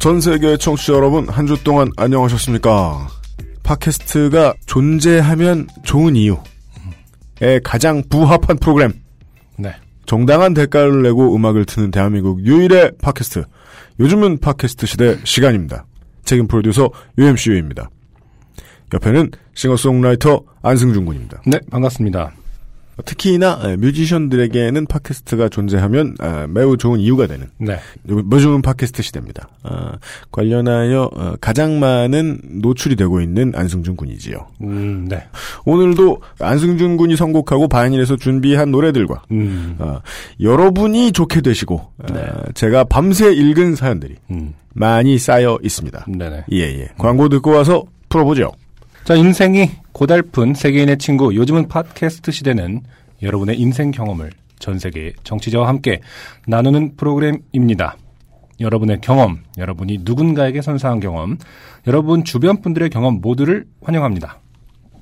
전 세계 청취자 여러분, 한 주 동안 안녕하셨습니까? 팟캐스트가 존재하면 좋은 이유에 가장 부합한 프로그램. 네. 정당한 대가를 내고 음악을 트는 대한민국 유일의 팟캐스트. 요즘은 팟캐스트 시대 시간입니다. 책임 프로듀서 UMCU입니다. 옆에는 싱어송라이터 안승준 군입니다. 네, 반갑습니다. 특히나 에, 뮤지션들에게는 팟캐스트가 존재하면 아, 매우 좋은 이유가 되는 네. 요즘은 팟캐스트 시대입니다. 아, 관련하여 어, 가장 많은 노출이 되고 있는 안승준 군이지요. 음, 네. 오늘도 안승준 군이 선곡하고 바이닐에서 준비한 노래들과 음, 아, 여러분이 좋게 되시고 아, 네. 제가 밤새 읽은 사연들이 음, 많이 쌓여 있습니다. 네네. 예 예. 광고 듣고 와서 풀어보죠. 자, 인생이 고달픈 세계인의 친구, 요즘은 팟캐스트 시대는 여러분의 인생 경험을 전 세계의 정치자와 함께 나누는 프로그램입니다. 여러분의 경험, 여러분이 누군가에게 선사한 경험, 여러분 주변 분들의 경험 모두를 환영합니다.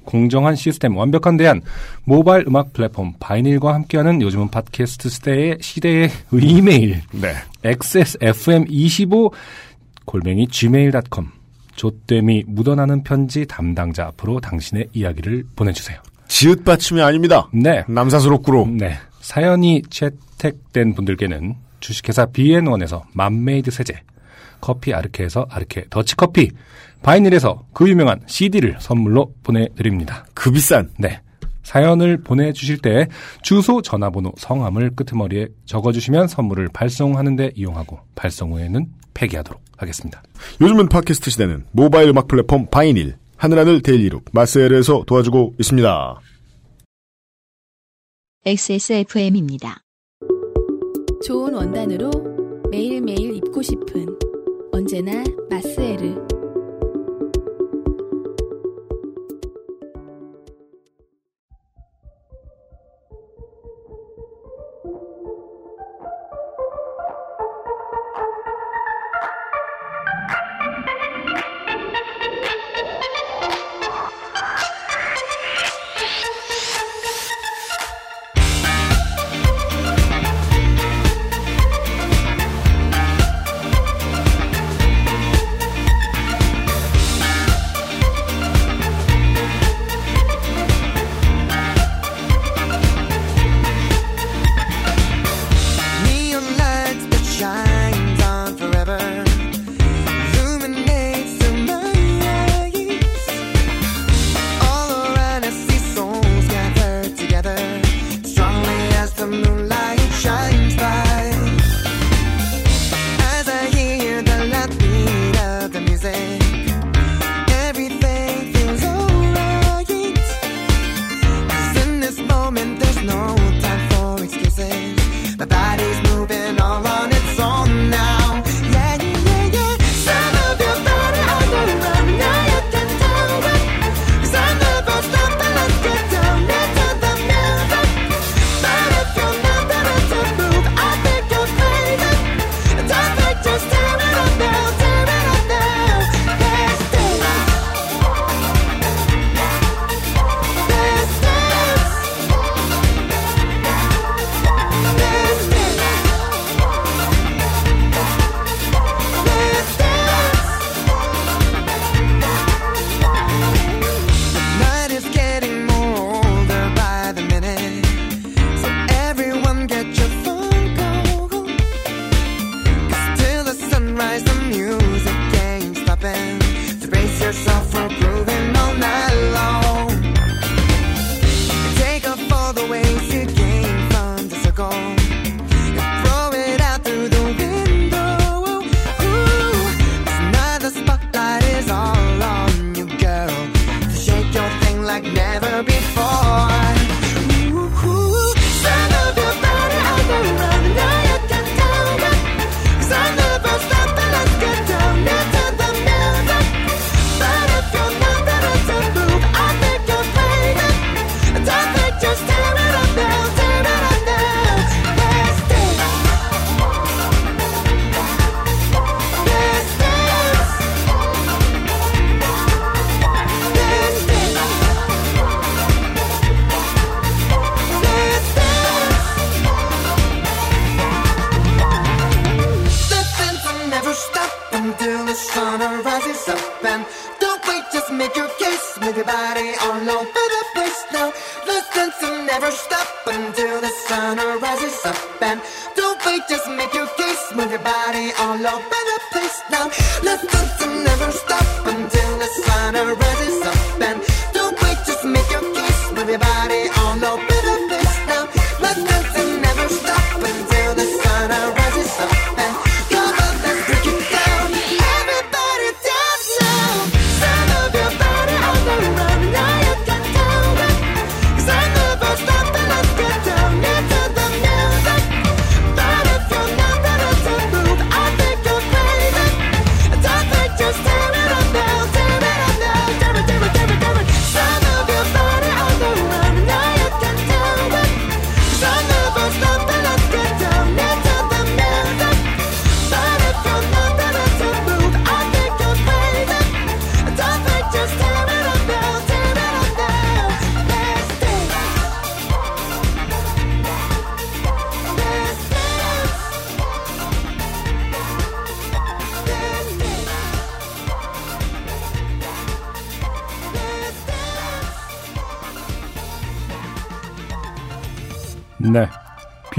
공정한 시스템, 완벽한 대안, 모바일 음악 플랫폼 바이닐과 함께하는 요즘은 팟캐스트 시대의 시대의 이메일 네. xsfm25 골뱅이 gmail.com 조땜이 묻어나는 편지 담당자 앞으로 당신의 이야기를 보내주세요. 지읒 받침이 아닙니다. 네. 남사스럽구로. 네. 사연이 채택된 분들께는 주식회사 BN1에서 맘메이드 세제, 커피 아르케에서 아르케 더치커피, 바이닐에서 그 유명한 CD를 선물로 보내드립니다. 그 비싼. 네. 사연을 보내주실 때 주소, 전화번호, 성함을 끄트머리에 적어주시면 선물을 발송하는데 이용하고 발송 후에는 폐기하도록 하겠습니다. 요즘은 팟캐스트 시대는 모바일 음악 플랫폼 바이닐, 하늘하늘 daily look, 마스엘에서 도와주고 있습니다. XSFM입니다. 좋은 원단으로 매일매일 입고 싶은 언제나 마스에르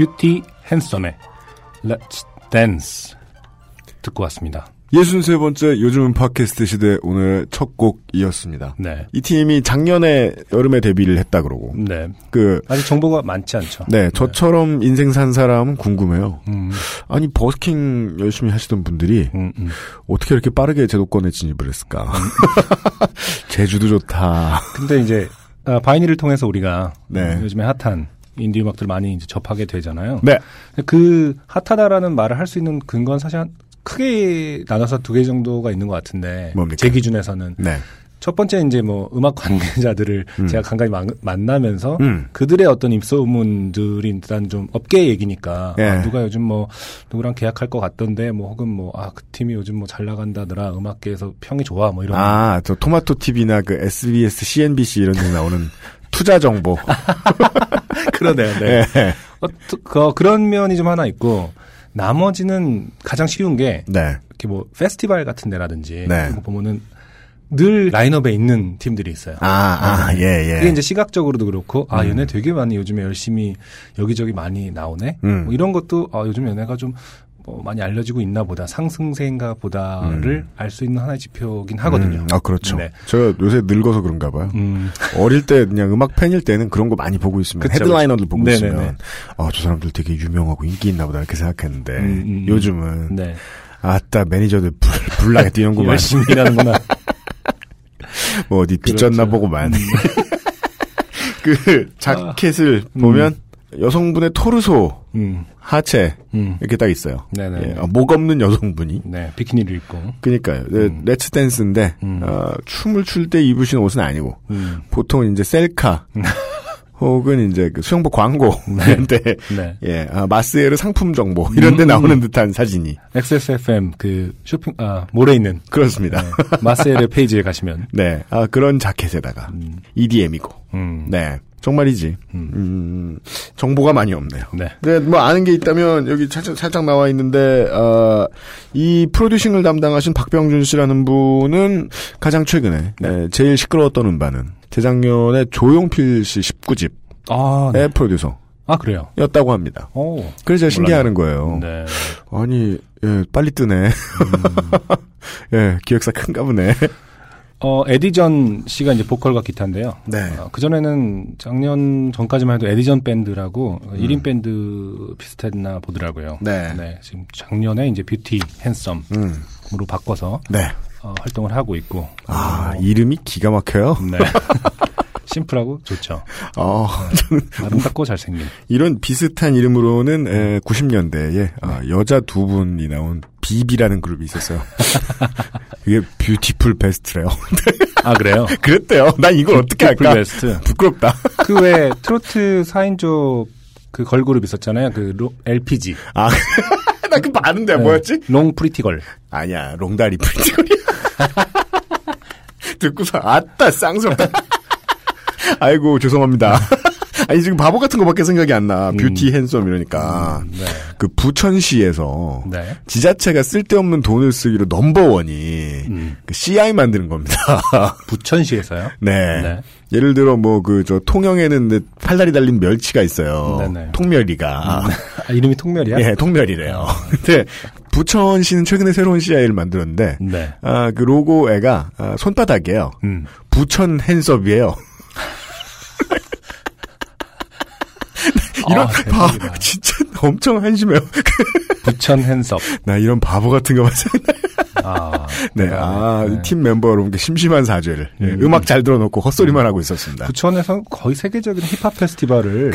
뷰티 핸섬의 Let's Dance 듣고 왔습니다. 63번째 요즘은 팟캐스트 시대 오늘 첫 곡이었습니다. 네. 이 팀이 작년에 여름에 데뷔를 했다 그러고 네. 그 아직 정보가 많지 않죠. 네, 저처럼 인생 산 사람은 궁금해요. 음, 아니 버스킹 열심히 하시던 분들이 음, 음. 어떻게 이렇게 빠르게 제도권에 진입을 했을까? 제주도 좋다. 근데 이제 아, 바이닐을 통해서 우리가 네. 요즘에 핫한 인디 음악들 많이 이제 접하게 되잖아요. 네, 그 핫하다라는 말을 할 수 있는 근거는 사실 한 크게 나눠서 두 개 정도가 있는 것 같은데 뭡니까? 제 기준에서는 네, 첫 번째 이제 뭐 음악 관계자들을 음. 제가 간간히 만- 만나면서 음. 그들의 어떤 입소문들이 일단 좀 업계 얘기니까 예. 아, 누가 요즘 뭐 누구랑 계약할 것 같던데 뭐 혹은 뭐 아 그 팀이 요즘 뭐 잘 나간다더라 음악계에서 평이 좋아 뭐 이런 아, 저 토마토 TV나 그 SBS, CNBC 이런 데 나오는 투자 정보. 그러네요. 네. 네, 어, 또 그, 그런 면이 좀 하나 있고 나머지는 가장 쉬운 게 네, 이렇게 뭐 페스티벌 같은 데라든지 네. 보면은 늘 라인업에 있는 팀들이 있어요. 아, 아, 예, 예. 그게 이제 시각적으로도 그렇고 아 음. 얘네 되게 많이 요즘에 열심히 여기저기 많이 나오네. 음. 뭐 이런 것도 아 요즘 얘네가 좀 뭐 많이 알려지고 있나 보다 상승세인가 보다를 알수 있는 하나의 지표긴 하거든요. 음, 아, 그렇죠. 네. 저 요새 늙어서 그런가 봐요. 음, 어릴 때 그냥 음악 팬일 때는 그런 거 많이 보고 있으면 그쵸, headliner들 보고 네네네. 있으면 아, 저 사람들 되게 유명하고 인기 있나 보다 이렇게 생각했는데 음, 음, 음. 요즘은 네. 아따 매니저들 불, 불나게 뛰는구만 열심히 일하는구나. 뭐 어디 빚졌나 그렇죠. 보구만 그 자켓을 보면 여성분의 토르소 음, 하체 음. 이렇게 딱 있어요 네네. 예, 아, 목 없는 여성분이 네, 비키니를 입고. 그니까요 네, 음. Let's Dance인데 음. 어, 춤을 출 때 입으시는 옷은 아니고 음, 보통 이제 셀카 혹은 이제 그 수영복 광고 이런 데 네. 예, 아, 마스에르 상품 정보 이런 데 음. 나오는 듯한 사진이 XSFM 그 쇼핑 아 몰에 있는 그렇습니다. 네, 마셀의 페이지에 가시면 네, 아, 그런 자켓에다가 음, EDM이고, 음, 네, 정말이지. 음. 음, 정보가 많이 없네요. 네. 네, 뭐 아는 게 있다면 여기 살짝, 살짝 나와 있는데 어, 이 프로듀싱을 담당하신 박병준 씨라는 분은 가장 최근에 네, 제일 시끄러웠던 음반은 재작년에 조용필 씨 19집의 아, 네. 프로듀서였다고 아 그래요. 합니다. 오, 그래서 제가 신기해하는 거예요. 네. 아니, 예, 빨리 뜨네. 예, 기획사 큰가 보네. 어 에디전 씨가 이제 보컬과 기타인데요. 네. 그 전에는 작년 전까지만 해도 에디전 밴드라고 음. 1인 밴드 비슷했나 보더라고요. 네. 지금 작년에 이제 뷰티 핸섬으로 음, 바꿔서 네. 어, 활동을 하고 있고. 아, 이름이 기가 막혀요. 네. 심플하고 좋죠. 어, 아름답고 잘생긴. 이런 비슷한 이름으로는 에, 90년대에 아, 여자 두 분이 나온 비비라는 그룹이 있었어요. 그게 뷰티풀 베스트래요. 아 그래요? 그랬대요. 난 이걸 어떻게 할까? 베스트. 부끄럽다. 그외 트로트 4인조 그 걸그룹 있었잖아요. 그 로- LPG. 아, 나 그거 아는데 네. 뭐였지? long pretty girl. 아니야, 롱다리 pretty girl이야. 듣고서 아따 쌍스럽다. 아이고 죄송합니다. 아니 지금 바보 같은 거밖에 생각이 안 나. beauty handsome 이러니까 네. 그 부천시에서 네. 지자체가 쓸데없는 돈을 쓰기로 number one이 음. 그 CI 만드는 겁니다. 부천시에서요? 네. 네. 예를 들어 뭐 그 저 통영에는 네, 팔다리 달린 멸치가 있어요. 네네. 통멸이가. 아, 이름이 통멸이야? 예, 통멸이래요. 근데 부천시는 최근에 새로운 CI를 만들었는데 네. 아, 그 로고애가 아, 손바닥이에요. 음. 부천 핸섭이에요. 이런 아, 바. 진짜 엄청 한심해요. 부천 핸섭. 나 이런 바보 같은 거만 생각. 아. 네. 아, 네. 이팀 멤버 여러분께 심심한 사죄를 예, 음악 잘 들어놓고 헛소리만 하고 있었습니다. 부천에서 거의 세계적인 힙합 페스티벌을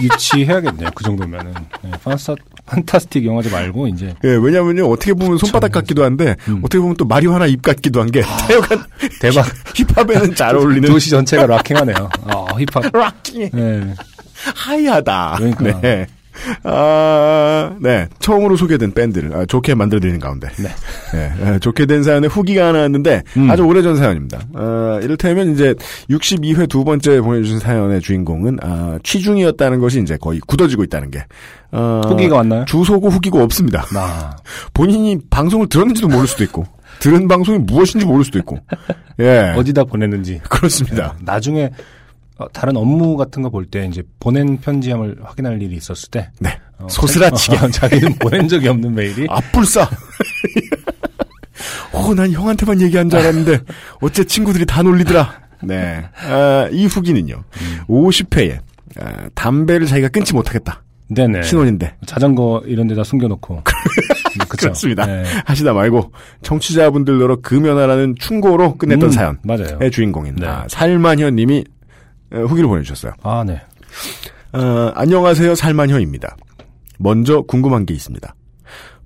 유치해야겠네요. 그 정도면은. 네, 판타, 판타스틱 영화제 말고 이제 예, 왜냐면요 어떻게 보면 손바닥 같기도 한데 음. 어떻게 보면 또 마리화나 입 같기도 한게 하여간 대박. 힙합에는 잘 어울리는 도시 전체가 락킹하네요. 아, 힙합. 락킹 네. 하이하다. 그러니까. 네. 아, 네. 처음으로 소개된 밴드를 아, 좋게 만들어드리는 가운데. 네. 네, 아, 좋게 된 사연에 후기가 하나 왔는데 음. 아주 오래전 사연입니다. 아, 이를테면 이제 62회 두 번째 보내주신 사연의 주인공은 아, 취중이었다는 것이 이제 거의 굳어지고 있다는 게. 아, 후기가 왔나요? 주소고 후기고 없습니다. 나. 본인이 방송을 들었는지도 모를 수도 있고 들은 방송이 무엇인지 모를 수도 있고. 예. 어디다 보냈는지. 그렇습니다. 네. 나중에 어, 다른 업무 같은 거 볼 때 이제 보낸 편지함을 확인할 일이 있었을 때 네. 어, 소스라치게. 자, 어, 자기는 보낸 적이 없는 메일이 앞불싸. 어, 난 형한테만 얘기한 줄 알았는데, 어째 친구들이 다 놀리더라. 네. 아, 이 후기는요, 50회에, 아, 담배를 자기가 끊지 못하겠다. 네네 신혼인데. 자전거 이런 데다 숨겨놓고 그쵸? 그렇습니다. 네. 하시다 말고, 청취자분들로러 금연하라는 충고로 끝냈던 음, 사연의 맞아요. 주인공인, 네. 아, 살만현 님이 어, 후기를 보내주셨어요. 아 네. 어, 안녕하세요. 살만혀입니다. 먼저 궁금한 게 있습니다.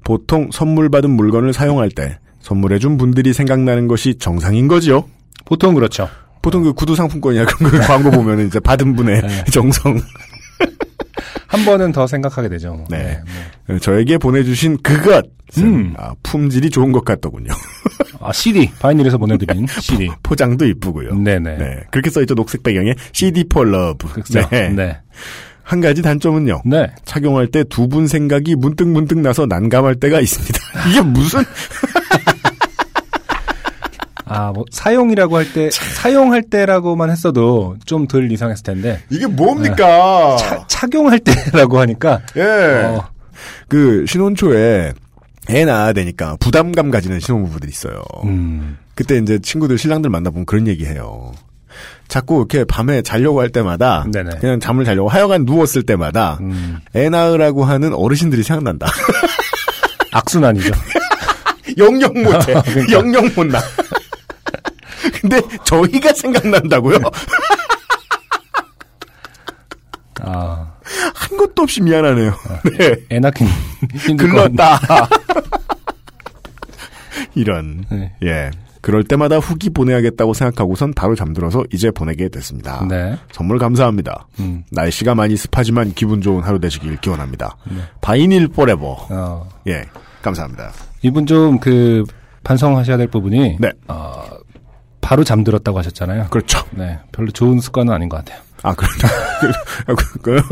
보통 선물 받은 물건을 사용할 때 선물해준 분들이 생각나는 것이 정상인 거지요? 보통 그렇죠. 보통 그 구두 상품권이나 그런 거 광고 보면 이제 받은 분의 네. 정성. 한 번은 더 생각하게 되죠. 네. 뭐. 저에게 보내주신 그것. 음. 아, 품질이 좋은 것 같더군요. 아 CD 바이닐에서 보내드린 CD. 포장도 이쁘고요. 네네. 네. 그렇게 써있죠. 녹색 배경에 CD for love. 그렇죠. 네. 네. 한 가지 단점은요. 네. 착용할 때 두 분 생각이 문득 문득 나서 난감할 때가 있습니다. 이게 무슨 아, 뭐, 사용이라고 할 때, 사용할 때라고만 했어도 좀 덜 이상했을 텐데, 이게 뭡니까? 차- 착용할 때라고 하니까, 예. 어, 그 신혼 초에 애 낳아야 되니까 부담감 가지는 신혼부부들 있어요. 음, 그때 이제 친구들 신랑들 만나보면 그런 얘기해요. 자꾸 이렇게 밤에 자려고 할 때마다 네네. 그냥 잠을 자려고 하여간 누웠을 때마다 음, 애 낳으라고 하는 어르신들이 생각난다. 악순환이죠. 영영 못해. 그러니까. 영영 못 나. 근데 저희가 생각난다고요? 아, 한 것도 없이 미안하네요. 네. 힘들 것 같네. 글렀다. 이런. 네. 예. 그럴 때마다 후기 보내야겠다고 생각하고선 바로 잠들어서 이제 보내게 됐습니다. 네. 선물 감사합니다. 음, 날씨가 많이 습하지만 기분 좋은 하루 되시길 기원합니다. 네. 바이닐 forever. 어, 예. 감사합니다. 이분 좀 그, 반성하셔야 될 부분이, 네. 어, 바로 잠들었다고 하셨잖아요. 그렇죠. 네. 별로 좋은 습관은 아닌 것 같아요. 아, 그렇다. 그, 그,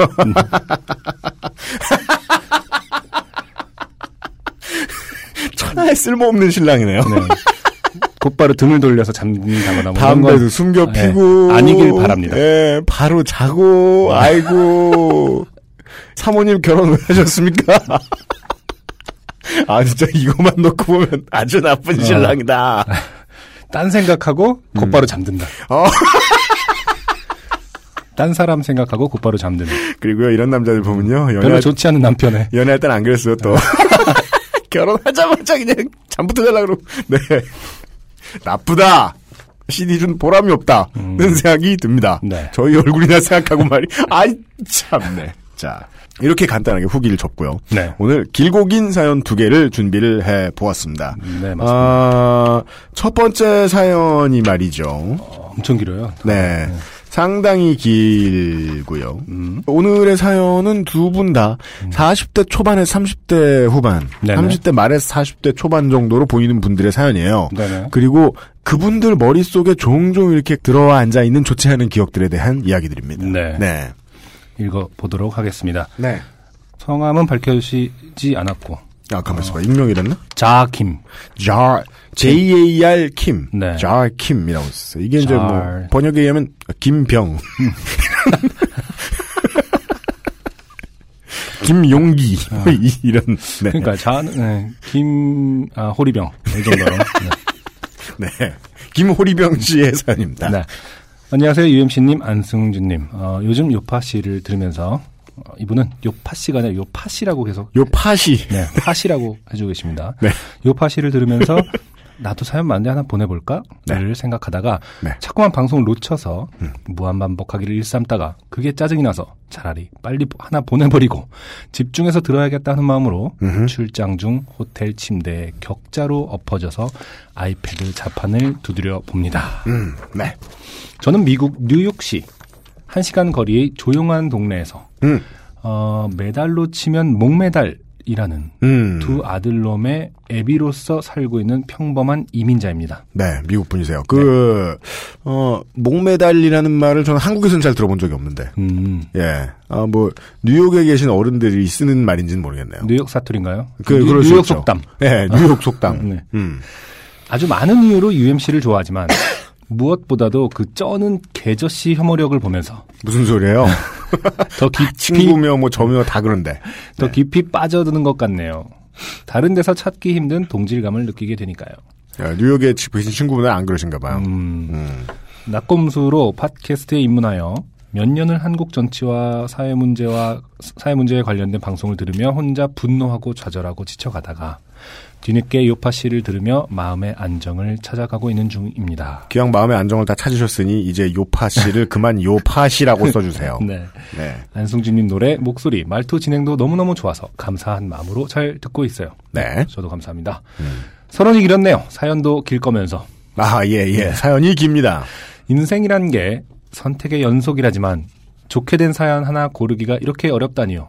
천하에 쓸모없는 신랑이네요. 네. 곧바로 등을 돌려서 잠든다거나 뭐 담배도 건 숨겨 예, 피고. 아니길 바랍니다. 예, 바로 자고, 아이고. 사모님 결혼 왜 하셨습니까? 아, 진짜 이것만 놓고 보면 아주 나쁜 어. 신랑이다. 딴 생각하고 곧바로 잠든다. 어. 딴 사람 생각하고 곧바로 잠드는. 그리고요, 이런 남자들 보면요, 별로 연애, 좋지 않은 남편의 연애할 땐 안 그랬어요, 또. 결혼하자마자 그냥 잠부터 자려고 그러고. 네. 나쁘다! CD 준 보람이 없다. 는 생각이 듭니다. 네. 저희 얼굴이나 생각하고 말이, 아이, 참네. 자. 이렇게 간단하게 후기를 접고요. 네. 오늘 길고 긴 사연 두 개를 준비를 해 보았습니다. 네, 맞습니다. 아, 첫 번째 사연이 말이죠. 엄청 길어요. 네. 상당히 길고요. 음. 오늘의 사연은 두 분 다 40대 초반에서 30대 후반, 네네. 30대 말에서 40대 초반 정도로 보이는 분들의 사연이에요. 네네. 그리고 그분들 머릿속에 종종 이렇게 들어와 앉아 있는 좋지 않은 기억들에 대한 이야기들입니다. 네. 네. 읽어보도록 하겠습니다. 네. 성함은 밝혀주시지 않았고, 아, 가만있어 봐. 익명이랬나? 자킴. jar, J-A-R 킴. 네. jar 킴이라고 있어요. 이게 이제 뭐. 번역에 의하면, 김병. 김용기. 뭐 이- 이런, 네. 그러니까 자, 네, 김, 아, 호리병. 이 정도로. 네. 네. 김호리병 씨의 사연입니다. 네. 안녕하세요, UMC님, 안승준님. 어, 요즘 요파 씨를 들으면서, 어, 이분은 요파 씨가 아니라 요파 씨라고 계속, 요 팥이. 네, 파씨라고 해주고 계십니다. 네. 요파 씨를 들으면서, 나도 사연 많은데 하나 보내볼까? 를 생각하다가, 네. 자꾸만 방송을 놓쳐서, 무한 반복하기를 일삼다가, 그게 짜증이 나서, 차라리 빨리 하나 보내버리고, 집중해서 들어야겠다 하는 마음으로, 음흠. 출장 중 호텔 침대에 격자로 엎어져서 아이패드 자판을 두드려 봅니다. 음, 네. 저는 미국 뉴욕시 한 시간 거리의 조용한 동네에서 음, 어, 메달로 치면 목메달 이라는 음. 두 아들놈의 애비로서 살고 있는 평범한 이민자입니다. 네, 미국 분이세요. 그, 어, 목메달이라는 말을 저는 한국에서는 잘 들어본 적이 없는데. 음, 예. 아, 뭐, 뉴욕에 계신 어른들이 쓰는 말인지는 모르겠네요. 뉴욕 사투리인가요? 그, 뉴- 뉴욕. 속담. 예, 뉴욕 속담. 네. 음. 아주 많은 이유로 UMC를 좋아하지만 무엇보다도 그 쩌는 개저씨 혐오력을 보면서 무슨 소리예요? 더 깊이 친구며 뭐 저며 다 그런데. 더 깊이 빠져드는 것 같네요. 다른 데서 찾기 힘든 동질감을 느끼게 되니까요. 야, 뉴욕에 지- 계신 친구분은 안 그러신가 봐요. 음, 음. 낙검수로 팟캐스트에 입문하여 몇 년을 한국 정치와 사회 문제와 사회 문제에 관련된 방송을 들으며 혼자 분노하고 좌절하고 지쳐가다가 뒤늦게 요파 씨를 들으며 마음의 안정을 찾아가고 있는 중입니다. 기왕 마음의 안정을 다 찾으셨으니 이제 요파 씨를 그만 요파시라고 써주세요. 네. 네. 안승준님 노래, 목소리, 말투 진행도 너무너무 좋아서 감사한 마음으로 잘 듣고 있어요. 네. 저도 감사합니다. 서론이 길었네요. 사연도 길 거면서. 아, 예, 예. 네. 사연이 깁니다. 인생이란 게 선택의 연속이라지만 좋게 된 사연 하나 고르기가 이렇게 어렵다니요.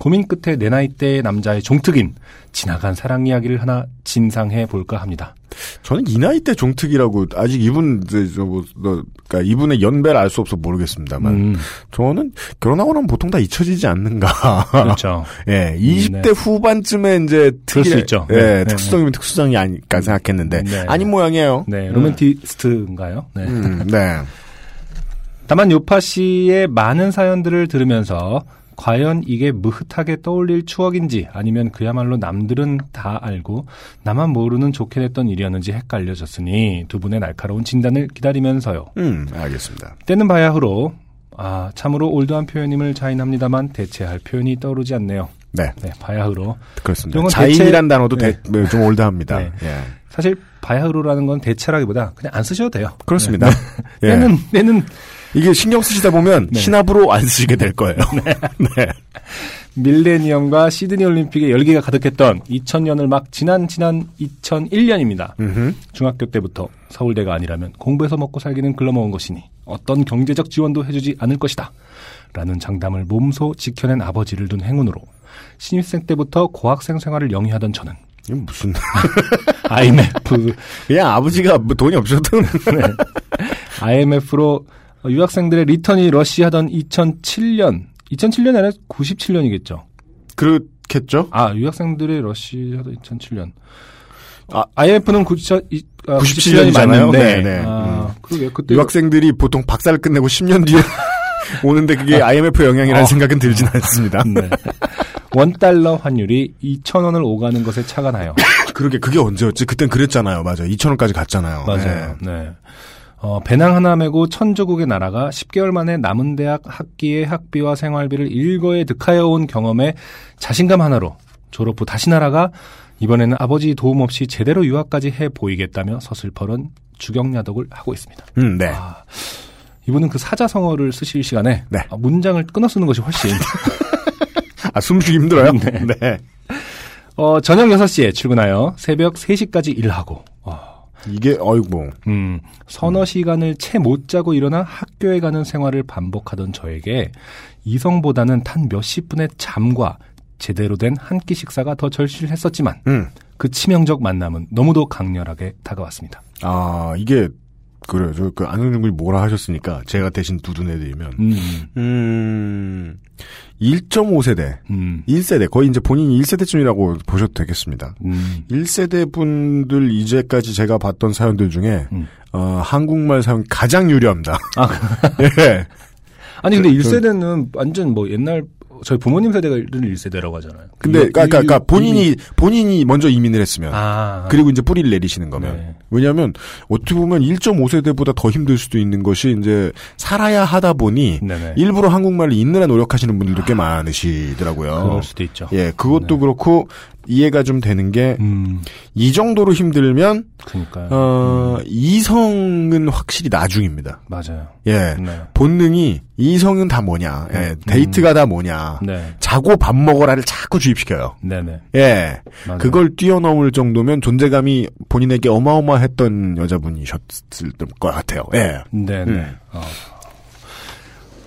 고민 끝에 내 나이대의 남자의 종특인 지나간 사랑 이야기를 하나 진상해 볼까 합니다. 저는 이 나이 때 종특이라고 아직 이분 저, 저, 뭐, 너, 그러니까 이분의 연배를 알 수 없어 모르겠습니다만 음, 저는 결혼하고 나면 보통 다 잊혀지지 않는가. 그렇죠. 예, 20대 네. 후반쯤에 이제 그럴 수 특이의- 있죠. 예, 네, 네, 특수성이면 특수성이 아닐까 생각했는데 네. 아닌 모양이에요. 네, 로맨티스트인가요? 네. 음, 네. 다만 요파 씨의 많은 사연들을 들으면서 과연 이게 무흐하게 떠올릴 추억인지 아니면 그야말로 남들은 다 알고 나만 모르는 좋게 됐던 일이었는지 헷갈려졌으니 두 분의 날카로운 진단을 기다리면서요. 음, 알겠습니다. 때는 바야흐로 아 참으로 올드한 표현임을 자인합니다만 대체할 표현이 떠오르지 않네요. 네, 네, 바야흐로. 그렇습니다. 이건 자인이란 대체- 단어도 네. 대- 네, 좀 올드합니다. 네. 예. 사실 바야흐로라는 건 대체라기보다 그냥 안 쓰셔도 돼요. 그렇습니다. 네. 예. 때는 때는 이게 신경 쓰시다 보면 네. 신압으로 안 쓰시게 될 거예요. 네. 밀레니엄과 시드니 올림픽의 열기가 가득했던 2000년을 막 지난 지난 2001년입니다. 음흠. 중학교 때부터 서울대가 아니라면 공부해서 먹고 살기는 글러먹은 것이니 어떤 경제적 지원도 해주지 않을 것이다. 라는 장담을 몸소 지켜낸 아버지를 둔 행운으로 신입생 때부터 고학생 생활을 영위하던 저는 이게 무슨 IMF, 그냥 아버지가 뭐 돈이 없어도 IMF로 유학생들의 리턴이 러시하던 2007년, 2007년이 아니라 97년이겠죠. 그렇겠죠. 아, 유학생들의 러시아도 2007년. 아, IMF는 97, 이- 아, 97년이잖아요. 97년이 맞는데. 네, 네. 아, 그러게 그때 유학생들이 보통 박사를 끝내고 10년 뒤에 오는데 그게 IMF 영향이라는 어. 생각은 들진 않습니다. 네. 원 달러 환율이 2,000원을 오가는 것에 차가 나요. 그러게 그게 언제였지? 그땐 그랬잖아요. 맞아요. 2천 원까지 갔잖아요. 맞아요. 네. 네. 어, 배낭 하나 메고 천조국의 나라가 10개월 만에 남은 대학 학기의 학비와 생활비를 일거에 득하여 온 경험에 자신감 하나로 졸업 후 다시 나라가 이번에는 아버지 도움 없이 제대로 유학까지 해 보이겠다며 서슬퍼런 주경야독을 하고 있습니다. 음, 네. 아, 이분은 그 사자성어를 쓰실 시간에 네. 아, 문장을 끊어 쓰는 것이 훨씬 아, 숨쉬기 힘들어요? 네. 어, 저녁 6시에 출근하여 새벽 3시까지 일하고 어, 이게 어이구. 음, 서너 시간을 채 못 자고 일어나 학교에 가는 생활을 반복하던 저에게 이성보다는 단 몇십 분의 잠과 제대로 된 한 끼 식사가 더 절실했었지만 음. 그 치명적 만남은 너무도 강렬하게 다가왔습니다. 아 이게 그래요. 저 그 안승준 군이 뭐라 하셨으니까 제가 대신 두둔해드리면 음, 음 1.5세대, 음, 1세대 거의 이제 본인이 1세대쯤이라고 보셔도 되겠습니다. 음, 1세대 분들 이제까지 제가 봤던 사연들 중에 음. 어, 한국말 사연 가장 유리합니다. 아, 예. 아니 근데 저- 1세대는 완전 뭐 옛날 저희 부모님 세대를 1세대라고 하잖아요. 근데 이- 그러니까, 이- 그러니까 이- 본인이 본인이 먼저 이민을 했으면 아, 그리고 이제 뿌리를 내리시는 거면 네. 왜냐하면 어떻게 보면 1.5세대보다 더 힘들 수도 있는 것이 이제 살아야 하다 보니 네네. 일부러 한국말을 읽느라 노력하시는 분들도 꽤 많으시더라고요. 그럴 수도 있죠. 예, 그것도 네. 그렇고 이해가 좀 되는 게이 음, 정도로 힘들면 그러니까요. 어, 이성은 확실히 나중입니다. 맞아요. 예. 네. 본능이 이성은 다 뭐냐, 예, 데이트가 다 뭐냐, 네. 자고 밥 먹어라를 자꾸 주입시켜요. 네네. 예. 맞아요. 그걸 뛰어넘을 정도면 존재감이 본인에게 어마어마했던 여자분이셨을 것 같아요. 예. 네네. 음. 어.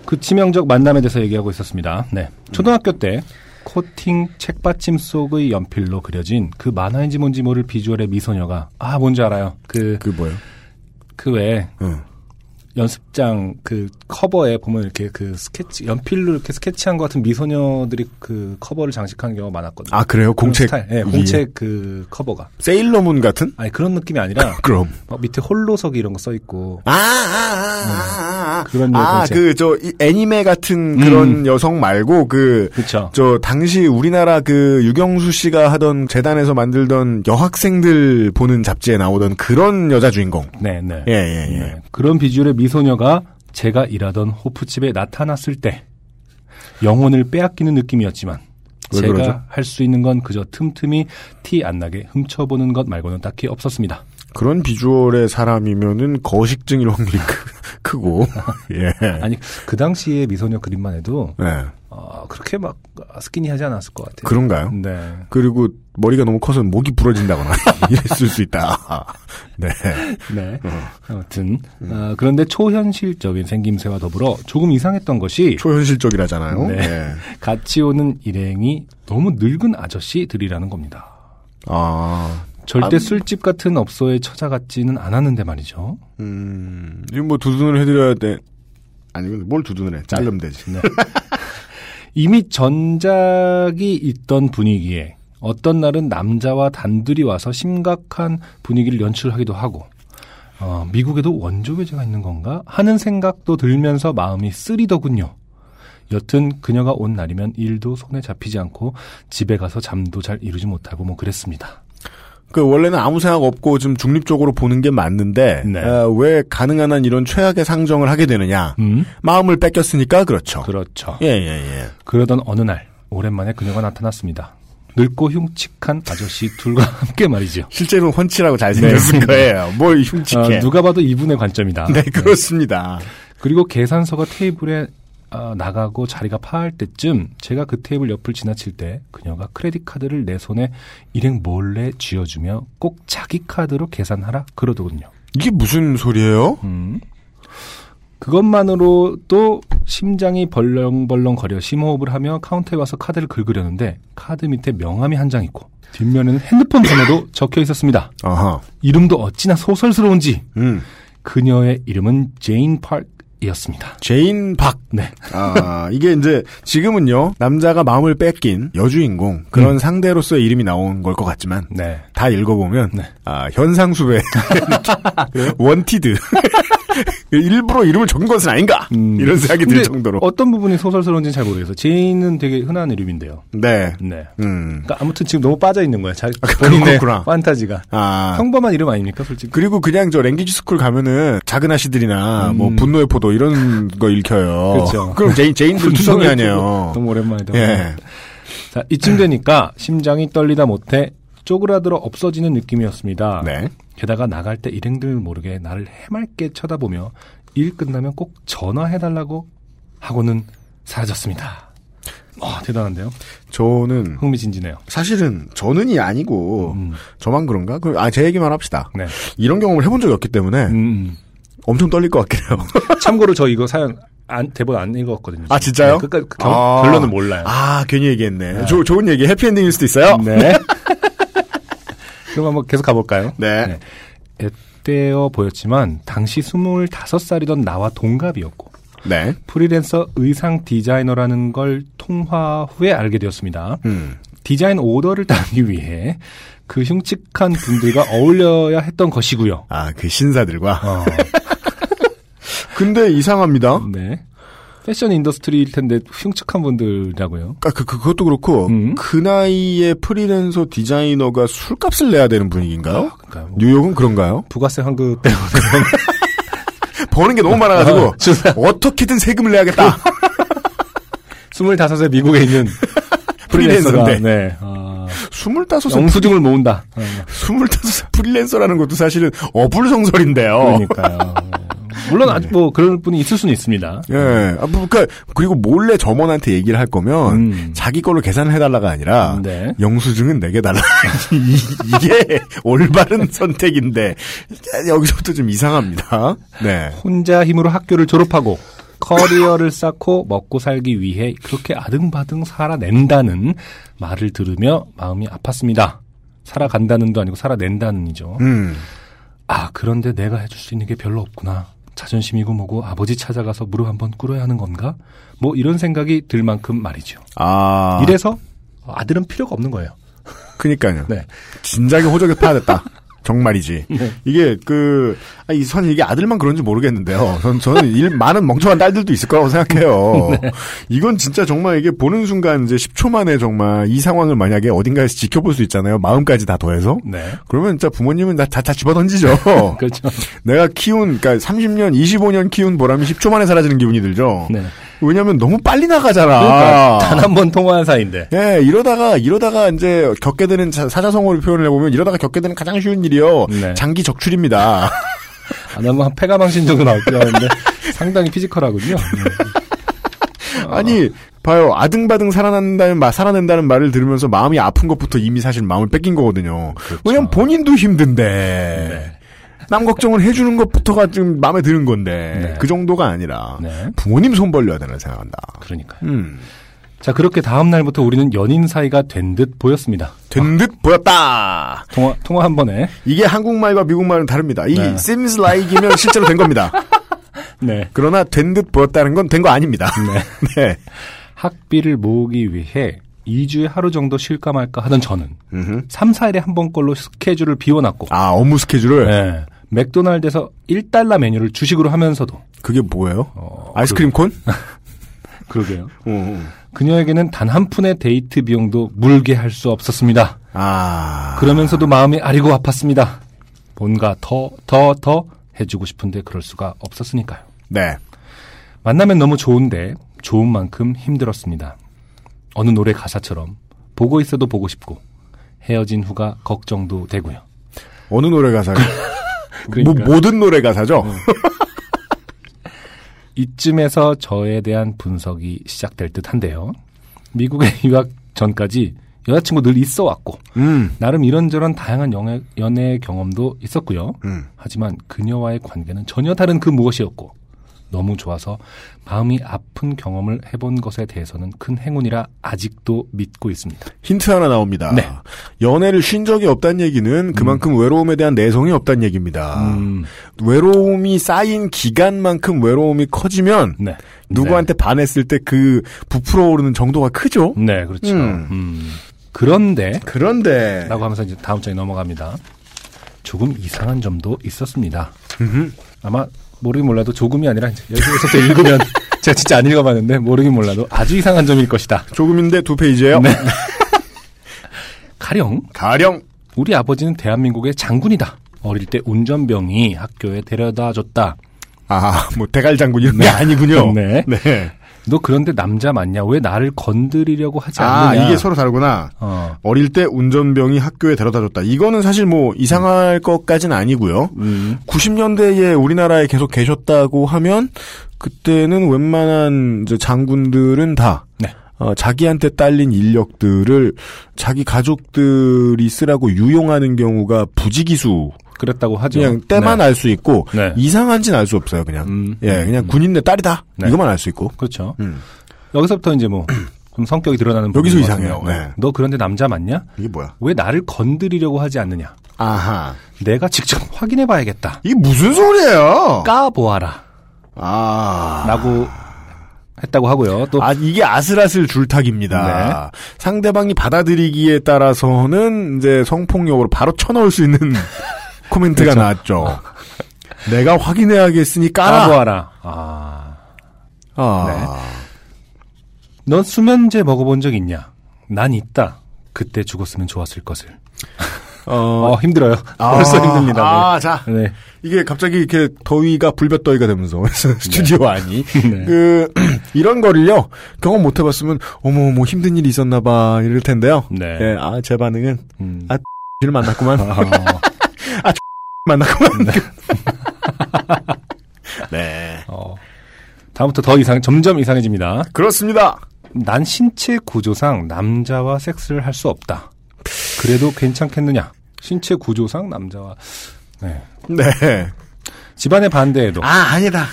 그 치명적 만남에 대해서 얘기하고 있었습니다. 네. 초등학교 때 코팅 책받침 속의 연필로 그려진 그 만화인지 뭔지 모를 비주얼의 미소녀가 아 뭔지 알아요. 그그 뭐요? 그 외에 응. 연습장 그 커버에 보면 이렇게 그 스케치 연필로 이렇게 스케치한 것 같은 미소녀들이 그 커버를 장식하는 경우가 많았거든요. 아 그래요? 공책. 네? 공책 그 커버가. 세일러문 같은? 아니 그런 느낌이 아니라 그럼. 막 밑에 홀로서기 이런 거 써 있고 아, 아, 아, 아, 아. 그런 아, 공책. 그, 저, 이 애니메 같은 그런 여성 말고, 그, 그렇죠. 저, 당시 우리나라 그 유경수 씨가 하던 재단에서 만들던 여학생들 보는 잡지에 나오던 그런 여자 주인공. 네, 네. 예, 예, 예. 네. 그런 비주얼의 미소녀가 제가 일하던 호프집에 나타났을 때 영혼을 빼앗기는 느낌이었지만 왜 제가? 할 수 있는 건 그저 틈틈이 티 안 나게 훔쳐보는 것 말고는 딱히 없었습니다. 그런 비주얼의 사람이면은 거식증일 확률이 크, 크고, 예. 아니 그 당시에 미소녀 그림만 해도 네. 어, 그렇게 막 스키니하지 않았을 것 같아요. 그런가요? 네. 그리고 머리가 너무 커서 목이 부러진다거나 이랬을 수 있다. 네. 네. 아무튼 어, 그런데 초현실적인 생김새와 더불어 조금 이상했던 것이 초현실적이라잖아요. 네. 네. 같이 오는 일행이 너무 늙은 아저씨들이라는 겁니다. 아, 절대 아, 술집 같은 업소에 처자같지는 않았는데 말이죠. 음, 이거 뭐 두둔을 해드려야 돼. 아니, 뭘 두둔을 해. 자르면 되지. 네. 이미 전작이 있던 분위기에 어떤 날은 남자와 단둘이 와서 심각한 분위기를 연출하기도 하고 어, 미국에도 원조 외제가 있는 건가 하는 생각도 들면서 마음이 쓰리더군요. 여튼 그녀가 온 날이면 일도 손에 잡히지 않고 집에 가서 잠도 잘 이루지 못하고 뭐 그랬습니다. 그 원래는 아무 생각 없고 좀 중립적으로 보는 게 맞는데 네. 어, 왜 가능한 한 이런 최악의 상정을 하게 되느냐? 음? 마음을 뺏겼으니까 그렇죠. 그렇죠. 예, 예, 예. 그러던 어느 날 오랜만에 그녀가 나타났습니다. 늙고 흉측한 아저씨 둘과 함께 말이죠. 실제로는 훤칠하고 잘생겼을 네. 거예요. 뭘 흉측해. 어, 누가 봐도 이분의 관점이다. 네, 그렇습니다. 그리고 계산서가 테이블에 어, 나가고 자리가 파할 때쯤 제가 그 테이블 옆을 지나칠 때 그녀가 credit card를 내 손에 일행 몰래 쥐어주며 꼭 자기 카드로 계산하라 그러더군요. 이게 무슨 소리예요? 음. 그것만으로도 심장이 벌렁벌렁 거려 심호흡을 하며 카운터에 와서 카드를 긁으려는데 카드 밑에 명함이 한 장 있고 뒷면에는 핸드폰 번호도 적혀 있었습니다. 아하. 이름도 어찌나 소설스러운지 음. 그녀의 이름은 제인 파크 이었습니다. 제인 박. 네. 아, 이게 이제 지금은요, 남자가 마음을 뺏긴 여주인공, 그런 상대로서의 이름이 나온 걸 것 같지만, 네. 다 읽어보면, 네. 아, 현상수배. wanted. 일부러 이름을 적은 것은 아닌가? 음. 이런 생각이 들 정도로. 어떤 부분이 소설스러운지는 잘 모르겠어요. 제인은 되게 흔한 이름인데요. 네. 네. 음. 그러니까 아무튼 지금 너무 빠져 있는 거야. 자기 아, 본인의 그렇구나. 판타지가. 아. 평범한 이름 아닙니까, 솔직히? 그리고 그냥 저 language school 가면은 작은 아씨들이나 음. 뭐 분노의 포도 이런 거 읽혀요. 그렇죠. 그럼 제인, 제인들 투성이 아니에요. 너무 오랜만이다. 예. 자, 이쯤 되니까 심장이 떨리다 못해 쪼그라들어 없어지는 느낌이었습니다. 네. 게다가 나갈 때 일행들 모르게 나를 해맑게 쳐다보며 일 끝나면 꼭 전화해달라고 하고는 사라졌습니다. 아, 대단한데요. 저는 흥미진진해요. 사실은 저는이 아니고 음. 저만 그런가? 그, 아, 제 얘기만 합시다. 네. 이런 경험을 해본 적이 없기 때문에 음, 엄청 떨릴 것 같긴 해요. 음. 참고로 저 이거 사연 안, 대본 안 읽었거든요. 아, 진짜요? 네, 끝까지 아. 결론은 몰라요. 아, 괜히 얘기했네. 조- 좋은 얘기, 해피엔딩일 수도 있어요. 네. 그럼 한번 계속 가볼까요? 네. 앳되어 보였지만 당시 25살이던 나와 동갑이었고 네. 프리랜서 의상 디자이너라는 걸 통화 후에 알게 되었습니다. 음. 디자인 오더를 따기 위해 그 흉측한 분들과 어울려야 했던 것이고요. 아, 그 신사들과. 어, 근데 이상합니다. 네. 패션 industry일 텐데 흉측한 분들이라고요. 아, 그, 그, 그것도 그렇고, 음. 그 나이에 프리랜서 디자이너가 술값을 내야 되는 분위기인가요? 그러니까 뭐 뉴욕은 그런가요? 부가세 환급 때문에 버는 게 너무 많아가지고, 어, 주사. 어떻게든 세금을 내야겠다. 25세 미국에 있는 프리랜서인데. 네. 아, 스물다섯에 영수증을 모은다. 어, 스물다섯 프리랜서라는 것도 사실은 어불성설인데요. 그러니까요. 물론 아직 뭐 그런 분이 있을 수는 있습니다. 예. 아, 뭐, 그니까, 그리고 몰래 점원한테 얘기를 할 거면, 음. 자기 걸로 계산을 해달라가 아니라, 네. 영수증은 내게 달라. 이- 이게 올바른 선택인데, 여기서부터 좀 이상합니다. 네. 혼자 힘으로 학교를 졸업하고 커리어를 쌓고 먹고 살기 위해 그렇게 아등바등 살아낸다는 말을 들으며 마음이 아팠습니다. 살아간다는도 아니고 살아낸다는이죠. 음. 아 그런데 내가 해줄 수 있는 게 별로 없구나. 자존심이고 뭐고 아버지 찾아가서 무릎 한번 꿇어야 하는 건가? 뭐 이런 생각이 들 만큼 말이죠. 아. 이래서 아들은 필요가 없는 거예요. 그니까요. 네. 진작에 호적에 파야 됐다. 정말이지. 이게 그, 아, 이, 선 이게 아들만 그런지 모르겠는데요. 전, 저는 일 많은 멍청한 딸들도 있을 거라고 생각해요. 이건 진짜 정말 이게 보는 순간 이제 10초 만에 정말 이 상황을 만약에 어딘가에서 지켜볼 수 있잖아요. 마음까지 다 더해서. 네. 그러면 진짜 부모님은 다, 다, 다 집어 던지죠. 그렇죠. 내가 키운, 그니까 30년, 25년 키운 보람이 10초 만에 사라지는 기분이 들죠. 네. 왜냐면 너무 빨리 나가잖아. 그러니까 단한 번 통화한 사이인데. 예, 이러다가, 이러다가 이제 겪게 되는 자- 사자성어를 표현을 해보면 이러다가 겪게 되는 가장 쉬운 일이요. 네. 장기 적출입니다. 아, 나뭐 폐가망신 정도 나올 줄 알았는데 상당히 피지컬하군요. 네. 아니, 봐요. 아등바등 살아난다는 말, 살아낸다는 말을 들으면서 마음이 아픈 것부터 이미 사실 마음을 뺏긴 거거든요. 왜냐면 본인도 힘든데. 네. 남 걱정을 해주는 것부터가 좀 마음에 드는 건데. 네. 그 정도가 아니라. 네. 부모님 손 벌려야 되나 생각한다. 그러니까요. 음. 자, 그렇게 다음 날부터 우리는 연인 사이가 된 듯 보였습니다. 된 듯 보였다. 통화, 통화 한 번에. 이게 한국말과 미국말은 다릅니다. 이 네. seems like이면 실제로 된 겁니다. 네. 그러나 된 듯 보였다는 건 된 거 아닙니다. 네. 학비를 모으기 위해 2주에 하루 정도 쉴까 말까 하던 저는 음흠. 3, 4일에 한 번꼴로 스케줄을 비워놨고 아, 업무 스케줄을? 네. 맥도날드에서 1달러 메뉴를 주식으로 하면서도 그게 뭐예요? 어, 아이스크림 콘? 그러게요. 어. 그녀에게는 단 한 푼의 데이트 비용도 물게 할 수 없었습니다. 아. 그러면서도 마음이 아리고 아팠습니다. 뭔가 더, 더, 더 해주고 싶은데 그럴 수가 없었으니까요. 네. 만나면 너무 좋은데 좋은 만큼 힘들었습니다. 어느 노래 가사처럼 보고 있어도 보고 싶고 헤어진 후가 걱정도 되고요. 어느 노래 가사요? 뭐, 그러니까 모든 노래 가사죠? 이쯤에서 저에 대한 분석이 시작될 듯한데요. 미국에 유학 전까지 여자친구 늘 있어 왔고 음. 나름 이런저런 다양한 연애, 연애 경험도 있었고요. 음. 하지만 그녀와의 관계는 전혀 다른 그 무엇이었고 너무 좋아서 마음이 아픈 경험을 해본 것에 대해서는 큰 행운이라 아직도 믿고 있습니다. 힌트 하나 나옵니다. 네. 연애를 쉰 적이 없다는 얘기는 그만큼 외로움에 대한 내성이 없다는 얘기입니다. 음, 외로움이 쌓인 기간만큼 외로움이 커지면 네. 누구한테 반했을 때 그 부풀어 오르는 정도가 크죠? 네, 그렇죠. 음. 음. 그런데 그런데 라고 하면서 이제 다음 장에 넘어갑니다. 조금 이상한 점도 있었습니다. 음흠. 아마 모르긴 몰라도 조금이 아니라 여기서부터 읽으면 제가 진짜 안 읽어봤는데 모르긴 몰라도 아주 이상한 점일 것이다. 조금인데 두 페이지예요. 네. 가령 가령 우리 아버지는 대한민국의 장군이다. 어릴 때 운전병이 학교에 데려다 줬다. 아, 뭐 대갈 장군 이런 게 아니군요. 네. 네. 너 그런데 남자 맞냐? 왜 나를 건드리려고 하지 아, 않느냐? 이게 서로 다르구나. 어. 어릴 때 운전병이 학교에 데려다 줬다. 이거는 사실 뭐 이상할 것까지는 아니고요. 음. 90년대에 우리나라에 계속 계셨다고 하면 그때는 웬만한 장군들은 다 네. 어, 자기한테 딸린 인력들을 자기 가족들이 쓰라고 유용하는 경우가 부지기수 그랬다고 하죠. 그냥 때만 네. 알수 있고 네. 이상한지는 알 수 없어요 그냥 음, 예 그냥 군인네 딸이다 네. 이것만 알 수 있고 그렇죠. 음. 여기서부터 이제 뭐 좀 성격이 드러나는 여기서 이상해요. 네. 너 그런데 남자 맞냐? 이게 뭐야 왜 나를 건드리려고 하지 않느냐? 아하 내가 직접 확인해봐야겠다. 이게 무슨 소리예요 까보아라. 아 라고 했다고 하고요. 또 아, 이게 아슬아슬 줄타기입니다. 네. 상대방이 받아들이기에 따라서는 이제 성폭력으로 바로 쳐넣을 수 있는 코멘트가 그렇죠. 나왔죠. 내가 확인해야겠으니 까라. 까보아라. 아, 아, 넌 수면제 먹어본 적 있냐? 난 있다. 그때 죽었으면 좋았을 것을. 어, 어, 힘들어요. 아, 벌써 힘듭니다. 아, 자. 네. 네. 이게 갑자기 이렇게 더위가 불볕더위가 되면서 스튜디오 안이 네. 그 이런 거를요 경험 못 해봤으면 어머 뭐 힘든 일이 있었나봐 이럴 텐데요. 네. 예, 아, 제 반응은 음. 아, 를 만났구만. 어, 만났구만. 네. 어. 다음부터 더 이상, 점점 이상해집니다. 그렇습니다. 난 신체 구조상 남자와 섹스를 할 수 없다. 그래도 괜찮겠느냐? 신체 구조상 남자와 네. 네. 집안의 반대에도 아, 아니다.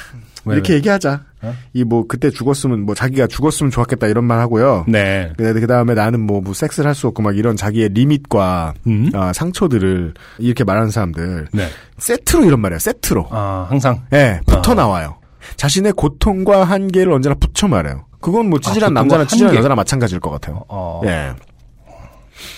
왜, 이렇게 왜? 얘기하자. 어? 이뭐 그때 죽었으면 뭐 자기가 죽었으면 좋았겠다 이런 말 하고요. 네. 그 다음에 나는 뭐, 뭐 섹스를 할 수 없고 막 이런 자기의 리밋과 음? 아, 상처들을 이렇게 말하는 사람들 네. 세트로 이런 말이에요. 세트로. 아, 항상 예, 붙어 아. 나와요. 자신의 고통과 한계를 언제나 붙여 말해요. 그건 뭐 찌질한 고통과 남자나 찌질한. 여자나 마찬가지일 것 같아요. 어. 예.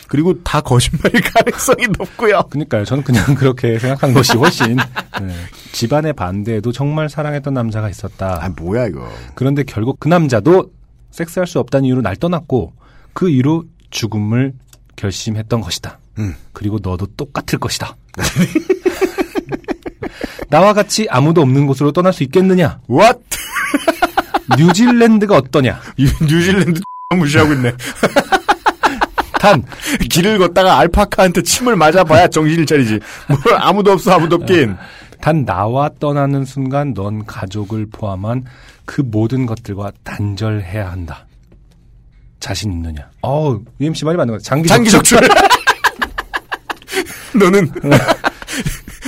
그리고 다 거짓말일 가능성이 높고요. 그러니까요. 저는 그냥 그렇게 생각한 것이 훨씬 네. 집안의 반대에도 정말 사랑했던 남자가 있었다. 아, 뭐야 이거. 그런데 결국 그 남자도 섹스할 수 없다는 이유로 날 떠났고 그 이후로 죽음을 결심했던 것이다. 음. 그리고 너도 똑같을 것이다. 나와 같이 아무도 없는 곳으로 떠날 수 있겠느냐? What? 뉴질랜드가 어떠냐? 뉴- 뉴질랜드 무시하고 있네. 단 길을 걷다가 알파카한테 침을 맞아봐야 정신을 차리지. 뭐 아무도 없어 아무도 없긴. 단 나와 떠나는 순간 넌 가족을 포함한 그 모든 것들과 단절해야 한다. 자신 있느냐? 어우, UMC 말이 맞는 것 같아. 장기 장기 적출. 너는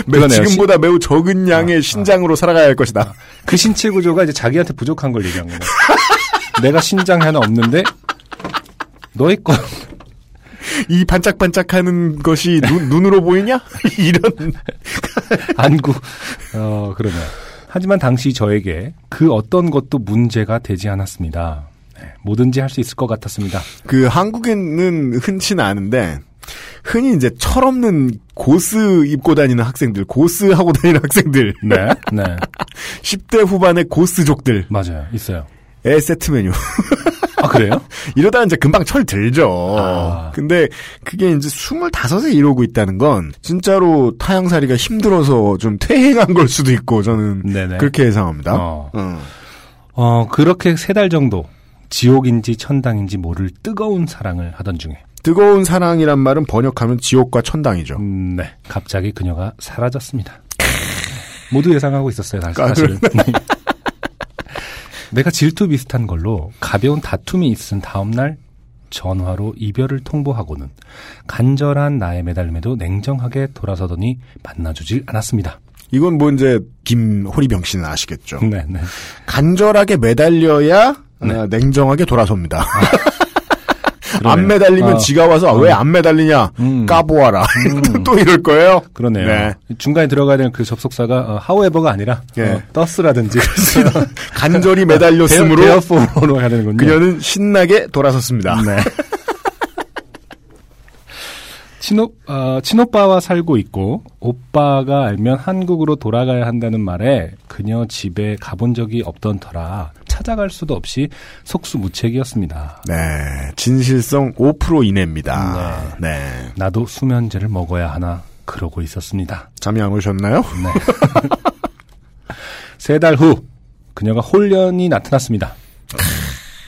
매-. 지금보다 매우 적은 양의 신장으로 살아가야 할 것이다. 그 신체 구조가 이제 자기한테 부족한 걸 얘기한 거네. 내가 신장이 하나 없는데 너의 거 이 반짝반짝하는 것이 눈, 눈으로 보이냐? 이런 안구 어 그러네. 하지만 당시 저에게 그 어떤 것도 문제가 되지 않았습니다. 네, 뭐든지 할 수 있을 것 같았습니다. 그 한국에는 흔치는 않은데 흔히 이제 철없는 고스 입고 다니는 학생들, 고스 하고 다니는 학생들, 네, 네, 10대 후반의 고스족들, 맞아요, 있어요. 애 세트 메뉴. 아 그래요? 이러다 이제 금방 철 들죠. 아. 근데 그게 이제 25에 이러고 있다는 건 진짜로 타향살이가 힘들어서 좀 퇴행한 걸 수도 있고 저는 네네. 그렇게 예상합니다. 어. 음. 어 그렇게 세 달 정도 지옥인지 천당인지 모를 뜨거운 사랑을 하던 중에 뜨거운 사랑이란 말은 번역하면 지옥과 천당이죠. 음, 네. 갑자기 그녀가 사라졌습니다. 모두 예상하고 있었어요, 사- 아, 사실은. 내가 질투 비슷한 걸로 가벼운 다툼이 있은 다음날 전화로 이별을 통보하고는 간절한 나의 매달림에도 냉정하게 돌아서더니 만나주질 않았습니다. 이건 뭐 이제 김호리병 씨는 아시겠죠. 네, 네. 간절하게 매달려야 네. 어, 냉정하게 돌아섭니다. 그러네요. 안 매달리면 어, 지가 와서 왜안 매달리냐 음. 까보아라 음. 또 이럴 거예요. 그러네요. 네. 중간에 들어가야 되는 그 접속사가 어, however가 아니라 예. 어, thus라든지 간절히 매달렸으므로 therefore 해야 되는군요. 그녀는 신나게 돌아섰습니다. 네. 친오, 어, 친오빠와 살고 있고, 오빠가 알면 한국으로 돌아가야 한다는 말에 그녀 집에 가본 적이 없던 터라 찾아갈 수도 없이 속수무책이었습니다. 네, 진실성 5% 이내입니다. 네. 나도 수면제를 먹어야 하나 그러고 있었습니다. 잠이 안 오셨나요? 네. 세 달 후, 그녀가 홀연히 나타났습니다.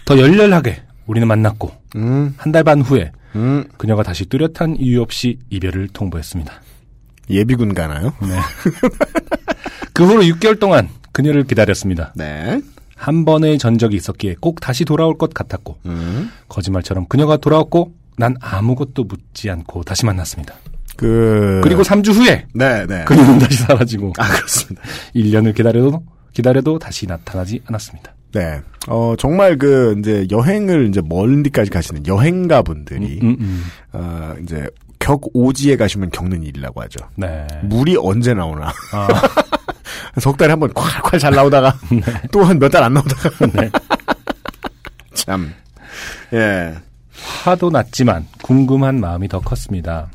더 열렬하게 우리는 만났고, 음, 한달 반 후에 음, 그녀가 다시 뚜렷한 이유 없이 이별을 통보했습니다. 예비군 가나요? 네. 그 후로 6개월 동안 그녀를 기다렸습니다. 네. 한 번의 전적이 있었기에 꼭 다시 돌아올 것 같았고 음. 거짓말처럼 그녀가 돌아왔고 난 아무것도 묻지 않고 다시 만났습니다. 그 그리고 3주 후에 네, 네. 그녀는 다시 사라지고 아 그렇습니다. 1년을 기다려도 기다려도 다시 나타나지 않았습니다. 네. 어 정말 그 이제 여행을 이제 먼 데까지 가시는 여행가 분들이 음, 음. 어 이제 격 오지에 가시면 겪는 일이라고 하죠. 네. 물이 언제 나오나. 아, 석 달에 한 번 콸콸 잘 나오다가 또한 몇 달 안 나오다가 네. 참. 예. 화도 났지만 궁금한 마음이 더 컸습니다.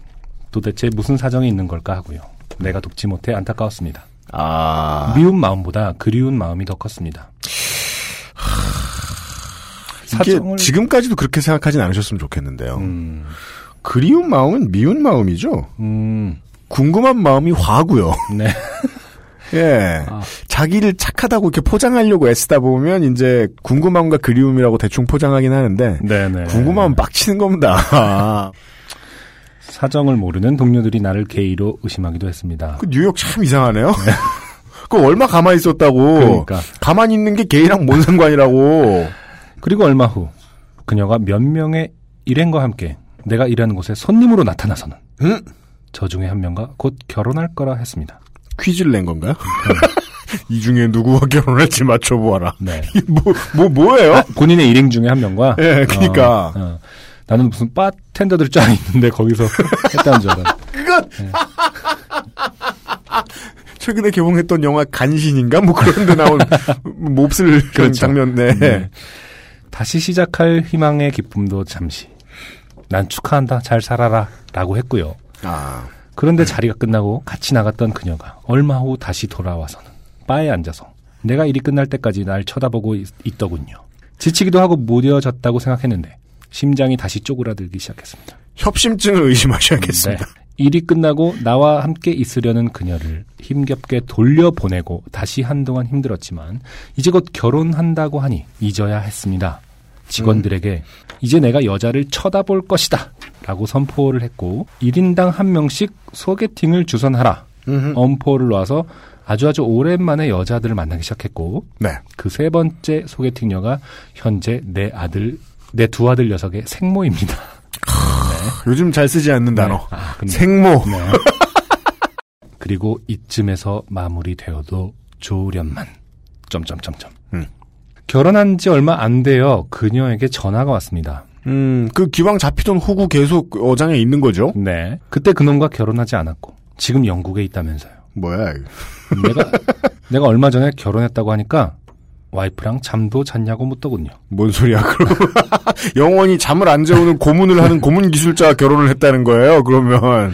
도대체 무슨 사정이 있는 걸까 하고요. 내가 돕지 못해 안타까웠습니다. 아. 미운 마음보다 그리운 마음이 더 컸습니다. 이게 사정을 지금까지도 그렇게 생각하진 않으셨으면 좋겠는데요. 음, 그리운 마음은 미운 마음이죠. 음, 궁금한 마음이 화고요. 네. 예. 아. 자기를 착하다고 이렇게 포장하려고 애쓰다 보면 이제 궁금함과 그리움이라고 대충 포장하긴 하는데 네네. 궁금하면 빡치는 겁니다. 사정을 모르는 동료들이 나를 게이로 의심하기도 했습니다. 그 뉴욕 참 이상하네요. 그 얼마 가만히 있었다고. 그러니까. 가만히 있는 게 게이랑 뭔 상관이라고. 그리고 얼마 후 그녀가 몇 명의 일행과 함께 내가 일하는 곳에 손님으로 나타나서는 응? 저 중에 한 명과 곧 결혼할 거라 했습니다. 퀴즈를 낸 건가요? 이 중에 누구와 결혼할지 맞춰보아라. 네. 뭐, 뭐, 뭐예요? 본인의 일행 중에 한 명과 예, 그러니까. 어, 어. 나는 무슨 바 텐더들 쫙 있는데 거기서 했다는 줄 알아. 그것! 최근에 개봉했던 영화 간신인가? 뭐 그런 데 나온 몹쓸 그런 그렇죠. 장면, 네. 네. 다시 시작할 희망의 기쁨도 잠시. 난 축하한다. 잘 살아라. 라고 했고요. 아, 그런데 자리가 끝나고 같이 나갔던 그녀가 얼마 후 다시 돌아와서는 바에 앉아서 내가 일이 끝날 때까지 날 쳐다보고 있, 더군요 지치기도 하고 무뎌졌다고 생각했는데 심장이 다시 쪼그라들기 시작했습니다. 협심증을 의심하셔야겠습니다. 네. 일이 끝나고 나와 함께 있으려는 그녀를 힘겹게 돌려보내고 다시 한동안 힘들었지만 이제 곧 결혼한다고 하니 잊어야 했습니다. 직원들에게 이제 내가 여자를 쳐다볼 것이다 라고 선포를 했고 1인당 한 명씩 소개팅을 주선하라 음흠. 엄포를 놔서 아주 아주 오랜만에 여자들을 만나기 시작했고 네. 그 세 번째 소개팅녀가 현재 내 아들 내 두 아들 녀석의 생모입니다. 요즘 잘 쓰지 않는 단어. 네. 아, 생모. 네. 그리고 이쯤에서 마무리되어도 좋으련만. 점점점점. 음. 결혼한 지 얼마 안 돼요. 그녀에게 전화가 왔습니다. 음, 그 기왕 잡히던 호구 계속 어장에 있는 거죠? 네. 그때 그놈과 결혼하지 않았고 지금 영국에 있다면서요. 뭐야, 이거. 내가 내가 얼마 전에 결혼했다고 하니까 와이프랑 잠도 잤냐고 묻더군요. 뭔 소리야, 그럼. 영원히 잠을 안 재우는 고문을 하는 고문 기술자와 결혼을 했다는 거예요, 그러면.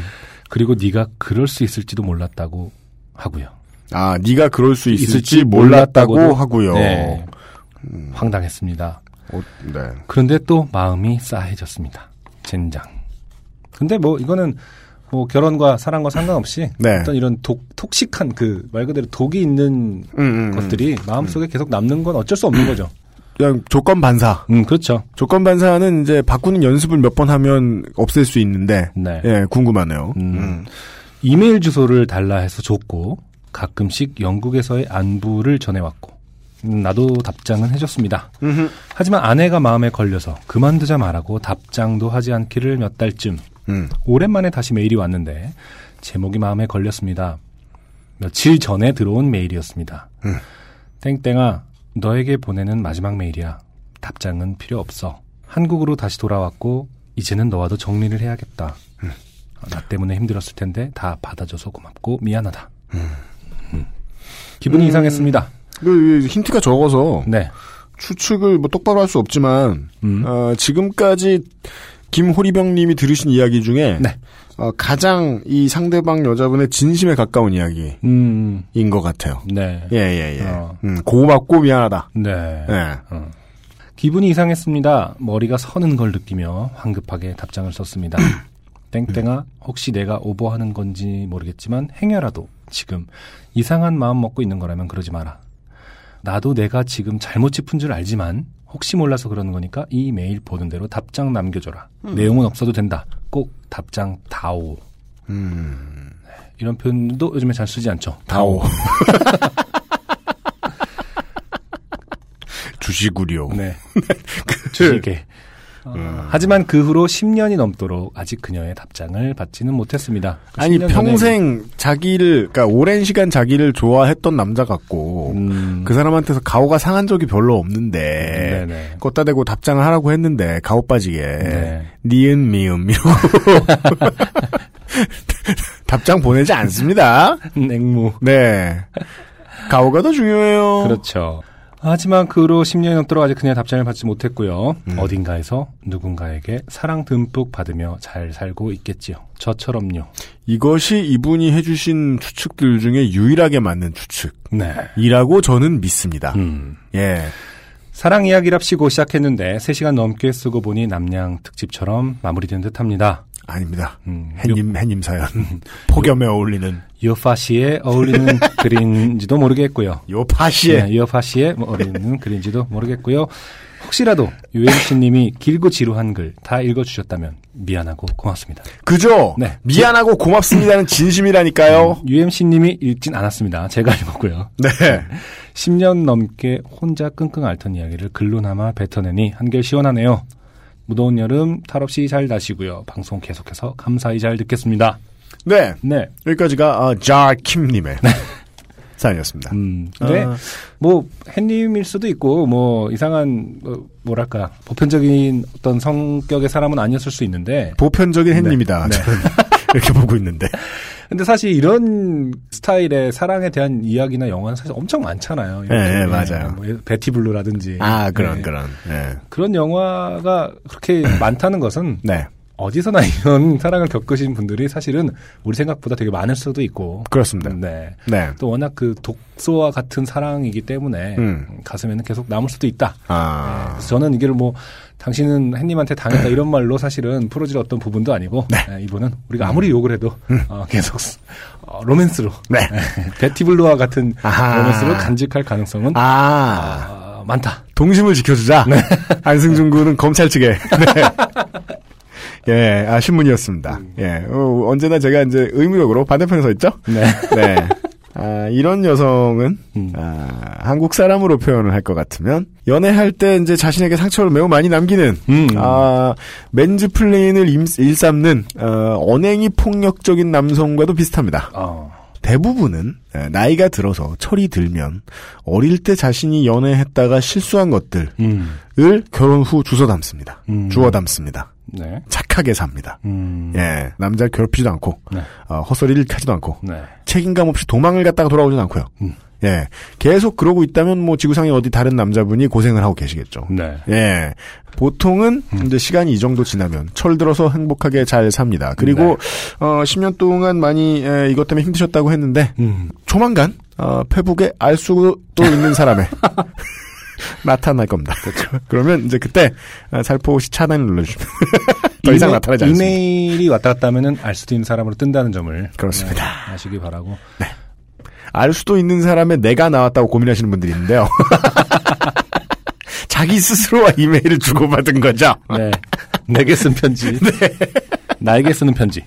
그리고 네가 그럴 수 있을지도 몰랐다고 하고요. 아, 네가 그럴 수 있을지, 있을지 몰랐다고 몰랐다고도- 하고요. 네. 황당했습니다. 어, 네. 그런데 또 마음이 싸해졌습니다. 젠장. 근데 뭐 이거는 뭐 결혼과 사랑과 상관없이 네. 어떤 이런 독, 톡식한 그 말 그대로 독이 있는 음, 음, 음. 것들이 마음속에 계속 남는 건 어쩔 수 없는 거죠. 그냥 조건 반사. 음, 그렇죠. 조건 반사는 이제 바꾸는 연습을 몇 번 하면 없앨 수 있는데, 네. 예, 궁금하네요. 음. 이메일 주소를 달라 해서 줬고 가끔씩 영국에서의 안부를 전해왔고 음, 나도 답장은 해줬습니다. 음흠. 하지만 아내가 마음에 걸려서 그만두자 말하고 답장도 하지 않기를 몇 달쯤 음. 오랜만에 다시 메일이 왔는데 제목이 마음에 걸렸습니다. 며칠 전에 들어온 메일이었습니다. 음. 땡땡아, 너에게 보내는 마지막 메일이야. 답장은 필요 없어. 한국으로 다시 돌아왔고 이제는 너와도 정리를 해야겠다. 음. 아, 나 때문에 힘들었을 텐데 다 받아줘서 고맙고 미안하다. 음. 기분이 이상했습니다. 그 힌트가 적어서 네. 추측을 뭐 똑바로 할 수 없지만 음. 어, 지금까지 김호리병님이 들으신 이야기 중에 네. 어, 가장 이 상대방 여자분의 진심에 가까운 이야기인 음, 것 같아요. 네. 예 예 예. 어. 음, 고맙고 미안하다. 네. 예. 어. 기분이 이상했습니다. 머리가 서는 걸 느끼며 황급하게 답장을 썼습니다. 땡땡아, 혹시 내가 오버하는 건지 모르겠지만 행여라도 지금 이상한 마음 먹고 있는 거라면 그러지 마라. 나도 내가 지금 잘못 짚은 줄 알지만 혹시 몰라서 그러는 거니까 이 메일 보는 대로 답장 남겨줘라. 내용은 없어도 된다. 꼭 답장 다오. 음, 이런 표현도 요즘에 잘 쓰지 않죠. 다오. 주시구려. 네. 주시게. 어, 하지만 그 후로 10년이 넘도록 아직 그녀의 답장을 받지는 못했습니다. 그 아니 10년 전에 평생 자기를 그러니까 오랜 시간 자기를 좋아했던 남자 같고 음, 그 사람한테서 가오가 상한 적이 별로 없는데 네네. 껐다 대고 답장을 하라고 했는데 가오 빠지게 네. 니은 미음 이러고 답장 보내지 않습니다. 냉무. 네. 가오가 더 중요해요. 그렇죠. 하지만 그 후로 10년이 넘도록 아직 그녀의 답장을 받지 못했고요. 음. 어딘가에서 누군가에게 사랑 듬뿍 받으며 잘 살고 있겠지요. 저처럼요. 이것이 이분이 해주신 추측들 중에 유일하게 맞는 추측이라고 네. 저는 믿습니다. 음. 예. 사랑 이야기랍시고 시작했는데 3시간 넘게 쓰고 보니 남양 특집처럼 마무리된 듯합니다. 아닙니다. 음, 해님, 해님 사연. 폭염에 어울리는 요파시에 어울리는 글인지도 모르겠고요. 요 파시에. 네, 요파시에 뭐 어울리는 글인지도 모르겠고요. 혹시라도 유엠씨님이 길고 지루한 글 다 읽어주셨다면 미안하고 고맙습니다. 그죠? 네. 미안하고 고맙습니다는 진심이라니까요. UMC님이 읽진 않았습니다. 제가 읽었고요. 네. 10년 넘게 혼자 끙끙 앓던 이야기를 글로나마 뱉어내니 한결 시원하네요. 무더운 여름 탈 없이 잘 나시고요. 방송 계속해서 감사히 잘 듣겠습니다. 네. 네. 여기까지가, 어, 자킴님의 사연이었습니다. 음, 근데 아. 뭐 햇님일 수도 있고 뭐 이상한 뭐, 뭐랄까 보편적인 어떤 성격의 사람은 아니었을 수 있는데 보편적인 햇님이다. 네. 저는 이렇게 보고 있는데. 근데 사실 이런 스타일의 사랑에 대한 이야기나 영화는 사실 엄청 많잖아요. 이렇게. 네, 맞아요. 뭐 베티 블루라든지 아, 그런, 네. 그런. 네. 그런 영화가 그렇게 많다는 것은 네. 어디서나 이런 사랑을 겪으신 분들이 사실은 우리 생각보다 되게 많을 수도 있고 그렇습니다. 네. 네. 또 워낙 그 독소와 같은 사랑이기 때문에 음. 가슴에는 계속 남을 수도 있다. 아. 그래서 저는 이게 뭐 당신은 햇님한테 당했다 이런 말로 사실은 풀어질 어떤 부분도 아니고 네. 네, 이분은 우리가 아무리 욕을 해도 어, 계속 어, 로맨스로 음. 네. 베티블루와 같은 아하. 로맨스로 간직할 가능성은 아. 어, 많다. 동심을 지켜주자. 안승준 군은 검찰 측에. 네. 예, 아, 신문이었습니다. 예, 어, 언제나 제가 이제 의무적으로 반대편에 서 있죠? 네. 네. 아, 이런 여성은, 음. 아, 한국 사람으로 표현을 할 것 같으면, 연애할 때 이제 자신에게 상처를 매우 많이 남기는, 음. 아, mansplain을 임- 일삼는, 어, 언행이 폭력적인 남성과도 비슷합니다. 어. 대부분은 에, 나이가 들어서 철이 들면 어릴 때 자신이 연애했다가 실수한 것들을 음. 결혼 후 주워 담습니다. 음. 주워 담습니다. 네. 착하게 삽니다. 음. 예, 남자를 괴롭히지도 않고 네. 어, 헛소리를 하지도 않고 네. 책임감 없이 도망을 갔다가 돌아오진 않고요. 음. 예, 계속 그러고 있다면 뭐 지구상의 어디 다른 남자분이 고생을 하고 계시겠죠. 네. 예. 보통은 이제 시간이 이 정도 지나면 철들어서 행복하게 잘 삽니다. 그리고 어 10년 동안 많이 에, 이것 때문에 힘드셨다고 했는데 음. 조만간 어, 페북에 알 수도 있는 사람의 나타날 겁니다. 그러면 이제 그때 어, 살포시 차단을 눌러주시면 더 이상 이메- 나타나지 않습니다. 이메일이 왔다 갔다 하면은 알 수도 있는 사람으로 뜬다는 점을 그렇습니다. 네, 아시기 바라고. 알 수도 있는 사람의 내가 나왔다고 고민하시는 분들이 있는데요. 자기 스스로와 이메일을 주고받은 거죠. 네. 내게 쓴 편지. 네. 나에게 쓰는 편지.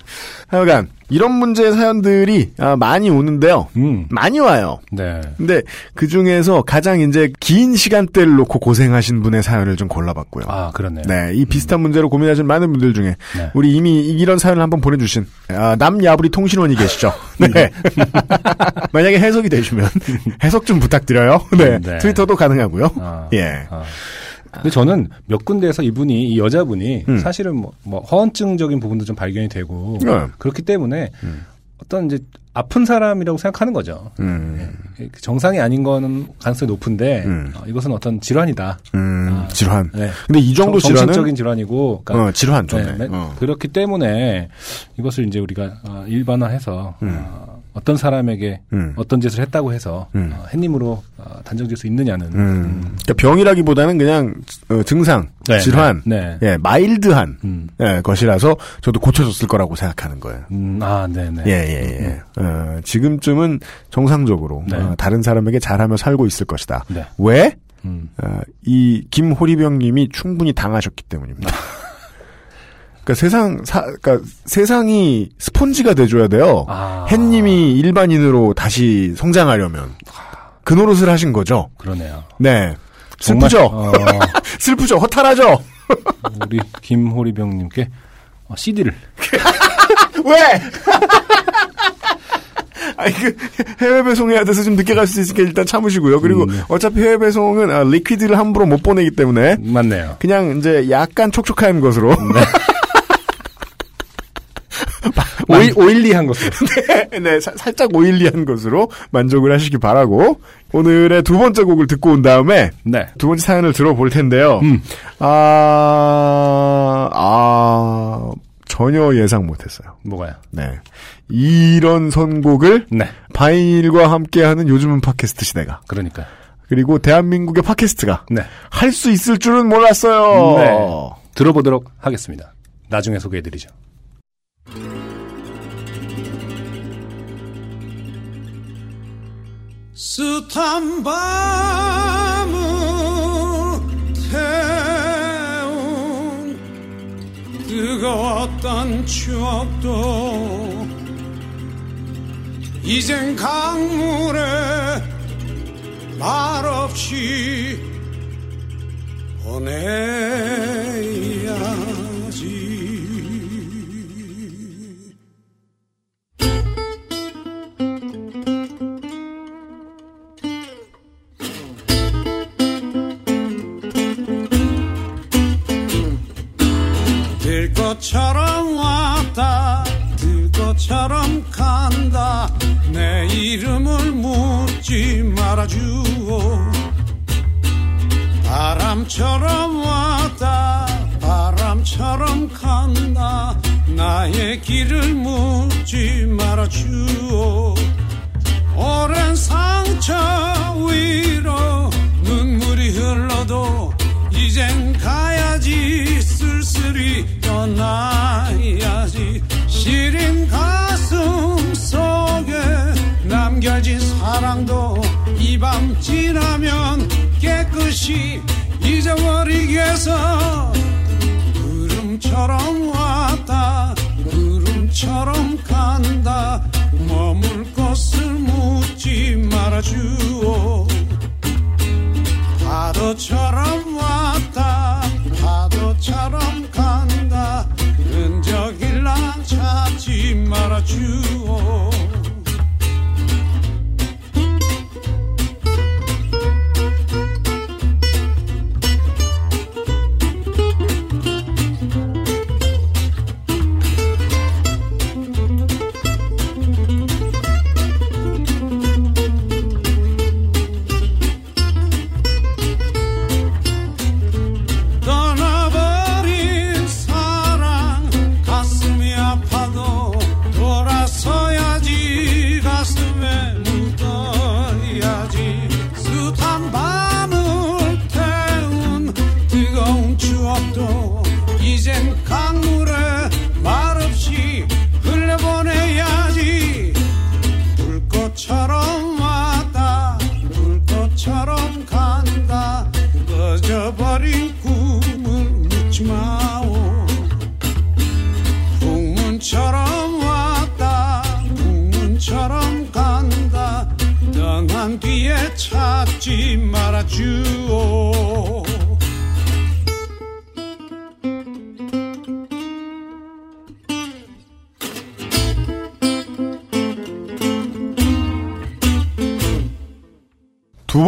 하여간 이런 문제의 사연들이 아, 많이 오는데요. 음. 많이 와요. 네. 근데 그 중에서 가장 이제 긴 시간대를 놓고 고생하신 분의 사연을 좀 골라봤고요. 아, 그렇네요. 네, 이 비슷한 문제로 고민하신 많은 분들 중에 네. 우리 이미 이런 사연을 한번 보내주신 아, 남야부리 통신원이 계시죠. 네. 만약에 해석이 되시면 해석 좀 부탁드려요. 네, 네. 트위터도 가능하고요. 아, 예. 아. 근데 저는 몇 군데에서 이분이 이 여자분이 음. 사실은 뭐, 뭐 허언증적인 부분도 좀 발견이 되고 네. 그렇기 때문에 어떤 이제 아픈 사람이라고 생각하는 거죠. 음, 예, 정상이 아닌 거는 가능성이 높은데 음. 어, 이것은 어떤 질환이다. 음, 아, 질환. 네. 근데 이 정도 정- 질환은 정신적인 질환이고 그러니까 어, 질환 좋네. 네, 어. 그렇기 때문에 이것을 이제 우리가 어, 일반화해서 어, 어떤 사람에게 음. 어떤 짓을 했다고 해서 음. 어, 햇님으로 어, 단정질 수 있느냐는 음, 그러니까 병이라기보다는 그냥 어, 증상, 네, 질환, 네. 예, 마일드한 음. 예, 것이라서 저도 고쳐졌을 거라고 생각하는 거예요. 음, 아, 네 네. 예, 예, 예. 어, 지금쯤은 정상적으로 네. 어, 다른 사람에게 잘하며 살고 있을 것이다. 네. 왜? 음. 어, 이 김호리병님이 충분히 당하셨기 때문입니다. 그러니까 세상 사, 그러니까 세상이 스폰지가 돼줘야 돼요. 아. 햇님이 일반인으로 다시 성장하려면 그 노릇을 하신 거죠. 그러네요. 네. 정말, 슬프죠? 어, 슬프죠? 허탈하죠? 우리 김호리병님께 어, CD를 왜? 아니, 그, 해외 배송해야 돼서 좀 늦게 갈 수 있으니까 일단 참으시고요. 그리고 음. 어차피 해외 배송은 아, 리퀴드를 함부로 못 보내기 때문에 맞네요. 그냥 이제 약간 촉촉한 것으로. 오일, 오일리한 것으로. 네, 사- 살짝 오일리한 것으로 만족을 하시기 바라고 오늘의 두 번째 곡을 듣고 온 다음에 네. 두 번째 사연을 들어볼 텐데요. 음. 아, 아, 전혀 예상 못했어요. 뭐가요? 네. 이런 선곡을 네. 바인일과 함께하는 요즘은 팟캐스트 시대가 그러니까. 그리고 대한민국의 팟캐스트가 네. 할 수 있을 줄은 몰랐어요. 네. 들어보도록 하겠습니다. 나중에 소개해드리죠. 숱한 밤을 태운 뜨거웠던 추억도 이젠 강물에 말없이 보내야 것처럼 왔다 들 것처럼 간다. 내 이름을 묻지 말아주오. 바람처럼 왔다 바람처럼 간다. 나의 길을 묻지 말아주오. 오랜 상처 위로 눈물이 흘러도 이젠 가야지 쓸쓸히 떠나야지. 시린 가슴 속에 남겨진 사랑도 이 밤 지나면 깨끗이 잊어버리겠어. 구름처럼 왔다 구름처럼 간다. 머물 곳을 묻지 말아주오 파도처럼 왔다 파도처럼 간다. 흔적일랑 찾지 말아주오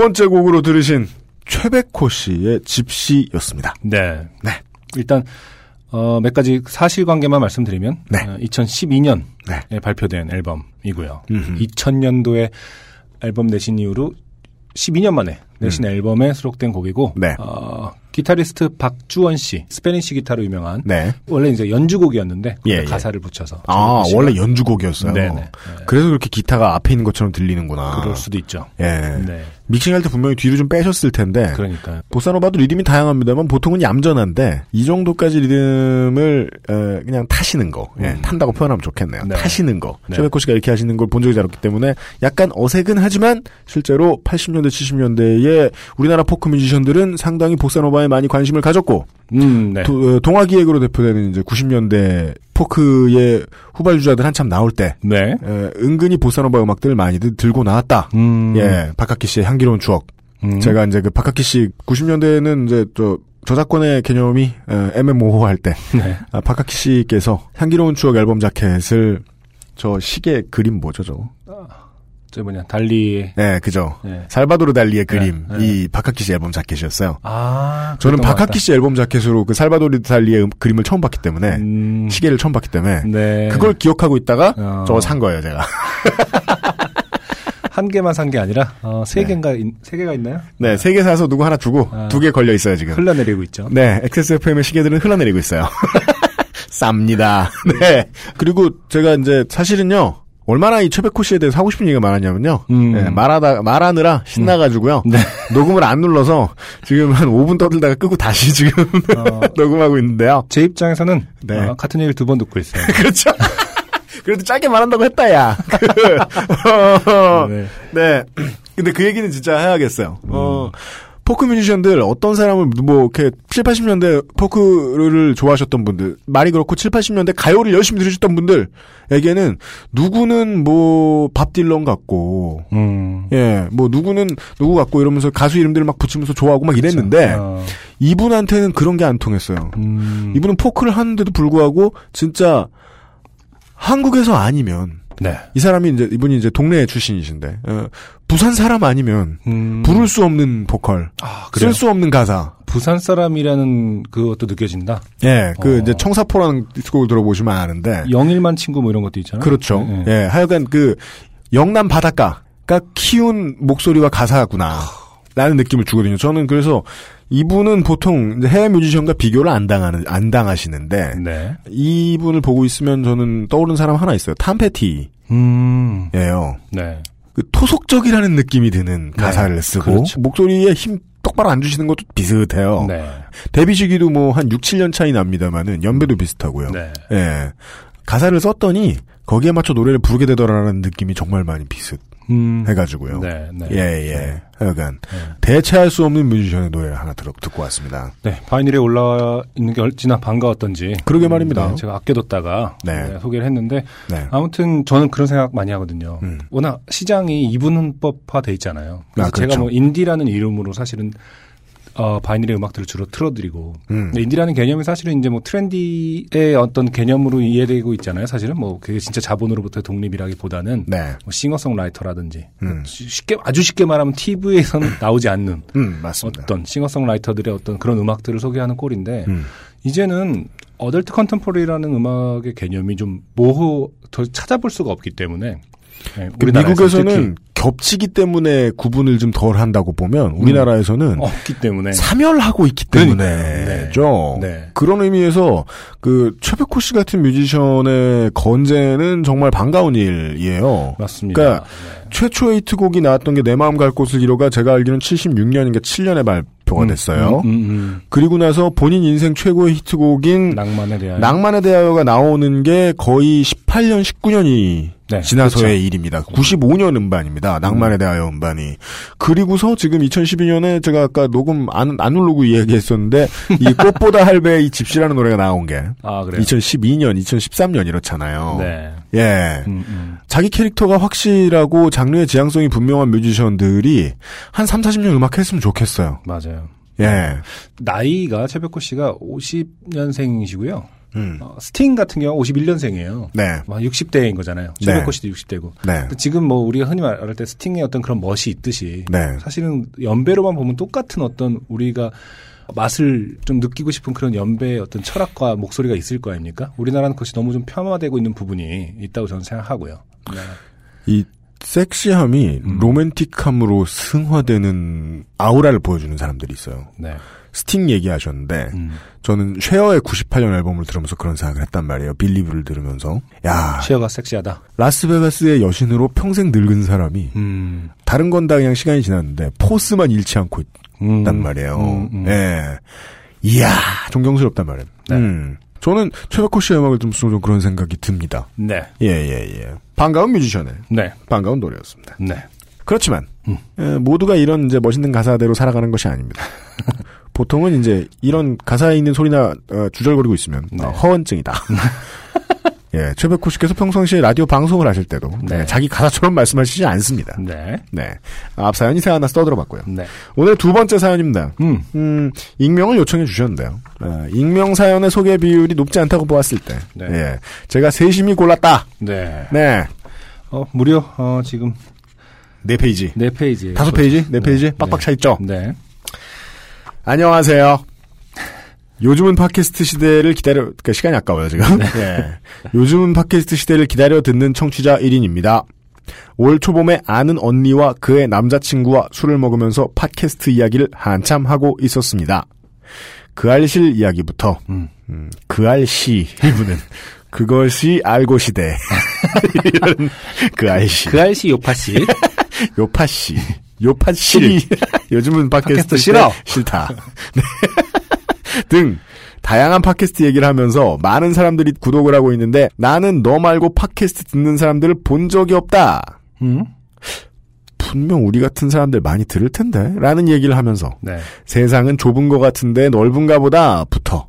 번째 곡으로 들으신 최백호 씨의 집시였습니다. 네. 네. 일단, 어, 몇 가지 사실관계만 말씀드리면, 네. 어, 2012년에 네. 발표된 앨범이고요. 음흠. 2000년도에 앨범 내신 이후로 12년 만에 내신 앨범에 수록된 곡이고, 음. 네. 어, 기타리스트 박주원 씨, Spanish 기타로 유명한, 네. 원래 이제 연주곡이었는데, 예, 예. 가사를 붙여서. 아, 원래 연주곡이었어요. 네네. 네. 그래서 그렇게 기타가 앞에 있는 것처럼 들리는구나. 그럴 수도 있죠. 예. 네. 믹싱할 때 분명히 뒤로 좀 빼셨을 텐데. 그러니까요. 보사노바도 리듬이 다양합니다만 보통은 얌전한데 이 정도까지 리듬을 어, 그냥 타시는 거, 예, 음. 탄다고 표현하면 좋겠네요. 네. 타시는 거. 네. 최백호 씨가 이렇게 하시는 걸 본 적이 잘 없기 때문에 약간 어색은 하지만 실제로 80년대 70년대에 우리나라 포크 뮤지션들은 상당히 보사노바에 많이 관심을 가졌고 음, 네. 도- 어, 동화 기획으로 대표되는 이제 90년대 포크의 후발주자들 한참 나올 때 네. 에, 은근히 보사노바 음악들을 많이들 들고 나왔다. 음. 예, 박학기 씨의 향기로운 추억. 음. 제가 이제 그 박학기 씨 90년대에는 이제 저 저작권의 개념이 어, 애매모호할 때 네. 아, 박학기 씨께서 향기로운 추억 앨범 자켓을 저 시계 그림 뭐죠, 저거? 저 뭐냐 달리. 네, 그죠. 네. 살바도르 달리의 그림, 네. 이 박학기 씨 앨범 자켓이었어요. 아 저는 박학기 씨 앨범 자켓으로 그 살바도르 달리의 음- 그림을 처음 봤기 때문에. 음, 시계를 처음 봤기 때문에 네. 그걸 기억하고 있다가 어. 저거 산 거예요, 제가. 한 개만 산 게 아니라 어, 세 네. 개인가 있- 세 개가 있나요? 네, 세 개 사서 누구 하나 주고 아. 두개 걸려 있어요, 지금. 흘러내리고 있죠. 네, XSFM의 시계들은 흘러내리고 있어요. 쌉니다. 네. 그리고 제가 이제 사실은요, 얼마나 이 최백호 씨에 대해서 하고 싶은 얘기가 많았냐면요. 음. 네, 말하다, 말하느라 신나가지고요. 네. 녹음을 안 눌러서 지금 한 5분 떠들다가 끄고 다시 지금 어, 녹음하고 있는데요. 제 입장에서는 네. 어, 같은 얘기를 두 번 듣고 있어요. 그렇죠. 그래도 짧게 말한다고 했다, 야. 그, 어, 네. 네. 근데 그 얘기는 진짜 해야겠어요. 어, 포크 뮤지션들 어떤 사람을 뭐 이렇게 7, 80년대 포크를 좋아하셨던 분들, 말이 그렇고 7, 80년대 가요를 열심히 들으셨던 분들에게는 누구는 뭐 밥 딜런 같고 음. 예, 뭐 누구는 누구 같고 이러면서 가수 이름들을 막 붙이면서 좋아하고 막 이랬는데 어, 이분한테는 그런 게 안 통했어요. 음. 이분은 포크를 하는데도 불구하고 진짜 한국에서 아니면 네. 이 사람이 이제 이분이 이제 동네 출신이신데 어, 부산 사람 아니면 음. 부를 수 없는 보컬, 아, 그래요? 쓸수 없는 가사. 부산 사람이라는 그것도 느껴진다. 예, 그 어. 이제 청사포라는 디스곡을 들어보시면 아는데 영일만 친구 뭐 이런 것도 있잖아요. 그렇죠. 네, 네. 예, 하여간 그 영남 바닷가가 키운 목소리와 가사구나. 라는 느낌을 주거든요. 저는 그래서 이분은 보통 해외 뮤지션과 비교를 안 당하는 안 당하시는데 네. 이분을 보고 있으면 저는 떠오르는 사람 하나 있어요. 탐페티예요. 음. 네. 그 토속적이라는 느낌이 드는 가사를 쓰고 그렇죠. 목소리에 힘 똑바로 안 주시는 것도 비슷해요. 네. 데뷔 시기도 뭐 한 6, 7년 차이 납니다만은 연배도 비슷하고요. 네. 예. 가사를 썼더니 거기에 맞춰 노래를 부르게 되더라라는 느낌이 정말 많이 비슷해가지고요. 음. 네. 네. 예, 예. 하여간 네. 대체할 수 없는 뮤지션의 노래를 하나 들어, 듣고 왔습니다. 네, 바이닐에 올라와 있는 게 얼마나 반가웠던지. 그러게 말입니다. 네, 제가 아껴뒀다가 네. 네, 소개를 했는데 네. 아무튼 저는 그런 생각 많이 하거든요. 음. 워낙 시장이 이분법화돼 있잖아요. 그래서 아, 그렇죠. 제가 뭐 인디라는 이름으로 사실은 어, 바이닐의 음악들을 주로 틀어드리고 음. 근데 인디라는 개념이 사실은 이제 뭐 트렌디의 어떤 개념으로 이해되고 있잖아요. 사실은 뭐 그게 진짜 자본으로부터 독립이라기보다는 네. 뭐 싱어송라이터라든지 음. 쉽게 아주 쉽게 말하면 TV에서는 나오지 않는 음, 맞습니다. 어떤 싱어송라이터들의 어떤 그런 음악들을 소개하는 꼴인데 음. 이제는 어덜트 컨템포리라는 음악의 개념이 좀 모호 더 찾아볼 수가 없기 때문에 네, 그 미국에서는 겹치기 때문에 구분을 좀 덜 한다고 보면 우리나라에서는 특히 없기 때문에 사멸하고 있기 때문에죠. 네. 그런 의미에서 그 최백호 씨 같은 뮤지션의 건재는 정말 반가운 일이에요. 맞습니다. 그러니까 네. 최초의 히트곡이 나왔던 게 내 마음 갈 곳을 잃어가 제가 알기로는 76년인가 7년에 발표가 됐어요. 음, 음, 그리고 나서 본인 인생 최고의 히트곡인 음. 낭만에 대한 낭만에 대하여가 나오는 게 거의 18년, 19년이 네, 지나서의 그렇죠. 일입니다. 95년 음반입니다. 낭만에 대하여 음반이. 그리고서 지금 2012년에 제가 아까 녹음 안, 안 누르고 이야기했었는데 이 꽃보다 할배 이 집시라는 노래가 나온 게 아 그래요. 2012년, 2013년 이렇잖아요. 네. 예. 음, 음. 자기 캐릭터가 확실하고 장르의 지향성이 분명한 뮤지션들이 한 3, 40년 음악 했으면 좋겠어요. 맞아요. 예. 나이가 최백호 씨가 50년생이시고요. 음. 어, 스팅 같은 경우 51년생이에요. 네. 60대인 거잖아요. 네. 최백호 씨도 60대고. 네. 지금 뭐 우리가 흔히 말할 때 스팅의 어떤 그런 멋이 있듯이 네. 사실은 연배로만 보면 똑같은 어떤 우리가 맛을 좀 느끼고 싶은 그런 연배의 어떤 철학과 목소리가 있을 거 아닙니까? 우리나라는 그것이 너무 좀 폄하되고 있는 부분이 있다고 저는 생각하고요. 네. 이 섹시함이 음. 로맨틱함으로 승화되는 아우라를 보여주는 사람들이 있어요. 네. 스팅 얘기하셨는데 음. 저는 쉐어의 98년 앨범을 들으면서 그런 생각을 했단 말이에요. Believe를 들으면서 야 쉐어가 섹시하다. 라스베가스의 여신으로 평생 늙은 사람이 음. 다른 건 다 그냥 시간이 지났는데 포스만 잃지 않고 음. 있단 말이에요. 음, 음. 예. 이야 존경스럽단 말이에요. 네. 음. 저는 최백호 씨의 음악을 들으면서 좀 그런 생각이 듭니다. 네. 예, 예, 예. 반가운 뮤지션의 네. 반가운 노래였습니다. 네. 그렇지만 음. 에, 모두가 이런 이제 멋있는 가사대로 살아가는 것이 아닙니다. 보통은 이제 이런 가사에 있는 소리나 어, 주절거리고 있으면 네. 어, 허언증이다. 예, 최백호 씨께서 평상시에 라디오 방송을 하실 때도 네. 네, 자기 가사처럼 말씀하시지 않습니다. 네. 네. 앞 사연이 새 하나 써들어봤고요. 네. 오늘 두 번째 사연입니다. 음. 음, 익명을 요청해 주셨는데요. 어, 익명 사연의 소개 비율이 높지 않다고 보았을 때, 네. 예, 제가 세심히 골랐다. 네. 네, 어, 무려, 어, 지금, 네 페이지, 네 페이지. 다섯 페이지, 네 페이지, 빡빡 차 있죠. 네. 안녕하세요. 요즘은 팟캐스트 시대를 기다려, 그러니까 시간이 아까워요, 지금. 예. 요즘은 팟캐스트 시대를 기다려 듣는 청취자 1인입니다. 올 초봄에 아는 언니와 그의 남자친구와 술을 먹으면서 팟캐스트 이야기를 한참 하고 있었습니다. 그 알실 이야기부터, 음. 음, 그 알시 일부는 그것이 알고 시대. 이런 그 알시. 그 알씨 요파씨. 요파씨. 요파씨. 요즘은 팟캐스트, 팟캐스트 싫어. 싫다. 네. 등 다양한 팟캐스트 얘기를 하면서 많은 사람들이 구독을 하고 있는데 나는 너 말고 팟캐스트 듣는 사람들을 본 적이 없다. 음? 분명 우리 같은 사람들 많이 들을 텐데 라는 얘기를 하면서 네. 세상은 좁은 것 같은데 넓은가 보다 부터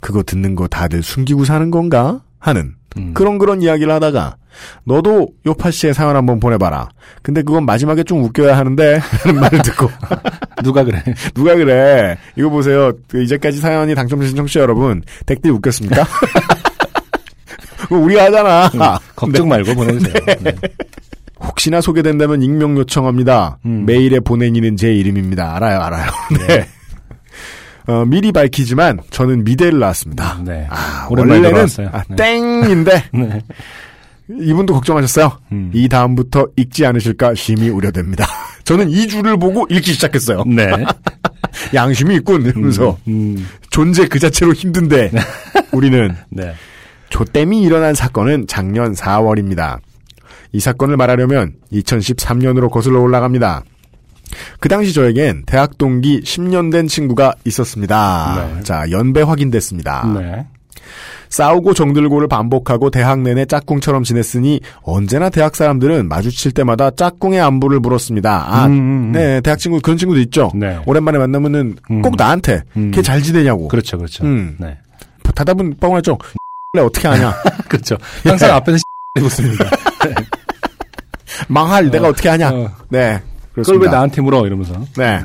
그거 듣는 거 다들 숨기고 사는 건가 하는 음. 그런 그런 이야기를 하다가 너도 요파 씨의 사연 한번 보내봐라. 근데 그건 마지막에 좀 웃겨야 하는데 하는 말을 듣고 누가 그래? 누가 그래? 이거 보세요. 그 이제까지 사연이 당첨되신 청취자 여러분 댓글 웃겼습니까? 우리가 하잖아. 걱정 말고 보내주세요. 네. 혹시나 소개된다면 익명 요청합니다. 음. 메일에 보내니는 제 이름입니다. 알아요, 알아요. 네. 어, 미리 밝히지만 저는 미대를 나왔습니다. 네. 아, 원래는. 아, 네. 땡인데 네. 이분도 걱정하셨어요. 음. 이 다음부터 읽지 않으실까 심히 우려됩니다. 저는 이 줄을 보고 읽기 시작했어요. 네. 양심이 있군 이러면서 음. 존재 그 자체로 힘든데 우리는 네. 조땜이 일어난 사건은 작년 4월입니다. 이 사건을 말하려면 2013년으로 거슬러 올라갑니다. 그 당시 저에겐 대학 동기 10년 된 친구가 있었습니다. 네. 자, 연배 확인됐습니다. 네. 싸우고 정들고를 반복하고 대학 내내 짝꿍처럼 지냈으니 언제나 대학 사람들은 마주칠 때마다 짝꿍의 안부를 물었습니다. 아, 음, 음, 음. 네, 대학 친구 그런 친구도 있죠. 네. 오랜만에 만나면은 음. 꼭 나한테 음. 걔잘 지내냐고. 그렇죠, 그렇죠. 음. 네. 대답은 뻥하죠. 어떻게 하냐? 그렇죠. 항상 앞에서 해붙습니다. 망할 내가 어떻게 하냐? 어. 네. 그걸. 왜 나한테 물어? 이러면서. 네.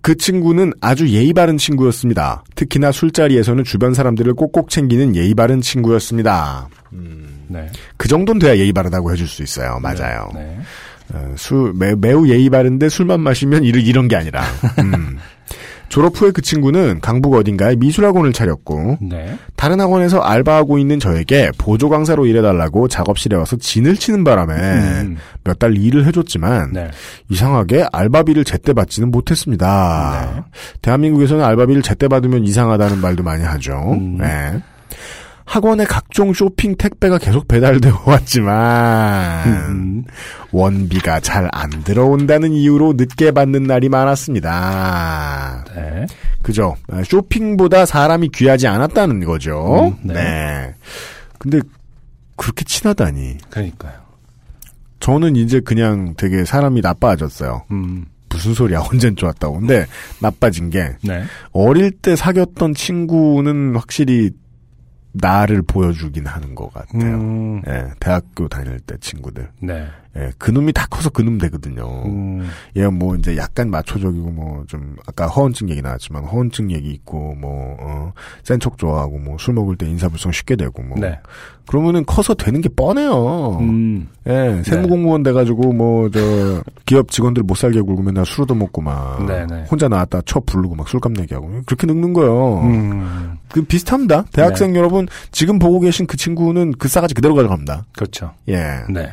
그 친구는 아주 예의 바른 친구였습니다. 특히나 술자리에서는 주변 사람들을 꼭꼭 챙기는 예의 바른 친구였습니다. 네. 그 정도는 돼야 예의 바르다고 해줄 수 있어요. 맞아요. 네. 어, 술, 매, 매우 예의 바른데 술만 마시면 이런, 이런 게 아니라. 음. 졸업 후에 그 친구는 강북 어딘가에 미술학원을 차렸고, 네. 다른 학원에서 알바하고 있는 저에게 보조 강사로 일해달라고 작업실에 와서 진을 치는 바람에 음. 몇달 일을 해줬지만, 네. 이상하게 알바비를 제때 받지는 못했습니다. 네. 대한민국에서는 알바비를 제때 받으면 이상하다는 말도 많이 하죠. 음. 네. 학원에 각종 쇼핑 택배가 계속 배달되어 왔지만 음. 원비가 잘 안 들어온다는 이유로 늦게 받는 날이 많았습니다. 네. 그죠? 아, 쇼핑보다 사람이 귀하지 않았다는 거죠. 음, 네. 네. 근데 그렇게 친하다니. 그러니까요. 저는 이제 그냥 되게 사람이 나빠졌어요. 음. 무슨 소리야? 언젠 좋았다고. 근데 나빠진 게 네. 어릴 때 사귀었던 친구는 확실히 나를 보여주긴 하는 것 같아요. 음. 예, 대학교 다닐 때 친구들. 네. 예, 그놈이 다 커서 그놈 되거든요. 음. 얘뭐 이제 약간 마초적이고 뭐 좀 아까 허언증 얘기 나왔지만 허언증 얘기 있고 뭐 어, 센척 좋아하고 뭐 술 먹을 때 인사불성 쉽게 되고 뭐 네. 그러면은 커서 되는 게 뻔해요. 음. 예, 세무공무원 돼가지고 뭐 저 기업 직원들 못 살게 굴고 맨날 술 얻어먹고 막 네네. 혼자 나왔다 쳐 부르고 막 술값 내기 하고 그렇게 늙는 거예요. 음. 그 비슷합니다. 대학생 네. 여러분 지금 보고 계신 그 친구는 그 싸가지 그대로 가져갑니다. 그렇죠. 예. 네.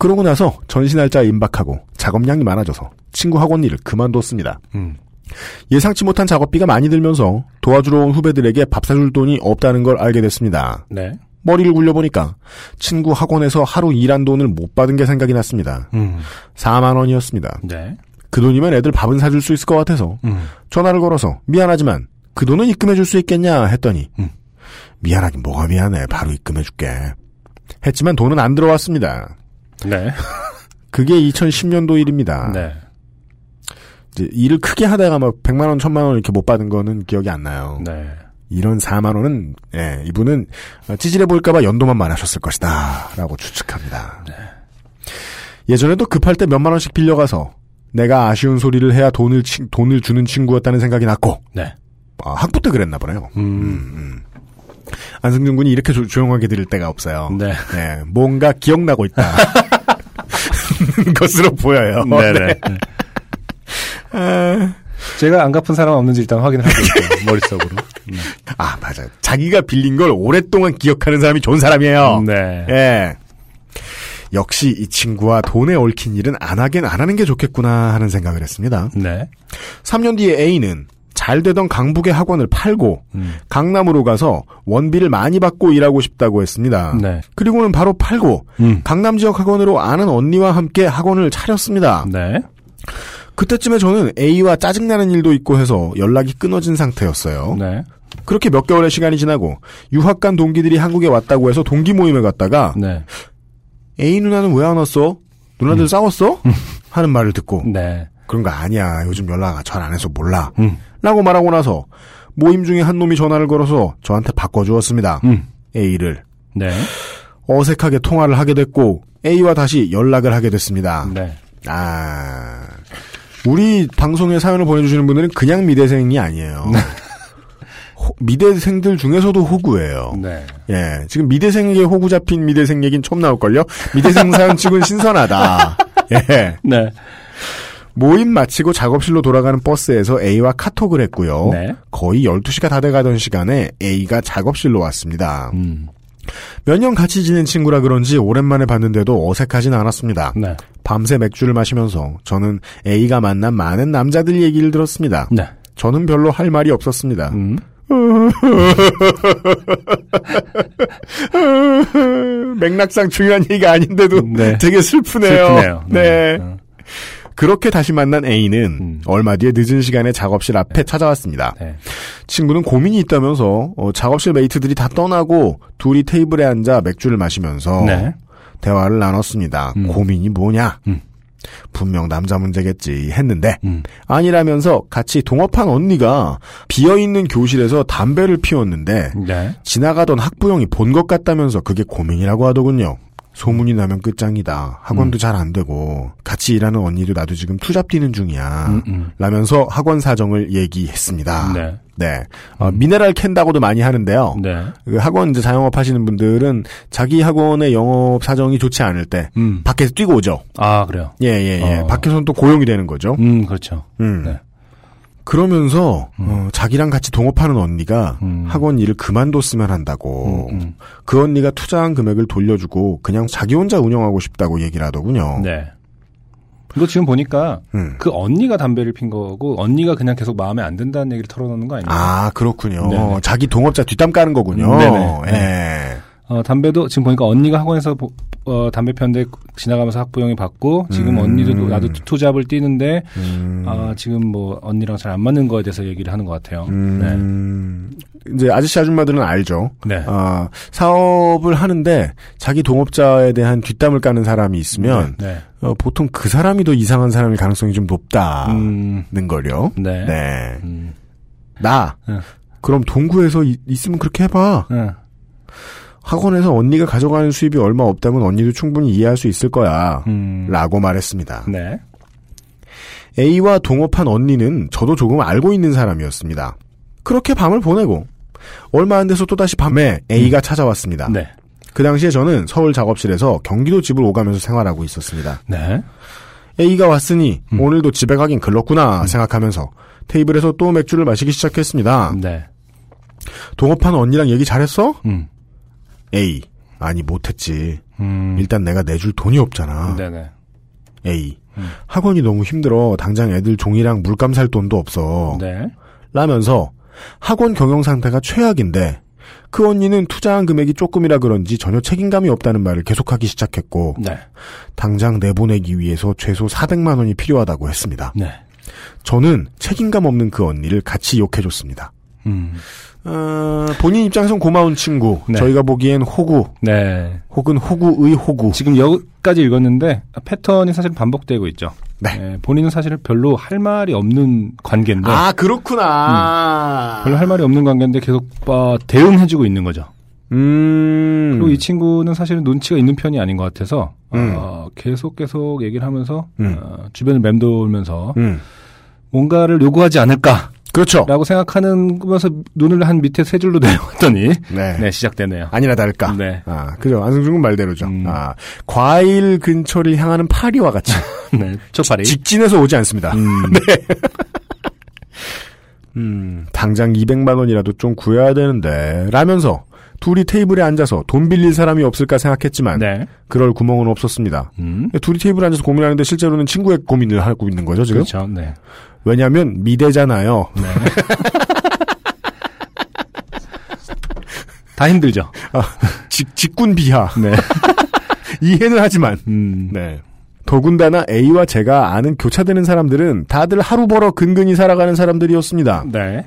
그러고 나서 전시 날짜 임박하고 작업량이 많아져서 친구 학원 일을 그만뒀습니다. 음. 예상치 못한 작업비가 많이 들면서 도와주러 온 후배들에게 밥 사줄 돈이 없다는 걸 알게 됐습니다. 네. 머리를 굴려보니까 친구 학원에서 하루 일한 돈을 못 받은 게 생각이 났습니다. 음. 4만 원이었습니다. 네. 그 돈이면 애들 밥은 사줄 수 있을 것 같아서 음. 전화를 걸어서 미안하지만 그 돈은 입금해 줄 수 있겠냐 했더니 음. 미안하긴 뭐가 미안해 바로 입금해 줄게 했지만 돈은 안 들어왔습니다. 네. 그게 2010년도 일입니다. 네. 이제 일을 크게 하다가 막 100만 원, 1000만 원 이렇게 못 받은 거는 기억이 안 나요. 네. 이런 4만 원은 예, 이분은 찌질해 보일까봐 연도만 많으셨을 것이다라고 추측합니다. 예전에도 급할 때 몇만 원씩 빌려가서 내가 아쉬운 소리를 해야 돈을 치- 돈을 주는 친구였다는 생각이 났고 네. 아, 학부 때 그랬나 보네요. 음. 안승준 군이 이렇게 조, 용하게 들을 때가 없어요. 네. 네, 뭔가 기억나고 있다. 것으로 보여요. 네네. 아, 제가 안 갚은 사람 없는지 일단 확인을 하고 있어요. 머릿속으로. 아, 맞아요. 자기가 빌린 걸 오랫동안 기억하는 사람이 좋은 사람이에요. 네. 예. 역시 이 친구와 돈에 얽힌 일은 안 하긴 안 하는 게 좋겠구나 하는 생각을 했습니다. 네. 3년 뒤에 A는 잘 되던 강북의 학원을 팔고 음. 강남으로 가서 원비를 많이 받고 일하고 싶다고 했습니다. 네. 그리고는 바로 팔고 음. 강남 지역 학원으로 아는 언니와 함께 학원을 차렸습니다. 네. 그때쯤에 저는 A와 짜증나는 일도 있고 해서 연락이 끊어진 상태였어요. 네. 그렇게 몇 개월의 시간이 지나고 유학 간 동기들이 한국에 왔다고 해서 동기 모임에 갔다가 네. A 누나는 왜 안 왔어? 누나들 싸웠어? 하는 말을 듣고 네. 그런 거 아니야. 요즘 연락 잘 안 해서 몰라. 음. 라고 말하고 나서 모임 중에 한 놈이 전화를 걸어서 저한테 바꿔주었습니다. 음. A를 네. 어색하게 통화를 하게 됐고 A와 다시 연락을 하게 됐습니다. 네. 아 우리 방송에 사연을 보내주시는 분들은 그냥 미대생이 아니에요. 호- 미대생들 중에서도 호구예요. 네. 예, 지금 미대생에게 호구 잡힌 미대생 얘기는 처음 나올걸요? 미대생 사연 치곤 신선하다. 예. 네. 모임 마치고 작업실로 돌아가는 버스에서 A와 카톡을 했고요. 네. 거의 12시가 다 돼가던 시간에 A가 작업실로 왔습니다. 음. 몇년 같이 지낸 친구라 그런지 오랜만에 봤는데도 어색하진 않았습니다. 네. 밤새 맥주를 마시면서 저는 A가 만난 많은 남자들 얘기를 들었습니다. 네. 저는 별로 할 말이 없었습니다. 음. 맥락상 중요한 얘기가 아닌데도 네. 되게 슬프네요. 슬프네요. 네. 음. 그렇게 다시 만난 A는 음. 얼마 뒤에 늦은 시간에 작업실 앞에 찾아왔습니다. 네. 친구는 고민이 있다면서 어, 작업실 메이트들이 다 떠나고 둘이 테이블에 앉아 맥주를 마시면서 네. 대화를 나눴습니다. 음. 고민이 뭐냐? 음. 분명 남자 문제겠지 했는데 음. 아니라면서 같이 동업한 언니가 비어있는 교실에서 담배를 피웠는데 네. 지나가던 학부형이 본 것 같다면서 그게 고민이라고 하더군요. 소문이 나면 끝장이다. 학원도 잘안 되고 같이 일하는 언니도 나도 지금 투잡 뛰는 중이야. 음, 음. 라면서 학원 사정을 얘기했습니다. 네. 네. 어, 미네랄 캔다고도 많이 하는데요. 네. 그 학원 이제 자영업 하시는 분들은 자기 학원의 영업 사정이 좋지 않을 때 음. 밖에서 뛰고 오죠. 아, 그래요. 예, 예, 예. 어. 밖에서는 또 고용이 되는 거죠. 음, 그렇죠. 음. 네. 그러면서 어, 자기랑 같이 동업하는 언니가 음. 학원 일을 그만뒀으면 한다고 음, 음. 그 언니가 투자한 금액을 돌려주고 그냥 자기 혼자 운영하고 싶다고 얘기를 하더군요. 네. 이거 지금 보니까 음. 그 언니가 담배를 핀 거고 언니가 그냥 계속 마음에 안 든다는 얘기를 털어놓는 거 아니에요? 아 그렇군요. 네네. 자기 동업자 뒷담 까는 거군요. 네네. 예. 어, 담배도 지금 보니까 언니가 학원에서 보- 어, 담배 폈는데 지나가면서 학부형이 받고 지금 음. 언니도 나도 투잡을 뛰는데 음. 아, 지금 뭐 언니랑 잘 안 맞는 거에 대해서 얘기를 하는 것 같아요. 음. 이제 아저씨 아줌마들은 알죠. 네. 네. 아, 사업을 하는데 자기 동업자에 대한 뒷담을 까는 사람이 있으면 네. 어, 보통 그 사람이 더 이상한 사람일 가능성이 좀 높다는 음, 걸요. 네. 네. 음, 나 응. 그럼 동구에서 이- 있으면 그렇게 해봐. 응. 학원에서 언니가 가져가는 수입이 얼마 없다면 언니도 충분히 이해할 수 있을 거야. 음, 라고 말했습니다. 네. A와 동업한 언니는 저도 조금 알고 있는 사람이었습니다. 그렇게 밤을 보내고 얼마 안 돼서 또다시 밤에 A가 찾아왔습니다. 네. 그 당시에 저는 서울 작업실에서 경기도 집을 오가면서 생활하고 있었습니다. 네. A가 왔으니 음. 오늘도 집에 가긴 글렀구나 생각하면서 테이블에서 또 맥주를 마시기 시작했습니다. 네. 동업한 언니랑 얘기 잘했어? 음. A. 아니 못했지. 음. 일단 내가 내줄 돈이 없잖아. 네네. A. 음. 학원이 너무 힘들어. 당장 애들 종이랑 물감 살 돈도 없어. 네. 라면서 학원 경영 상태가 최악인데 그 언니는 투자한 금액이 조금이라 그런지 전혀 책임감이 없다는 말을 계속하기 시작했고 네. 당장 내보내기 위해서 최소 400만 원이 필요하다고 했습니다. 네. 저는 책임감 없는 그 언니를 같이 욕해줬습니다. 음. 어, 본인 입장에선 고마운 친구, 네. 저희가 보기엔 호구, 네. 혹은 호구의 호구. 지금 여기까지 읽었는데 패턴이 사실 반복되고 있죠. 네. 예, 본인은 사실 별로 할 말이 없는 관계인데 아 그렇구나. 별로 할 말이 없는 관계인데 계속 어, 대응해주고 있는 거죠. 음. 그리고 이 친구는 사실은 눈치가 있는 편이 아닌 것 같아서 음. 어, 계속 계속 얘기를 하면서 음. 어, 주변을 맴돌면서 음. 뭔가를 요구하지 않을까라고 그렇죠. 생각하는 거면서 눈을 한 밑에 세 줄로 내려왔더니 네. 네 시작되네요. 아니나 다를까. 네. 아, 그죠. 안승준 군 말대로죠. 음. 아, 과일 근처를 향하는 파리와 같이 네, 초파리. 직진해서 오지 않습니다. 음, 음, 당장 200만 원이라도 좀 구해야 되는데 라면서 둘이 테이블에 앉아서 돈 빌릴 사람이 없을까 생각했지만 네. 그럴 구멍은 없었습니다. 음, 둘이 테이블에 앉아서 고민하는데 실제로는 친구의 고민을 하고 있는 거죠 지금. 그렇죠. 네. 왜냐하면 미대잖아요. 네. 다 힘들죠. 직, 직군 비하 네. 이해는 하지만 음, 네. 더군다나 A와 제가 아는 교차되는 사람들은 다들 하루 벌어 근근히 살아가는 사람들이었습니다. 네.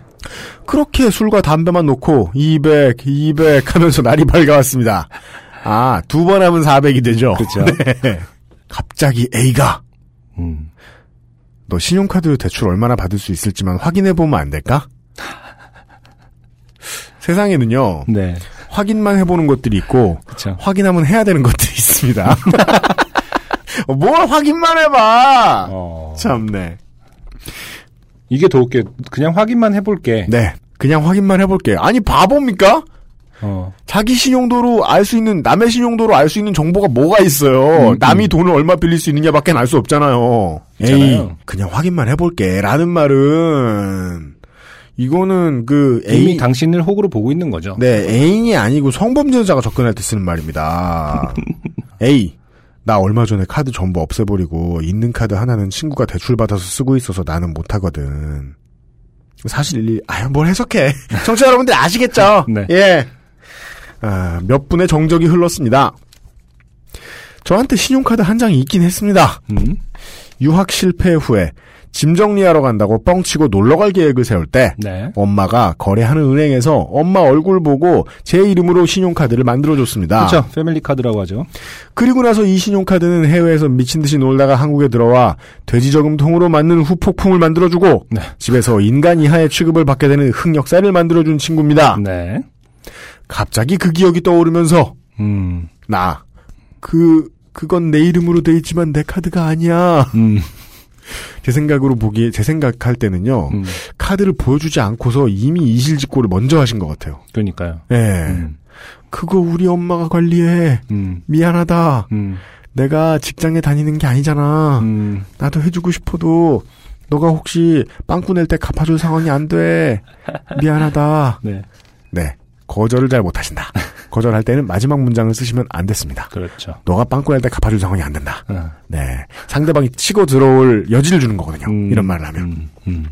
그렇게 술과 담배만 놓고 200, 200 하면서 날이 밝아왔습니다. 아, 두 번 하면 400이 되죠. 그렇죠. 네. 갑자기 A가 음, 너 신용카드 대출 얼마나 받을 수 있을지만 확인해 보면 안 될까? 세상에는요. 네. 확인만 해보는 것들이 있고 그렇죠. 확인하면 해야 되는 것들이 있습니다. 어, 뭘 확인만 해봐. 어, 참네. 이게 더 웃겨. 그냥 확인만 해볼게. 네. 그냥 확인만 해볼게. 아니 바보입니까? 어, 자기 신용도로 알 수 있는 남의 신용도로 알 수 있는 정보가 뭐가 있어요. 음, 남이 돈을 얼마 빌릴 수 있느냐밖에 알 수 없잖아요. 에이, 그냥 확인만 해볼게라는 말은 이거는 그 애인 당신을 호구로 보고 있는 거죠. 네 애인이 아니고 성범죄자가 접근할 때 쓰는 말입니다. A 나 얼마 전에 카드 전부 없애버리고 있는 카드 하나는 친구가 대출 받아서 쓰고 있어서 나는 못하거든. 사실 이- 아유 뭘 해석해. 청취자 여러분들 아시겠죠? 네. 예. 아, 몇 분의 정적이 흘렀습니다. 저한테 신용카드 한 장이 있긴 했습니다. 음, 유학 실패 후에 짐 정리하러 간다고 뻥치고 놀러 갈 계획을 세울 때 네. 엄마가 거래하는 은행에서 엄마 얼굴 보고 제 이름으로 신용카드를 만들어줬습니다. 그렇죠. 패밀리 카드라고 하죠. 그리고 나서 이 신용카드는 해외에서 미친 듯이 놀다가 한국에 들어와 돼지 저금통으로 맞는 후폭풍을 만들어주고 네. 집에서 인간 이하의 취급을 받게 되는 흑역사를 만들어준 친구입니다. 네. 갑자기 그 기억이 떠오르면서 음, 나 그 그건 내 이름으로 돼 있지만 내 카드가 아니야. 음, 제 생각으로 보기에 제 생각할 때는요 음, 카드를 보여주지 않고서 이미 이실직고를 먼저 하신 것 같아요. 그러니까요. 예, 음, 그거 우리 엄마가 관리해. 음, 미안하다. 음, 내가 직장에 다니는 게 아니잖아. 음, 나도 해주고 싶어도 너가 혹시 빵꾸 낼 때 갚아줄 상황이 안 돼. 미안하다. 네. 네, 거절을 잘 못하신다. 거절할 때는 마지막 문장을 쓰시면 안 됐습니다. 그렇죠. 너가 빵꾸 낼때 갚아줄 상황이 안 된다. 어, 네, 상대방이 치고 들어올 여지를 주는 거거든요. 음, 이런 말을 하면. 음, 음,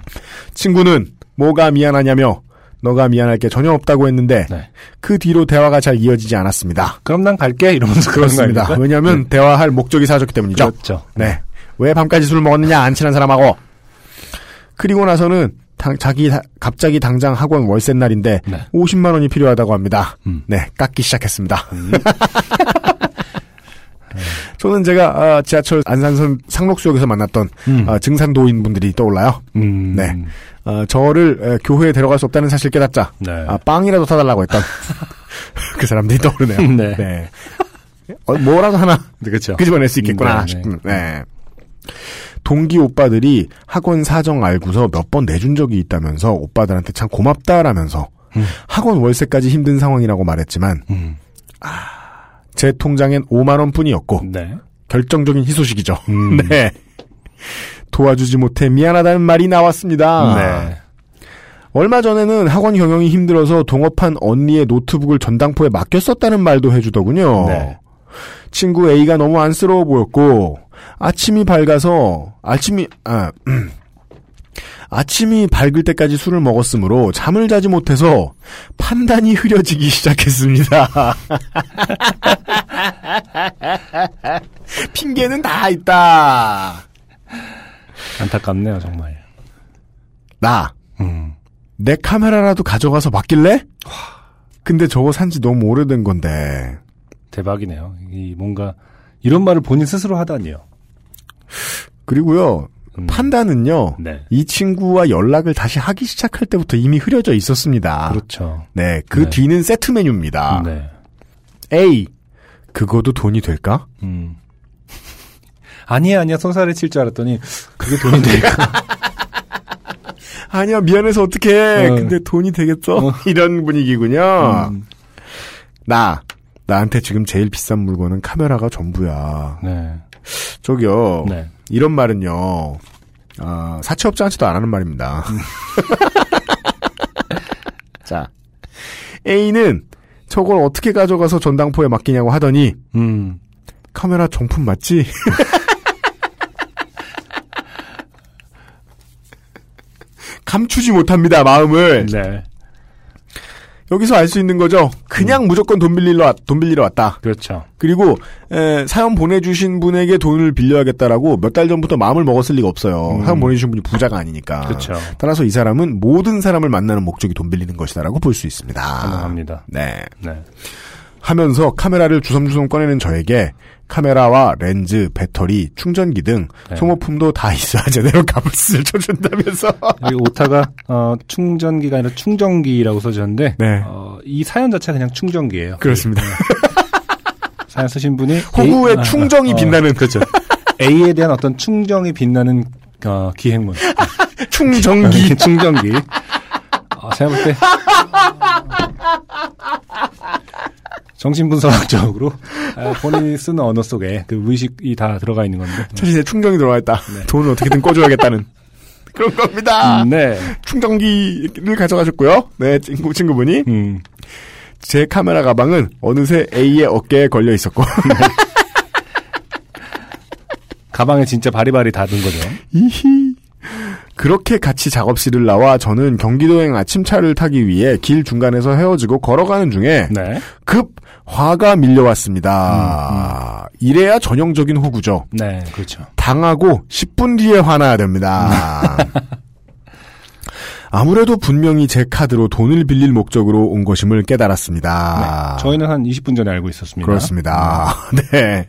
친구는 뭐가 미안하냐며 너가 미안할 게 전혀 없다고 했는데 네. 그 뒤로 대화가 잘 이어지지 않았습니다. 그럼 난 갈게 이러면서 그렇습니다. 왜냐하면 대화할 목적이 사라졌기 때문이죠. 그렇죠. 네. 왜 밤까지 술 먹었느냐 안 친한 사람하고. 그리고 나서는 당- 자기 다- 갑자기 당장 학원 월세 날인데 네. 50만 원이 필요하다고 합니다. 음. 네, 깎기 시작했습니다. 저는 제가 아, 지하철 안산선 상록수역에서 만났던 음. 아, 증산도인 분들이 떠올라요. 음, 네. 아, 저를 에, 교회에 데려갈 수 없다는 사실 깨닫자 네. 아, 빵이라도 사달라고 했던 그 사람들이 떠오르네요. 네. 어, 뭐라도 하나 그렇죠. 끄집어낼 수 있겠구나 네, 싶은. 네. 동기 오빠들이 학원 사정 알고서 몇 번 내준 적이 있다면서 오빠들한테 참 고맙다라면서 음. 학원 월세까지 힘든 상황이라고 말했지만 음, 제 통장엔 5만 원뿐이었고 네. 결정적인 희소식이죠. 음. 네. 도와주지 못해 미안하다는 말이 나왔습니다. 네. 얼마 전에는 학원 경영이 힘들어서 동업한 언니의 노트북을 전당포에 맡겼었다는 말도 해주더군요. 네. 친구 A가 너무 안쓰러워 보였고 아침이 밝아서 아침이 아 음. 아침이 밝을 때까지 술을 먹었으므로 잠을 자지 못해서 판단이 흐려지기 시작했습니다. 핑계는 다 있다. 안타깝네요, 정말. 나 음, 내 카메라라도 가져가서 맡길래? 근데 저거 산지 너무 오래된 건데. 대박이네요. 이 뭔가 이런 말을 본인 스스로 하다니요. 그리고요, 음. 판단은요, 네. 이 친구와 연락을 다시 하기 시작할 때부터 이미 흐려져 있었습니다. 그렇죠. 네, 그 네. 뒤는 세트 메뉴입니다. 네. A. 그거도 돈이 될까? 음. 아니야, 아니야, 손살에 칠 줄 알았더니, 그게 돈이 되니까. 아니야, 미안해서 어떡해. 어. 근데 돈이 되겠어? 어. 이런 분위기군요. 음. 나. 나한테 지금 제일 비싼 물건은 카메라가 전부야. 네. 저기요. 네. 이런 말은요. 아, 사채업자한테도 안 하는 말입니다. 자. A는 저걸 어떻게 가져가서 전당포에 맡기냐고 하더니 음. 카메라 정품 맞지? 감추지 못합니다, 마음을. 네. 여기서 알 수 있는 거죠. 그냥 무조건 돈 빌리러, 왔, 돈 빌리러 왔다. 그렇죠. 그리고 에, 사연 보내주신 분에게 돈을 빌려야겠다라고 몇 달 전부터 마음을 먹었을 리가 없어요. 음. 사연 보내주신 분이 부자가 아니니까. 그렇죠. 따라서 이 사람은 모든 사람을 만나는 목적이 돈 빌리는 것이다라고 볼 수 있습니다. 가능합니다. 네. 네. 하면서 카메라를 주섬주섬 꺼내는 저에게 카메라와 렌즈, 배터리, 충전기 등 네. 소모품도 다 있어야 제대로 값을 쳐준다면서. 여기 오타가, 어, 충전기가 아니라 충전기라고 써주셨는데, 네. 어, 이 사연 자체가 그냥 충전기예요. 그렇습니다. 사연 쓰신 분이 호구의 A- 아, 충정이 어, 빛나는 그렇죠. A에 대한 어떤 충정이 빛나는 어, 기행문. 충전기. 충전기. 어, 제가 볼 때. 정신분석학적으로 아, 본인이 쓰는 언어 속에 그 의식이 다 들어가 있는 건데. 사실 제 충전이 들어와 있다. 돈을 어떻게든 꺼줘야겠다는. 그런 겁니다. 음, 네. 충전기를 가져가셨고요. 네, 친구, 친구분이. 음, 제 카메라 가방은 어느새 A의 어깨에 걸려 있었고. 가방에 진짜 바리바리 닫은 거죠. 이히. 그렇게 같이 작업실을 나와 저는 경기도행 아침차를 타기 위해 길 중간에서 헤어지고 걸어가는 중에 네. 급 화가 밀려왔습니다. 이래야 전형적인 호구죠. 네, 그렇죠. 당하고 10분 뒤에 화나야 됩니다. 아무래도 분명히 제 카드로 돈을 빌릴 목적으로 온 것임을 깨달았습니다. 네. 저희는 한 20분 전에 알고 있었습니다. 그렇습니다. 네.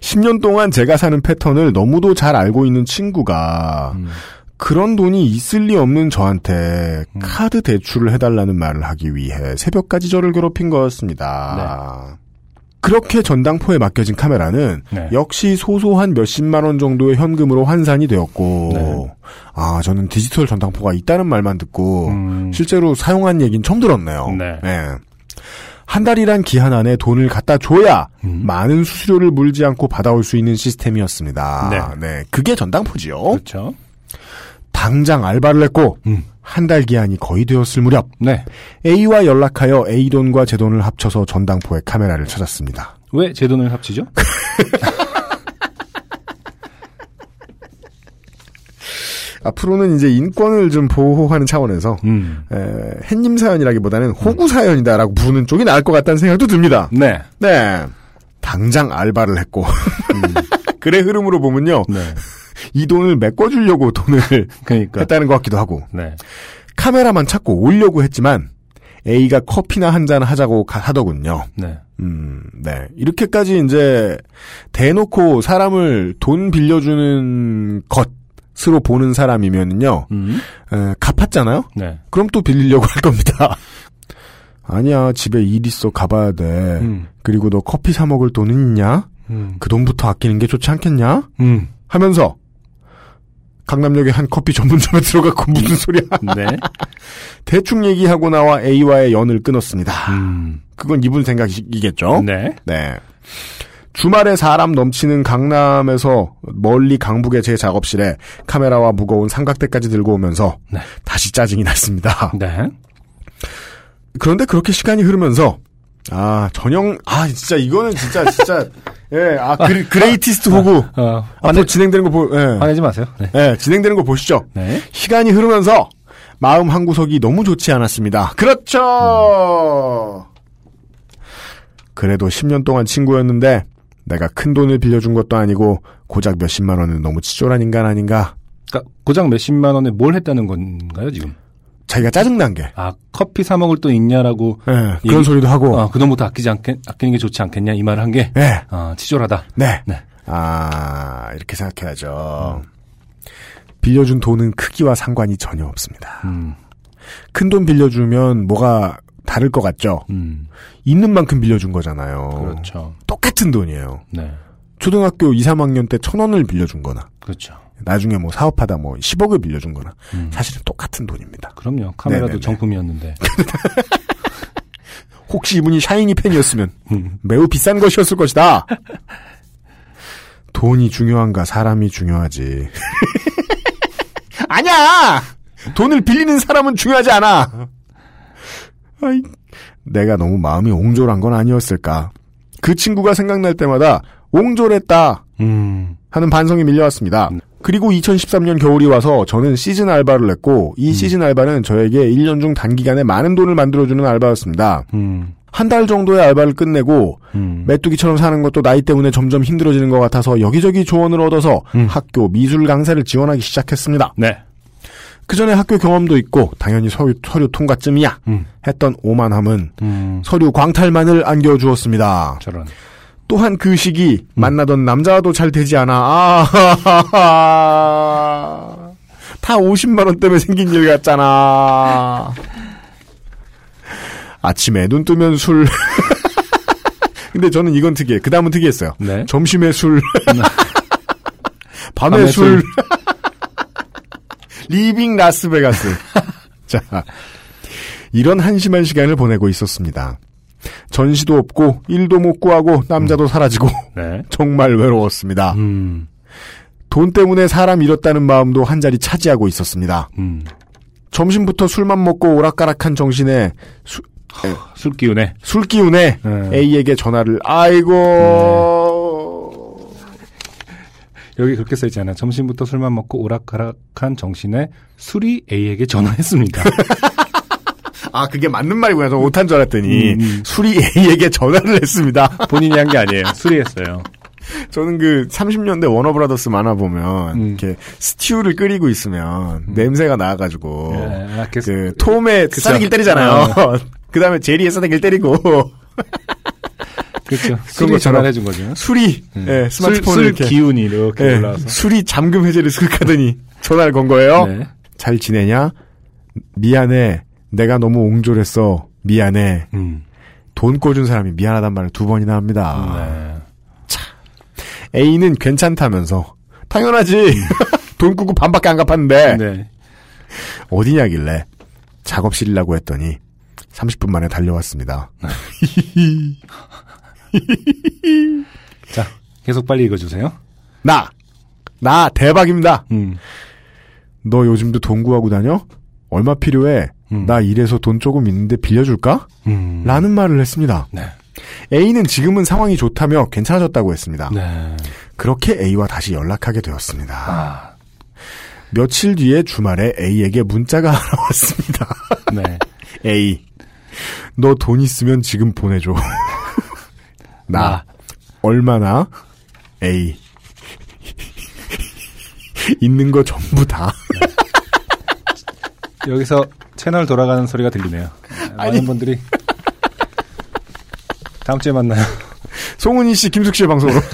10년 동안 제가 사는 패턴을 너무도 잘 알고 있는 친구가 음, 그런 돈이 있을 리 없는 저한테 음. 카드 대출을 해달라는 말을 하기 위해 새벽까지 저를 괴롭힌 거였습니다. 그렇게 전당포에 맡겨진 카메라는 네. 역시 소소한 몇십만 원 정도의 현금으로 환산이 되었고, 네. 아, 저는 디지털 전당포가 있다는 말만 듣고, 음, 실제로 사용한 얘기는 처음 들었네요. 네. 한 달이란 기한 안에 돈을 갖다 줘야 음. 많은 수수료를 물지 않고 받아올 수 있는 시스템이었습니다. 네. 그게 전당포지요. 그렇죠. 당장 알바를 했고 음. 한달 기한이 거의 되었을 무렵 네. A와 연락하여 A 돈과 제 돈을 합쳐서 전당포에 카메라를 찾았습니다. 왜 제 돈을 합치죠? 앞으로는 이제 인권을 좀 보호하는 차원에서 음. 에, 햇님 사연이라기보다는 호구 사연이다라고 부르는 쪽이 나을 것 같다는 생각도 듭니다. 네. 네. 당장 알바를 했고 글의 흐름으로 보면요. 네. 이 돈을 메꿔주려고 돈을 그러니까. 했다는 것 같기도 하고 네. 카메라만 찾고 오려고 했지만 A가 커피나 한 잔 하자고 가- 하더군요. 네. 음, 네. 이렇게까지 이제 대놓고 사람을 돈 빌려주는 것 으로 보는 사람이면요, 음. 에, 갚았잖아요. 네. 그럼 또 빌리려고 할 겁니다. 아니야, 집에 일 있어 가봐야 돼. 음. 그리고 너 커피 사 먹을 돈은 있냐? 음. 그 돈부터 아끼는 게 좋지 않겠냐? 음. 하면서 강남역에 한 커피 전문점에 들어갔고 무슨 소리야? 네. 대충 얘기하고 나와 A와의 연을 끊었습니다. 음. 그건 이분 생각이겠죠? 네. 네. 주말에 사람 넘치는 강남에서 멀리 강북의 제 작업실에 카메라와 무거운 삼각대까지 들고 오면서 네. 다시 짜증이 났습니다. 네. 그런데 그렇게 시간이 흐르면서 아 전형 아 진짜 이거는 진짜 진짜 예아 greatest 호구 어, 앞으로 진행되는 거 보, 예. 화내지 마세요. 네. 예, 진행되는 거 보시죠. 네. 시간이 흐르면서 마음 한 구석이 너무 좋지 않았습니다. 그렇죠. 그래도 10년 동안 친구였는데 내가 큰 돈을 빌려준 것도 아니고 고작 몇십만 원은 너무 치졸한 인간 아닌가? 그러니까 고작 몇십만 원에 뭘 했다는 건가요, 지금? 자기가 짜증난 게. 아, 커피 사 먹을 돈 있냐라고 예, 그런 얘기- 소리도 하고. 어, 그 돈부터 아끼지 않겠, 아끼는 게 좋지 않겠냐 이 말을 한게 예. 어, 치졸하다. 네. 네. 아, 이렇게 생각해야죠. 빌려준 돈은 크기와 상관이 전혀 없습니다. 음, 큰돈 빌려주면 뭐가 다를 것 같죠? 음, 있는 만큼 빌려준 거잖아요. 그렇죠. 똑같은 돈이에요. 네, 초등학교 2, 3학년 때 천 원을 빌려준 거나, 그렇죠. 나중에 뭐 사업하다 뭐 10억을 빌려준 거나, 음. 사실은 똑같은 돈입니다. 그럼요. 카메라도 네네네. 정품이었는데. 혹시 이분이 샤이니 팬이었으면 음, 매우 비싼 것이었을 것이다. 돈이 중요한가 사람이 중요하지. 아니야. 돈을 빌리는 사람은 중요하지 않아. 아이, 내가 너무 마음이 옹졸한 건 아니었을까. 그 친구가 생각날 때마다 옹졸했다 음, 하는 반성이 밀려왔습니다. 그리고 2013년 겨울이 와서 저는 시즌 알바를 했고 이 시즌 알바는 저에게 1년 중 단기간에 많은 돈을 만들어주는 알바였습니다. 음, 한달 정도의 알바를 끝내고 음. 메뚜기처럼 사는 것도 나이 때문에 점점 힘들어지는 것 같아서 여기저기 조언을 얻어서 학교 미술 강사를 지원하기 시작했습니다. 네. 그 전에 학교 경험도 있고 당연히 서류, 서류 통과쯤이야 음, 했던 오만함은 음, 서류 광탈만을 안겨주었습니다. 저런. 또한 그 시기 만나던 남자와도 잘 되지 않아 아, 다 50만 원 때문에 생긴 일 같잖아. 아침에 눈 뜨면 술. 근데 저는 이건 특이해. 그 다음은 특이했어요. 네. 점심에 술. 밤에, 밤에 술. 술. Leaving Las Vegas. 자. 이런 한심한 시간을 보내고 있었습니다. 전시도 없고, 일도 못 구하고, 남자도 사라지고, 네. 정말 외로웠습니다. 음, 돈 때문에 사람 잃었다는 마음도 한 자리 차지하고 있었습니다. 음. 점심부터 술만 먹고 오락가락한 정신에 수- 술 기운에. 술 기운에 네. A에게 전화를 아이고 여기 그렇게 써있잖아요. 점심부터 술만 먹고 오락가락한 정신에 술이 A에게 전화했습니다. 아 그게 맞는 말이구나 저 못한 줄 알았더니 음, 음. 술이 A에게 전화를 했습니다. 본인이 한 게 아니에요. 술이 했어요. 저는 그 30년대 워너브라더스 만화 보면 음. 이렇게 스튜를 끓이고 있으면 냄새가 나가지고 예, 아, 그- 그 톰의 그쵸. 싸대기를 때리잖아요. 그 다음에 제리의 싸대기를 때리고 그렇죠. 그런 것처럼. 전화를 해준 거죠. 술이 예, 스마트폰을 술, 술 이렇게 기운이 이렇게 예, 올라와서. 술이 잠금 해제를 슥 하더니 전화를 건 거예요. 네. 잘 지내냐? 미안해. 내가 너무 옹졸했어. 미안해. 음. 돈 꿔준 사람이 미안하단 말을 두 번이나 합니다. 네. A는 괜찮다면서. 당연하지. 돈 꾸고 반밖에 안 갚았는데. 네. 어디냐길래. 작업실이라고 했더니 30분 만에 달려왔습니다. 자, 계속 빨리 읽어주세요. 나! 나 대박입니다. 음. 너 요즘도 돈 구하고 다녀? 얼마 필요해? 음. 나 이래서 돈 조금 있는데 빌려줄까? 음. 라는 말을 했습니다. 네. A는 지금은 상황이 좋다며 괜찮아졌다고 했습니다. 네. 그렇게 A와 다시 연락하게 되었습니다. 아, 며칠 뒤에 주말에 A에게 문자가 하나 왔습니다. 네. A. 너 돈 있으면 지금 보내줘. 나. 나. 얼마나? A. 있는 거 전부 다. 여기서 채널 돌아가는 소리가 들리네요. 많은 분들이 다음 주에 만나요. 송은희 씨, 김숙 씨의 방송으로.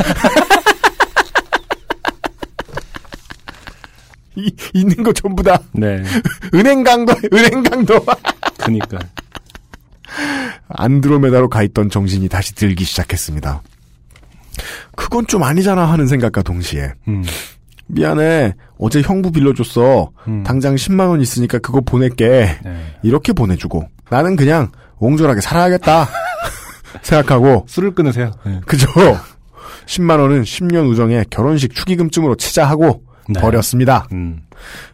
이, 있는 거 전부 다. 네. 은행 강도, 은행 강도. 그니까. 안드로메다로 가 있던 정신이 다시 들기 시작했습니다. 그건 좀 아니잖아 하는 생각과 동시에 음. 미안해 어제 형부 빌려줬어 음. 당장 10만 원 있으니까 그거 보낼게 네. 이렇게 보내주고 나는 그냥 옹졸하게 살아야겠다 생각하고 술을 끊으세요. 네. 그죠 10만 원은 10년 우정에 결혼식 축의금쯤으로 치자 하고 네. 버렸습니다 음.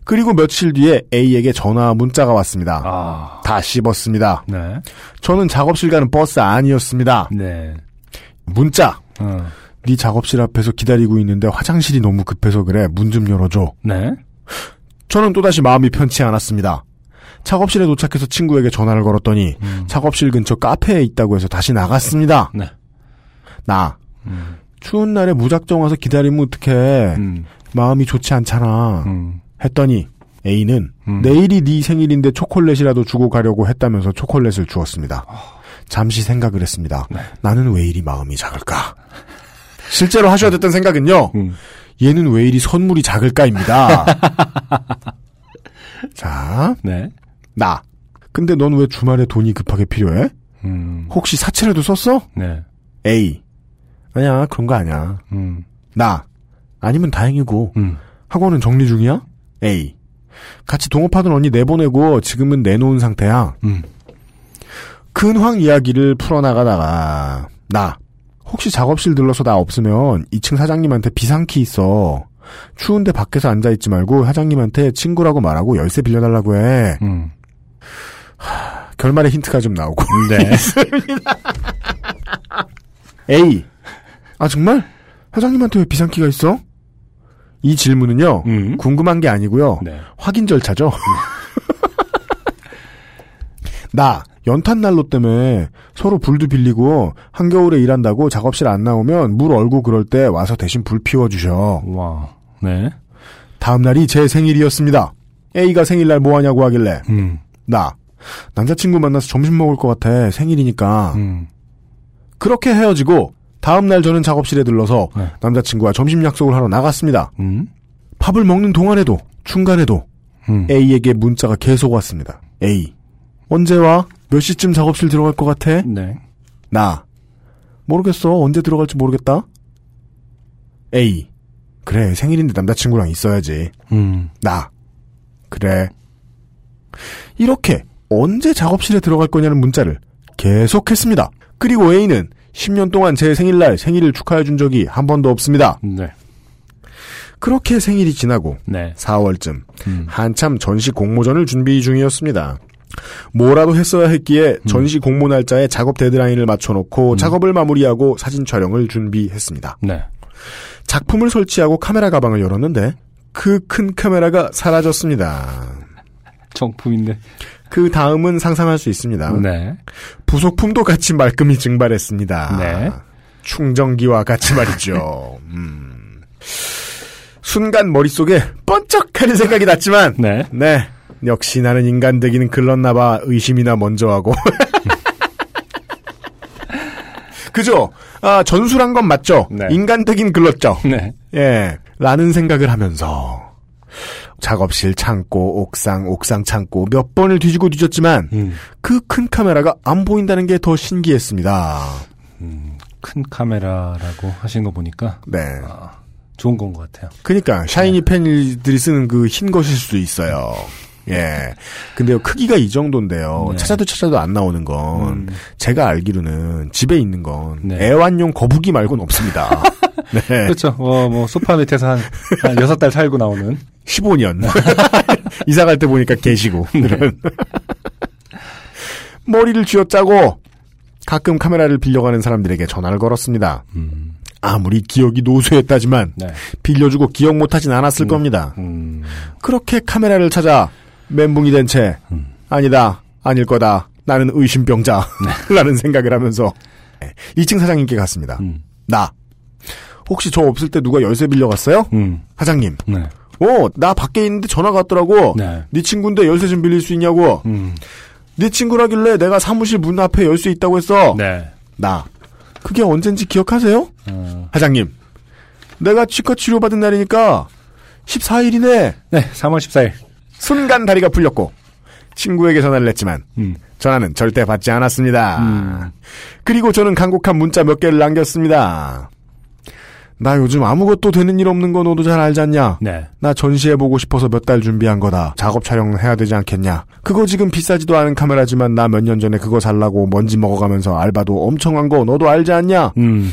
그리고 며칠 뒤에 A에게 전화 문자가 왔습니다 아. 다 씹었습니다 네. 저는 작업실 가는 버스 아니었습니다 네. 문자 어. 네 작업실 앞에서 기다리고 있는데 화장실이 너무 급해서 그래. 문 좀 열어줘. 네. 저는 또다시 마음이 편치 않았습니다. 작업실에 도착해서 친구에게 전화를 걸었더니 작업실 근처 카페에 있다고 해서 다시 나갔습니다. 네. 나 음. 추운 날에 무작정 와서 기다리면 어떡해. 음. 마음이 좋지 않잖아. 음. 했더니 A는 음. 내일이 네 생일인데 초콜릿이라도 주고 가려고 했다면서 초콜릿을 주었습니다. 잠시 생각을 했습니다. 네. 나는 왜 이리 마음이 작을까? 실제로 하셔야 됐던 생각은요. 음. 얘는 왜 이리 선물이 작을까입니다. 자, 네. 나. 근데 넌 왜 주말에 돈이 급하게 필요해? 음. 혹시 사채라도 썼어? 네. A. 아니야, 그런 거 아니야. 음. 나. 아니면 다행이고. 음. 학원은 정리 중이야? A. 같이 동업하던 언니 내보내고 지금은 내놓은 상태야. 음. 근황 이야기를 풀어나가다가 나. 혹시 작업실 들러서 나 없으면 2층 사장님한테 비상키 있어. 추운데 밖에서 앉아있지 말고 사장님한테 친구라고 말하고 열쇠 빌려달라고 해. 음. 결말에 힌트가 좀 나오고. 네. A. 아, 정말? 사장님한테 왜 비상키가 있어? 이 질문은요, 음. 궁금한 게 아니고요. 네. 확인 절차죠. 나 연탄 난로 때문에 서로 불도 빌리고 한겨울에 일한다고 작업실 안 나오면 물 얼고 그럴 때 와서 대신 불 피워 주셔. 와. 네. 다음 날이 제 생일이었습니다. A가 생일날 뭐 하냐고 하길래 음. 나 남자친구 만나서 점심 먹을 것 같아 생일이니까 음. 그렇게 헤어지고 다음 날 저는 작업실에 들러서 네. 남자친구와 점심 약속을 하러 나갔습니다. 음. 밥을 먹는 동안에도 중간에도 음. A에게 문자가 계속 왔습니다. A. 언제 와? 몇 시쯤 작업실 들어갈 것 같아? 네. 나. 모르겠어. 언제 들어갈지 모르겠다. A. 그래. 생일인데 남자친구랑 있어야지. 음. 나. 그래. 이렇게 언제 작업실에 들어갈 거냐는 문자를 계속했습니다. 그리고 A는 10년 동안 제 생일날 생일을 축하해 준 적이 한 번도 없습니다. 네. 그렇게 생일이 지나고 네. 4월쯤 음. 한참 전시 공모전을 준비 중이었습니다. 뭐라도 했어야 했기에 전시 공모 날짜에 작업 데드라인을 맞춰놓고 작업을 마무리하고 사진 촬영을 준비했습니다. 네. 작품을 설치하고 카메라 가방을 열었는데 그 큰 카메라가 사라졌습니다. 정품인데. 그 다음은 상상할 수 있습니다. 네. 부속품도 같이 말끔히 증발했습니다. 네. 충전기와 같이 말이죠. 음. 순간 머릿속에 번쩍하는 생각이 났지만 네. 네. 역시 나는 인간 되기는 글렀나 봐 의심이나 먼저 하고. 그죠? 아, 전술한 건 맞죠? 네. 인간 되긴 글렀죠? 네. 예. 라는 생각을 하면서 작업실 창고, 옥상, 옥상 창고 몇 번을 뒤지고 뒤졌지만 음. 그큰 카메라가 안 보인다는 게 더 신기했습니다. 큰 카메라라고 하신 거 보니까 네. 좋은 건 것 같아요. 그니까 샤이니 팬들이 쓰는 그 흰 것일 수도 있어요. 예. 근데요, 크기가 이 정도인데요. 네. 찾아도 찾아도 안 나오는 건, 음. 제가 알기로는 집에 있는 건, 네. 애완용 거북이 말고는 없습니다. 네. 그렇죠. 어, 뭐, 소파 밑에서 한, 한 여섯 달 살고 나오는. 15년. 이사 갈 때 보니까 계시고. 네. 머리를 쥐어짜고, 가끔 카메라를 빌려가는 사람들에게 전화를 걸었습니다. 음. 아무리 기억이 노쇠했다지만, 네. 빌려주고 기억 못하진 않았을 겁니다. 음. 그렇게 카메라를 찾아 멘붕이 된채 음. 아니다 아닐 거다 나는 의심병자 라는 생각을 하면서 2층 사장님께 갔습니다 음. 나 혹시 저 없을 때 누가 열쇠 빌려갔어요? 음. 사장님 네. 어 나 밖에 있는데 전화가 왔더라고 네. 네 친구인데 열쇠 좀 빌릴 수 있냐고 음. 네 친구라길래 내가 사무실 문 앞에 열쇠 있다고 했어 네. 나 그게 언젠지 기억하세요? 어. 사장님 내가 치과 치료받은 날이니까 14일이네 네, 3월 14일. 순간 다리가 풀렸고 친구에게 전화를 했지만 음. 전화는 절대 받지 않았습니다. 음. 그리고 저는 간곡한 문자 몇 개를 남겼습니다. 나 요즘 아무것도 되는 일 없는 거 너도 잘 알지 않냐? 네. 나 전시해보고 싶어서 몇 달 준비한 거다. 작업 촬영 해야 되지 않겠냐? 그거 지금 비싸지도 않은 카메라지만 나 몇 년 전에 그거 살라고 먼지 먹어가면서 알바도 엄청 한 거 너도 알지 않냐? 음.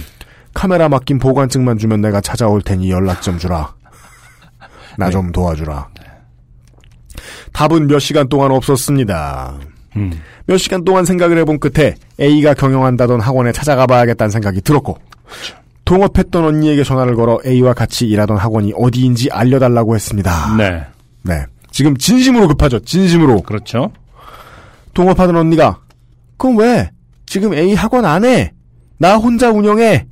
카메라 맡긴 보관증만 주면 내가 찾아올 테니 연락 좀 주라. 나좀 도와주라. 답은 몇 시간 동안 없었습니다. 음. 몇 시간 동안 생각을 해본 끝에 A가 경영한다던 학원에 찾아가 봐야겠다는 생각이 들었고 동업했던 언니에게 전화를 걸어 A와 같이 일하던 학원이 어디인지 알려달라고 했습니다. 네. 네. 지금 진심으로 급하죠. 진심으로. 그렇죠. 동업하던 언니가 그럼 왜? 지금 A 학원 안 해. 나 혼자 운영해.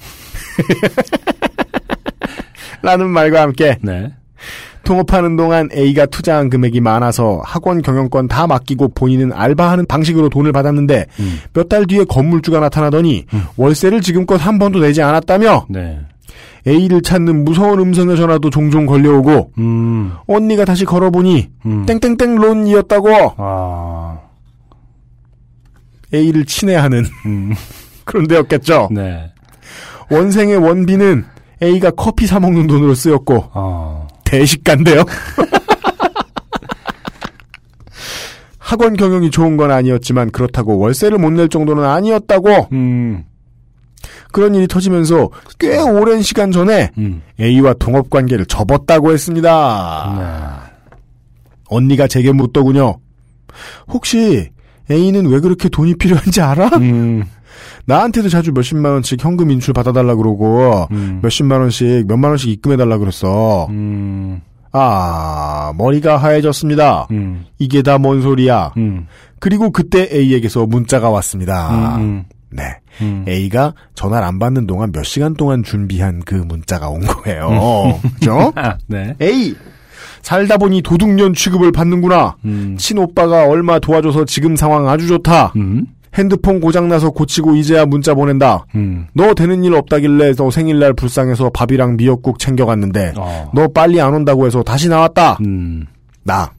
라는 말과 함께 네. 통업하는 동안 A가 투자한 금액이 많아서 학원 경영권 다 맡기고 본인은 알바하는 방식으로 돈을 받았는데 음. 몇달 뒤에 건물주가 나타나더니 월세를 지금껏 한 번도 내지 않았다며 네. A를 찾는 무서운 음성의 전화도 종종 걸려오고 음. 언니가 다시 걸어보니 음. 땡땡땡 론이었다고 아. A를 친애하는 음. 그런 데였겠죠. 네. 원생의 원비는 A가 커피 사 먹는 돈으로 쓰였고 아. 대식가인데요. 학원 경영이 좋은 건 아니었지만 그렇다고 월세를 못 낼 정도는 아니었다고 음. 그런 일이 터지면서 꽤 오랜 시간 전에 음. A와 동업 관계를 접었다고 했습니다. 네. 언니가 제게 묻더군요. 혹시 A는 왜 그렇게 돈이 필요한지 알아? 음. 나한테도 자주 몇십만 원씩 현금 인출 받아달라 그러고 음. 몇십만 원씩 몇만 원씩 입금해달라 그랬어. 음. 아 머리가 하얘졌습니다. 음. 이게 다 뭔 소리야? 음. 그리고 그때 A에게서 문자가 왔습니다. 음. 네. 음. A가 전화를 안 받는 동안 몇 시간 동안 준비한 그 문자가 온 거예요. 그죠? 아, 네. A! 살다 보니 도둑년 취급을 받는구나. 음. 친오빠가 얼마 도와줘서 지금 상황 아주 좋다. 음. 핸드폰 고장나서 고치고 이제야 문자 보낸다. 음. 너 되는 일 없다길래 너 생일날 불쌍해서 밥이랑 미역국 챙겨갔는데 어. 너 빨리 안 온다고 해서 다시 나왔다. 음. 나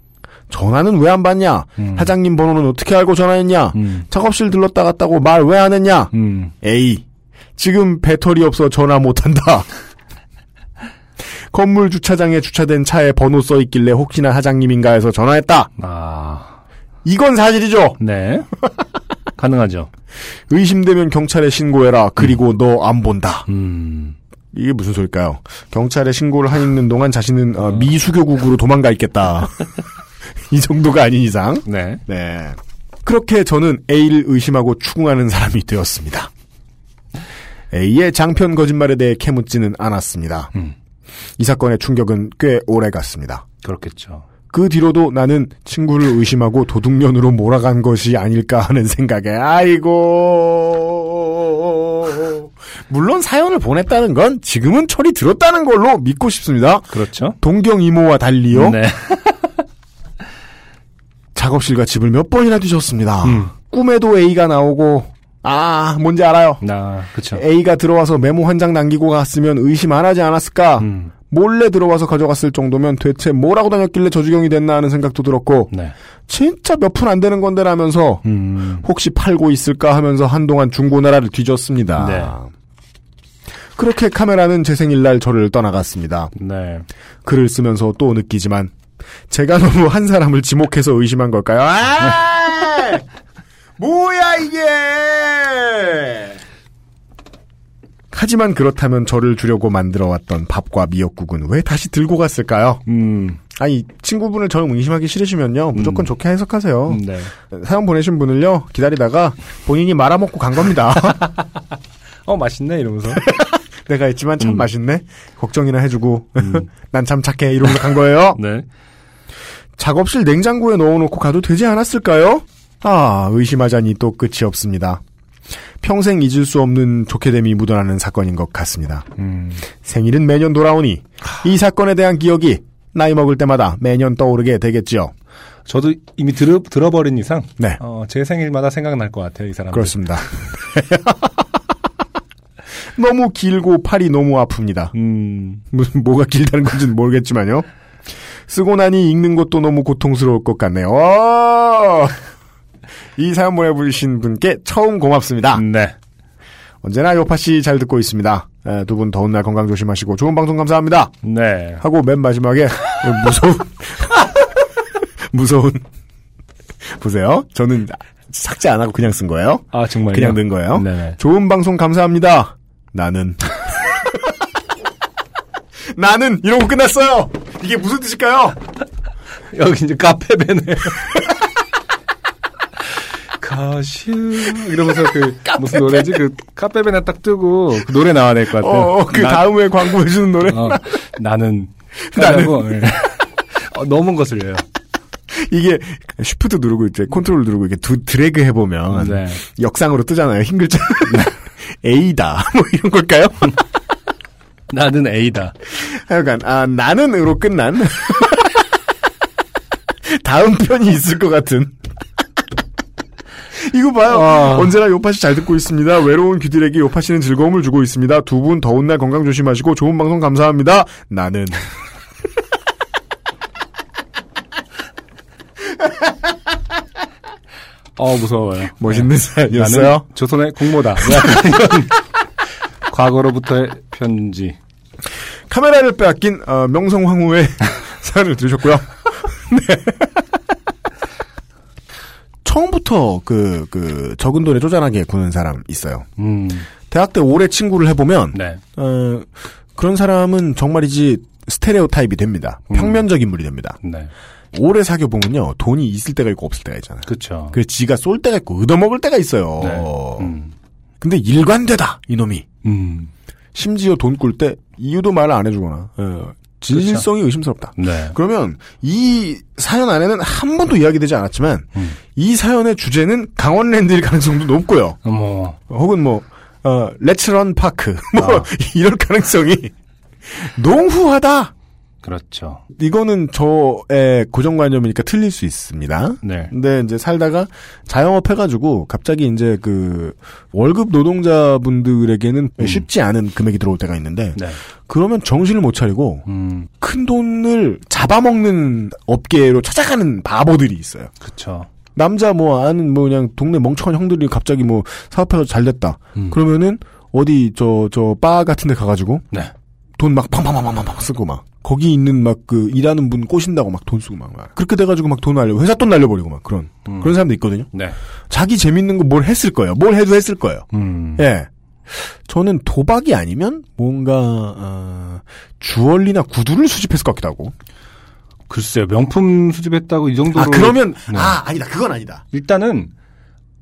전화는 왜 안 받냐? 음. 사장님 번호는 어떻게 알고 전화했냐? 음. 작업실 들렀다 갔다고 말 왜 안 했냐? 음. A. 지금 배터리 없어 전화 못한다. 건물 주차장에 주차된 차에 번호 써 있길래 혹시나 사장님인가 해서 전화했다. 아. 이건 사실이죠. 네. 가능하죠. 의심되면 경찰에 신고해라. 그리고 너안 본다. 음. 이게 무슨 소릴까요? 경찰에 신고를 하는 동안 자신은 어, 미수교국으로 도망가 있겠다. 이 정도가 아닌 이상. 네. 네. 그렇게 저는 A를 의심하고 추궁하는 사람이 되었습니다. A의 장편 거짓말에 대해 캐묻지는 않았습니다. 음. 이 사건의 충격은 꽤 오래 갔습니다. 그렇겠죠. 그 뒤로도 나는 친구를 의심하고 도둑년으로 몰아간 것이 아닐까 하는 생각에 아이고 물론 사연을 보냈다는 건 지금은 철이 들었다는 걸로 믿고 싶습니다. 그렇죠. 동경 이모와 달리요. 네. 작업실과 집을 몇 번이나 뒤졌습니다. 음. 꿈에도 A가 나오고 아 뭔지 알아요. 나, 그쵸. A가 들어와서 메모 한 장 남기고 갔으면 의심 안 하지 않았을까? 음. 몰래 들어와서 가져갔을 정도면 대체 뭐라고 다녔길래 저주경이 됐나 하는 생각도 들었고 네. 진짜 몇 푼 안 되는 건데라면서 음. 혹시 팔고 있을까 하면서 한동안 중고나라를 뒤졌습니다. 네. 그렇게 카메라는 제 생일날 저를 떠나갔습니다. 네. 글을 쓰면서 또 느끼지만 제가 너무 한 사람을 지목해서 의심한 걸까요? 아! 뭐야 이게! 하지만 그렇다면 저를 주려고 만들어왔던 밥과 미역국은 왜 다시 들고 갔을까요? 음. 아니 친구분을 저를 의심하기 싫으시면요 무조건 음. 좋게 해석하세요. 네. 사연 보내신 분을요 기다리다가 본인이 말아먹고 간 겁니다. 어, 맛있네, 이러면서. 내가 했지만 참 음. 맛있네. 걱정이나 해주고 음. 난참 착해 이러면서 간 거예요. 네. 작업실 냉장고에 넣어놓고 가도 되지 않았을까요? 아 의심하자니 또 끝이 없습니다. 평생 잊을 수 없는 좋게됨이 묻어나는 사건인 것 같습니다. 음. 생일은 매년 돌아오니 이 사건에 대한 기억이 나이 먹을 때마다 매년 떠오르게 되겠지요. 저도 이미 들어, 들어버린 이상, 네, 어, 제 생일마다 생각날 것 같아요, 이 사람. 그렇습니다. 너무 길고 팔이 너무 아픕니다. 음. 무슨 뭐가 길다는 건지는 모르겠지만요. 쓰고 나니 읽는 것도 너무 고통스러울 것 같네요. 어! 이 사연 보내주신 분께 처음 고맙습니다. 네. 언제나 요파 씨 잘 듣고 있습니다. 두 분 더운 날 건강 조심하시고 좋은 방송 감사합니다. 네. 하고 맨 마지막에 무서운 무서운 보세요. 저는 삭제 안 하고 그냥 쓴 거예요. 아, 정말요? 그냥 넣은 거예요. 네네. 좋은 방송 감사합니다. 나는 나는 이러고 끝났어요. 이게 무슨 뜻일까요? 여기 이제 카페베네. 가슈 이러면서 그 무슨 노래지 그 카페베네 딱 뜨고 그 노래 나와야 될것 같아요. 어, 그 나- 다음에 광고해 주는 노래. 어, 나는 나는- 하고, 예. 어, 것을 해요. 이게 쉬프트 누르고 이제 컨트롤 누르고 이렇게 두, 드래그 해보면 네. 역상으로 뜨잖아요. 흰 글자. A다. 뭐 이런 걸까요? 나는 A다. 하여간 아 나는으로 끝난 다음 편이 있을 것 같은. 이거 봐요. 아. 언제나 요파시 잘 듣고 있습니다. 외로운 귀들에게 요파시는 즐거움을 주고 있습니다. 두 분 더운 날 건강 조심하시고 좋은 방송 감사합니다. 나는. 어 무서워요. 멋있는 사연이었어요. 나는 조선의 공모다. 이런 과거로부터의 편지. 카메라를 빼앗긴 어, 명성황후의 사연을 들으셨고요. 네. 처음부터 그, 그, 적은 돈에 쪼잔하게 구는 사람 있어요. 음, 대학 때 오래 친구를 해보면, 네. 어, 그런 사람은 정말이지 스테레오 타입이 됩니다. 음. 평면적 인 물이 됩니다. 네. 오래 사귀어 보면요, 돈이 있을 때가 있고 없을 때가 있잖아요. 그쵸. 그래서 지가 쏠 때가 있고 얻어먹을 때가 있어요. 네. 음. 근데 일관되다 이놈이. 음. 심지어 돈 꿀 때 이유도 말을 안 해주거나 어, 진실성이 의심스럽다. 네. 그러면 이 사연 안에는 한 번도 이야기되지 않았지만 음. 이 사연의 주제는 강원랜드일 가능성도 높고요. 뭐, 혹은 뭐 어, 레츠런 파크 뭐 아. 이럴 가능성이 농후하다. 그렇죠. 이거는 저의 고정관념이니까 틀릴 수 있습니다. 네. 근데 이제 살다가 자영업 해가지고 갑자기 이제 그 월급 노동자분들에게는 음. 쉽지 않은 금액이 들어올 때가 있는데 네. 그러면 정신을 못 차리고 음, 큰 돈을 잡아먹는 업계로 찾아가는 바보들이 있어요. 그쵸. 남자 뭐 아는 뭐 그냥 동네 멍청한 형들이 갑자기 뭐 사업해서 잘 됐다. 음. 그러면은 어디 저 저 바 같은 데 가가지고 네. 돈 막 팡팡팡팡팡 쓰고 막 거기 있는 막 그 일하는 분 꼬신다고 막 돈 쓰고 막, 막. 그렇게 돼가지고 막 돈 날려 회사 돈 날려버리고 막 그런 음. 그런 사람도 있거든요. 네. 자기 재밌는 거 뭘 했을 거예요. 뭘 해도 했을 거예요. 음. 예. 저는 도박이 아니면 뭔가 어, 주얼리나 구두를 수집했을 것 같기도 하고. 글쎄요. 명품 수집했다고 이 정도로. 아 그러면 네. 아 아니다 그건 아니다. 일단은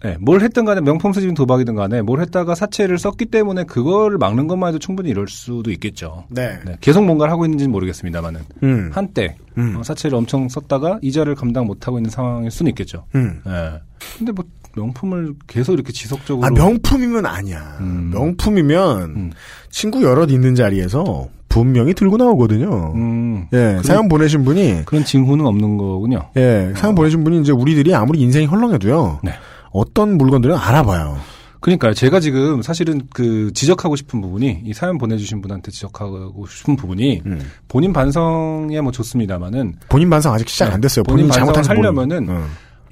네, 뭘 했든 간에 명품 수집인 도박이든 간에 뭘 했다가 사채를 썼기 때문에 그거를 막는 것만 해도 충분히 이럴 수도 있겠죠. 네. 네, 계속 뭔가를 하고 있는지는 모르겠습니다만은 음. 한때 음. 어, 사채를 엄청 썼다가 이자를 감당 못 하고 있는 상황일 수는 있겠죠. 음. 네. 근데 뭐 명품을 계속 이렇게 지속적으로 아 명품이면 아니야. 음. 명품이면 음. 친구 여럿 있는 자리에서 분명히 들고 나오거든요. 음, 예, 그런- 사연 보내신 분이 그런 징후는 없는 거군요. 예, 사연 보내신 분이 이제 우리들이 아무리 인생이 헐렁해도요. 네. 어떤 물건들은 알아봐요. 그러니까요. 제가 지금 사실은 그 지적하고 싶은 부분이 이 사연 보내주신 분한테 지적하고 싶은 부분이 음. 본인 반성이야 뭐 좋습니다만은 본인 반성 아직 시작 네, 안 됐어요. 본인 본인 반성을. 하려면은 어.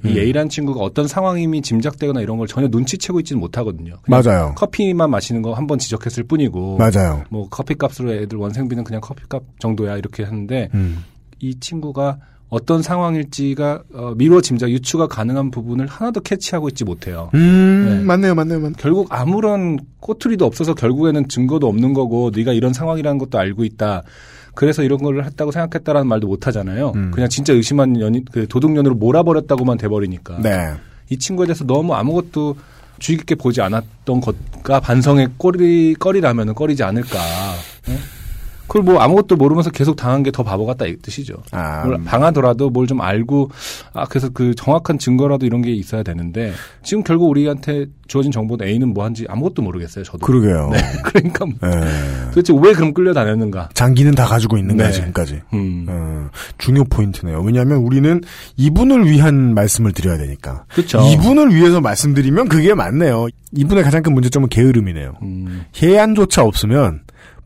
이 음. A란 친구가 어떤 상황임이 짐작되거나 이런 걸 전혀 눈치채고 있지는 못하거든요. 맞아요. 커피만 마시는 거 한 번 지적했을 뿐이고 맞아요. 뭐 커피 값으로 애들 원생비는 그냥 커피값 정도야 이렇게 하는데 음. 이 친구가 어떤 상황일지가 어, 미뤄 짐작 유추가 가능한 부분을 하나도 캐치하고 있지 못해요. 음, 네. 맞네요, 맞네요, 맞네요. 결국 아무런 꼬투리도 없어서 결국에는 증거도 없는 거고 네가 이런 상황이라는 것도 알고 있다. 그래서 이런 걸 했다고 생각했다라는 말도 못 하잖아요. 음. 그냥 진짜 의심한 연인 그 도둑년으로 몰아버렸다고만 돼버리니까. 네. 이 친구에 대해서 너무 아무것도 주의 깊게 보지 않았던 것과 반성의 꼬리 꺼리라면은 꺼리지 않을까. 예? 그걸 뭐 아무것도 모르면서 계속 당한 게 더 바보 같다 이 뜻이죠. 아, 뭘 방하더라도 뭘 좀 알고 아 그래서 그 정확한 증거라도 이런 게 있어야 되는데 지금 결국 우리한테 주어진 정보는 A는 뭐 한지 아무것도 모르겠어요. 저도. 그러게요. 네. 그러니까 뭐 예. 도대체 왜 그럼 끌려다녔는가? 장기는 다 가지고 있는 거야, 네. 지금까지. 음. 어, 중요 포인트네요. 왜냐하면 우리는 이분을 위한 말씀을 드려야 되니까. 그렇죠. 이분을 위해서 말씀드리면 그게 맞네요. 이분의 가장 큰 문제점은 게으름이네요. 음. 해안조차 없으면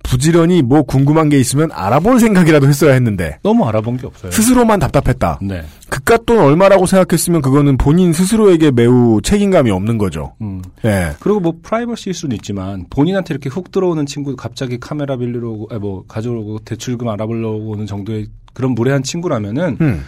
부지런히 뭐 궁금한 게 있으면 알아볼 생각이라도 했어야 했는데 너무 알아본 게 없어요. 스스로만 답답했다. 네. 그깟 돈 얼마라고 생각했으면 그거는 본인 스스로에게 매우 책임감이 없는 거죠. 음. 예. 그리고 뭐 프라이버시일 수는 있지만 본인한테 이렇게 훅 들어오는 친구 갑자기 카메라 빌리러 오고 아, 뭐 가져오고 대출금 알아보려고 오는 정도의 그런 무례한 친구라면은 음.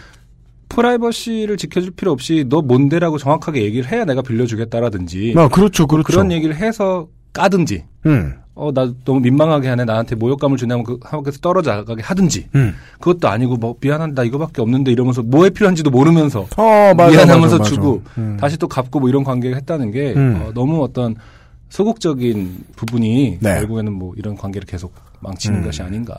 프라이버시를 지켜줄 필요 없이 너 뭔데라고 정확하게 얘기를 해야 내가 빌려주겠다라든지 아, 그렇죠, 그렇죠. 그런 얘기를 해서 까든지 음. 어 나 너무 민망하게 하네 나한테 모욕감을 주냐면 그 하고서 떨어져 나가게 하든지 음. 그것도 아니고 뭐 미안한데 나 이거밖에 없는데 이러면서 뭐에 필요한지도 모르면서 어, 맞아, 미안하면서 맞아, 맞아. 주고 음. 다시 또 갚고 뭐 이런 관계를 했다는 게 음. 어, 너무 어떤 소극적인 부분이 네. 결국에는 뭐 이런 관계를 계속 망치는 음. 것이 아닌가.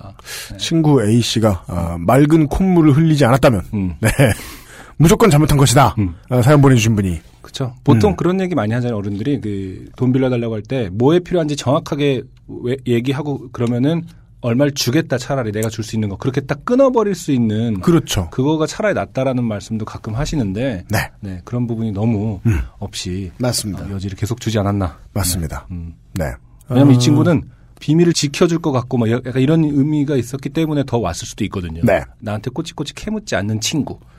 친구 A 씨가 아, 맑은 콧물을 흘리지 않았다면 음. 네. 무조건 잘못한 것이다. 음. 아, 사연 보내주신 분이. 그렇죠. 보통 음. 그런 얘기 많이 하잖아요. 어른들이 그 돈 빌려달라고 할 때 뭐에 필요한지 정확하게 왜- 얘기하고 그러면은 얼마를 주겠다 차라리 내가 줄 수 있는 거 그렇게 딱 끊어버릴 수 있는 그렇죠. 그거가 차라리 낫다라는 말씀도 가끔 하시는데 네. 그런 부분이 너무 없이 맞습니다. 어, 여지를 계속 주지 않았나. 맞습니다. 음. 네. 왜냐면 어, 이 친구는 비밀을 지켜줄 것 같고 막 약간 이런 의미가 있었기 때문에 더 왔을 수도 있거든요. 네. 나한테 꼬치꼬치 캐묻지 않는 친구.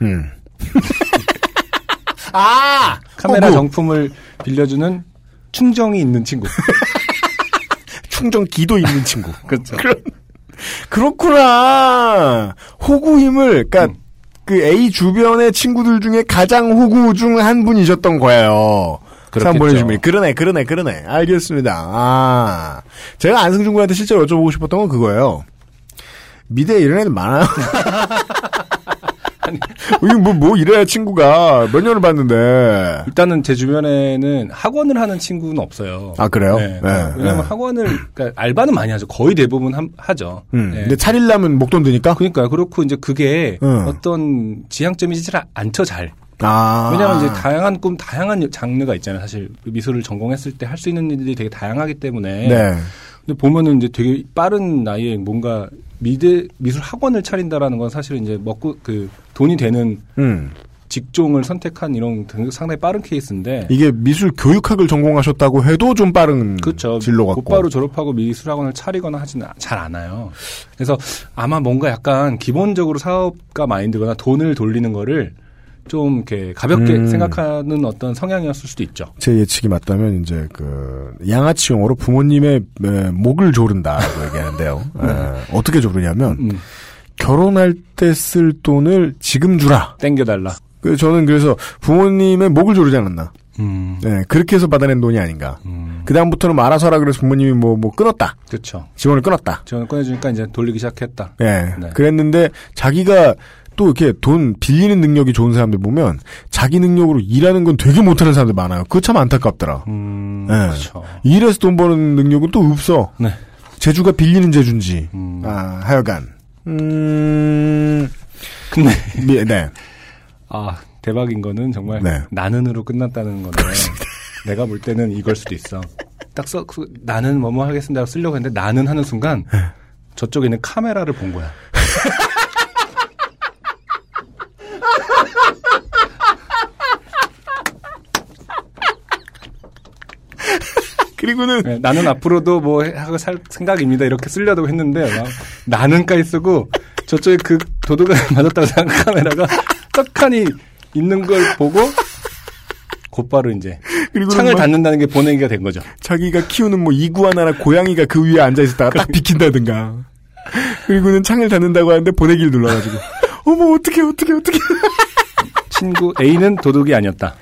음. 아! 카메라 호구. 정품을 빌려주는 충정이 있는 친구. 충전기도 있는 친구. 그렇죠. 그렇구나. 호구 힘을, 그니까, 음. 그 A 주변의 친구들 중에 가장 호구 중 한 분이셨던 거예요. 보내주신 분이. 그러네, 그러네, 그러네. 알겠습니다. 아. 제가 안승준 군한테 실제로 여쭤보고 싶었던 건 그거예요. 미대에 이런 애들 많아요. 이거 뭐, 뭐 이래야 친구가 몇 년을 봤는데. 일단은 제 주변에는 학원을 하는 친구는 없어요. 아, 그래요? 네. 네, 왜냐면 네. 학원을, 그러니까 알바는 많이 하죠. 거의 대부분 함- 하죠. 음. 네. 근데 차릴라면 목돈 드니까? 그러니까요. 그렇고 이제 그게 음. 어떤 지향점이지 잘 않죠, 잘. 아. 왜냐하면 이제 다양한 꿈, 다양한 장르가 있잖아요. 사실 미술을 전공했을 때 할 수 있는 일들이 되게 다양하기 때문에. 네. 근데 보면은 이제 되게 빠른 나이에 뭔가 미대 미술 학원을 차린다라는 건 사실 이제 먹고 그 돈이 되는 음. 직종을 선택한 이런 등- 상당히 빠른 케이스인데. 이게 미술 교육학을 전공하셨다고 해도 좀 빠른 그렇죠. 진로 같고. 곧바로 졸업하고 미술학원을 차리거나 하지는 잘 않아요. 그래서 아마 뭔가 약간 기본적으로 사업가 마인드거나 돈을 돌리는 거를 좀 이렇게 가볍게 음. 생각하는 어떤 성향이었을 수도 있죠. 제 예측이 맞다면 이제 그 양아치 용어로 부모님의 에, 목을 조른다라고 얘기하는데요. 에, 어떻게 조르냐면 음, 결혼할 때 쓸 돈을 지금 주라. 땡겨달라. 그 저는 그래서 부모님의 목을 조르지 않았나. 음, 네, 그렇게 해서 받아낸 돈이 아닌가. 음, 그 다음부터는 뭐 알아서 하라 그래서 부모님이 뭐, 뭐 끊었다. 그렇죠. 지원을 끊었다. 지원을 꺼내주니까 이제 돌리기 시작했다. 예. 네. 그랬는데 자기가 또 이렇게 돈 빌리는 능력이 좋은 사람들 보면 자기 능력으로 일하는 건 되게 못하는 사람들 많아요. 그거 참 안타깝더라. 음, 네. 그렇죠. 일해서 돈 버는 능력은 또 없어. 네. 재주가 빌리는 재주인지. 음. 아, 하여간. 음, 근데 미- 네. 아 대박인 거는 정말 네. 나는으로 끝났다는 건데 내가 볼 때는 이걸 수도 있어. 딱 써, 그, 나는 뭐뭐 하겠습니다. 쓰려고 했는데 나는 하는 순간 네. 저쪽에 있는 카메라를 본 거야. 그리고는 네, 나는 앞으로도 뭐 해- 하고 살 생각입니다. 이렇게 쓰려고 했는데 막 나는까지 쓰고 저쪽에 그 도둑을 맞았다고 생각한 카메라가 떡하니 있는 걸 보고 곧바로 이제 창을 막 닫는다는 게 보내기가 된 거죠. 자기가 키우는 뭐 이구아나나 고양이가 그 위에 앉아 있었다가 딱 비킨다든가. 그리고는 창을 닫는다고 하는데 보내기를 눌러가지고 어머 어떻게 어떻게 어떻게 친구 A는 도둑이 아니었다.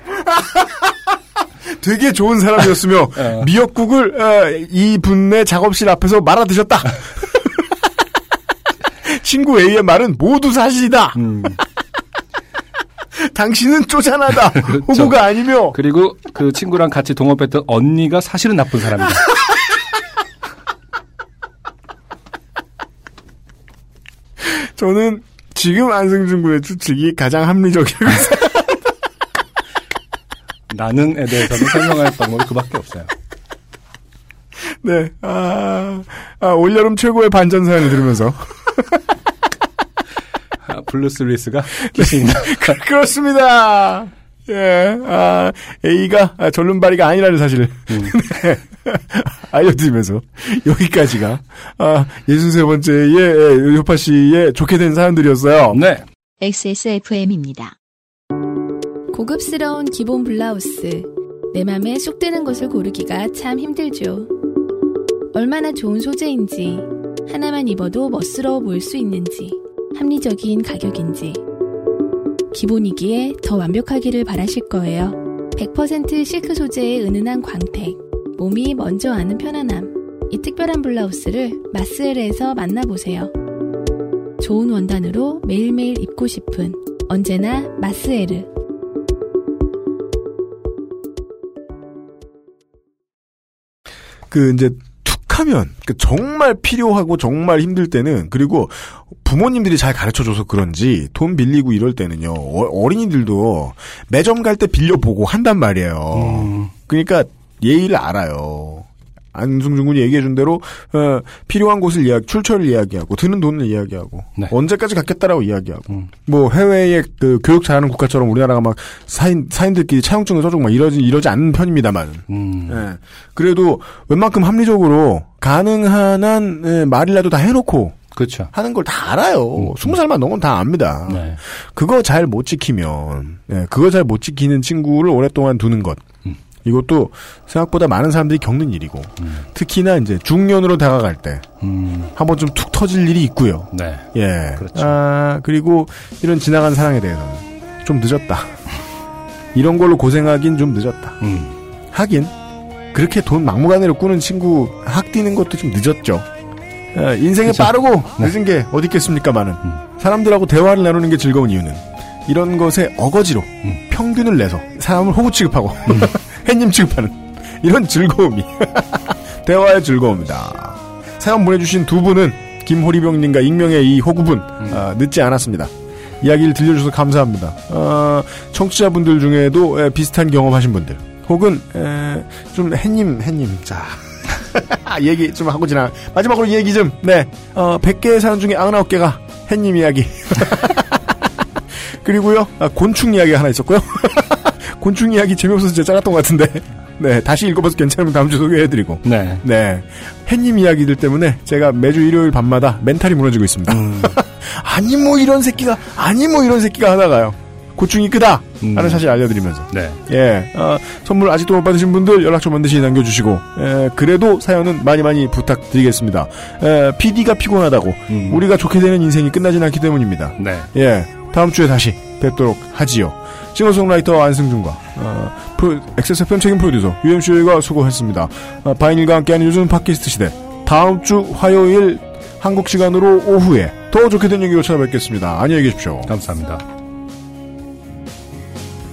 되게 좋은 사람이었으며 어. 미역국을 어, 이 분의 작업실 앞에서 말아 드셨다. 친구 A의 말은 모두 사실이다. 음. 당신은 쪼잔하다. 호구가 아니며 그리고 그 친구랑 같이 동업했던 언니가 사실은 나쁜 사람이다. 저는 지금 안승준 군의 추측이 가장 합리적이라고 생각합니다. 나는에 대해서는 설명할 방법이 그 밖에 없어요. 네. 아, 아, 올여름 최고의 반전 사연을 들으면서 아, 브루스 윌리스가 귀신이다. 그렇습니다. 예, 아, A가 아, 절름발이가 아니라는 사실을 네. 알려드리면서 여기까지가 아, 63번째의 예, 효파 씨의 좋게 된 사연들이었어요. 네. XSFM입니다. 고급스러운 기본 블라우스. 내 맘에 쏙 드는 것을 고르기가 참 힘들죠. 얼마나 좋은 소재인지, 하나만 입어도 멋스러워 보일 수 있는지, 합리적인 가격인지. 기본이기에 더 완벽하기를 바라실 거예요. 100% 실크 소재의 은은한 광택, 몸이 먼저 아는 편안함. 이 특별한 블라우스를 마스엘에서 만나보세요. 좋은 원단으로 매일매일 입고 싶은 언제나 마스에르. 그 이제 툭하면 그 정말 필요하고 정말 힘들 때는 그리고 부모님들이 잘 가르쳐줘서 그런지 돈 빌리고 이럴 때는요 어, 린이들도 매점 갈 때 빌려보고 한단 말이에요. 음. 그러니까 예의를 알아요. 안승준 군이 얘기해준 대로 어, 필요한 곳을 이야기, 출처를 이야기하고 드는 돈을 이야기하고 네. 언제까지 갖겠다라고 이야기하고 음. 뭐 해외의 그 교육 잘하는 국가처럼 우리나라가 막 사인 사인들끼리 차용증을 써주고 막 이러지 이러지 않는 편입니다만 음. 예. 그래도 웬만큼 합리적으로 가능한 한 예, 말이라도 다 해놓고 그렇죠. 하는 걸 다 알아요. 스무 살만 넘으면 다 압니다. 네. 그거 잘 못 지키면, 예, 그거 잘 못 지키는 친구를 오랫동안 두는 것. 음. 이것도 생각보다 많은 사람들이 겪는 일이고, 음. 특히나 이제 중년으로 다가갈 때, 음. 한 번쯤 툭 터질 일이 있고요. 네. 예. 그렇죠. 아, 그리고 이런 지나간 사랑에 대해서는 좀 늦었다. 이런 걸로 고생하긴 좀 늦었다. 음. 하긴, 그렇게 돈 막무가내로 꾸는 친구 학 뛰는 것도 좀 늦었죠. 예, 인생에 그쵸. 빠르고 네. 늦은 게 어디 있겠습니까, 많은. 음. 사람들하고 대화를 나누는 게 즐거운 이유는 이런 것에 어거지로 음. 평균을 내서 사람을 호구 취급하고 햇님 취급하는 이런 즐거움이 대화의 즐거움이다. 사연 보내주신 두 분은 김호리병님과 익명의 이 호구분 아, 늦지 않았습니다. 이야기를 들려주셔서 감사합니다. 아, 청취자분들 중에도 에, 비슷한 경험하신 분들 혹은 에, 좀 햇님 햇님 자 얘기 좀 하고 지나 마지막으로 얘기 좀 네. 어, 100개의 사연 중에 99개가 햇님 이야기 그리고요 아, 곤충 이야기가 하나 있었고요 곤충 이야기 재미없어서 제가 잘랐던 것 같은데 네 다시 읽어봐서 괜찮으면 다음 주 소개해드리고 네. 네 햇님 이야기들 때문에 제가 매주 일요일 밤마다 멘탈이 무너지고 있습니다 음. 아니 뭐 이런 새끼가 아니 뭐 이런 새끼가 하나가요 고충이 끄다 음. 하는 사실 알려드리면서 네. 예, 어, 선물 아직도 못 받으신 분들 연락처 반드시 남겨주시고, 예, 그래도 사연은 많이 많이 부탁드리겠습니다. 예, PD가 피곤하다고, 음. 우리가 좋게 되는 인생이 끝나진 않기 때문입니다. 네. 예, 다음 주에 다시 뵙도록 하지요. 싱어송라이터 안승준과, 어, 프로, XSFM 책임 프로듀서 UMC가 수고했습니다. 어, 바인일과 함께하는 요즘 팟캐스트 시대. 다음 주 화요일 한국 시간으로 오후에 더 좋게 된 얘기로 찾아뵙겠습니다. 안녕히 계십시오. 감사합니다.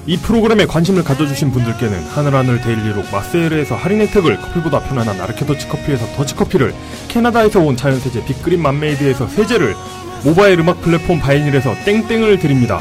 이 프로그램에 관심을 가져주신 분들께는 하늘하늘 데일리록 마세일에서 할인 혜택을 커피보다 편안한 아르케 더치커피에서 더치커피를 캐나다에서 온 자연세제 빅그린 맘메이드에서 세제를 모바일 음악 플랫폼 바이닐에서 땡땡을 드립니다.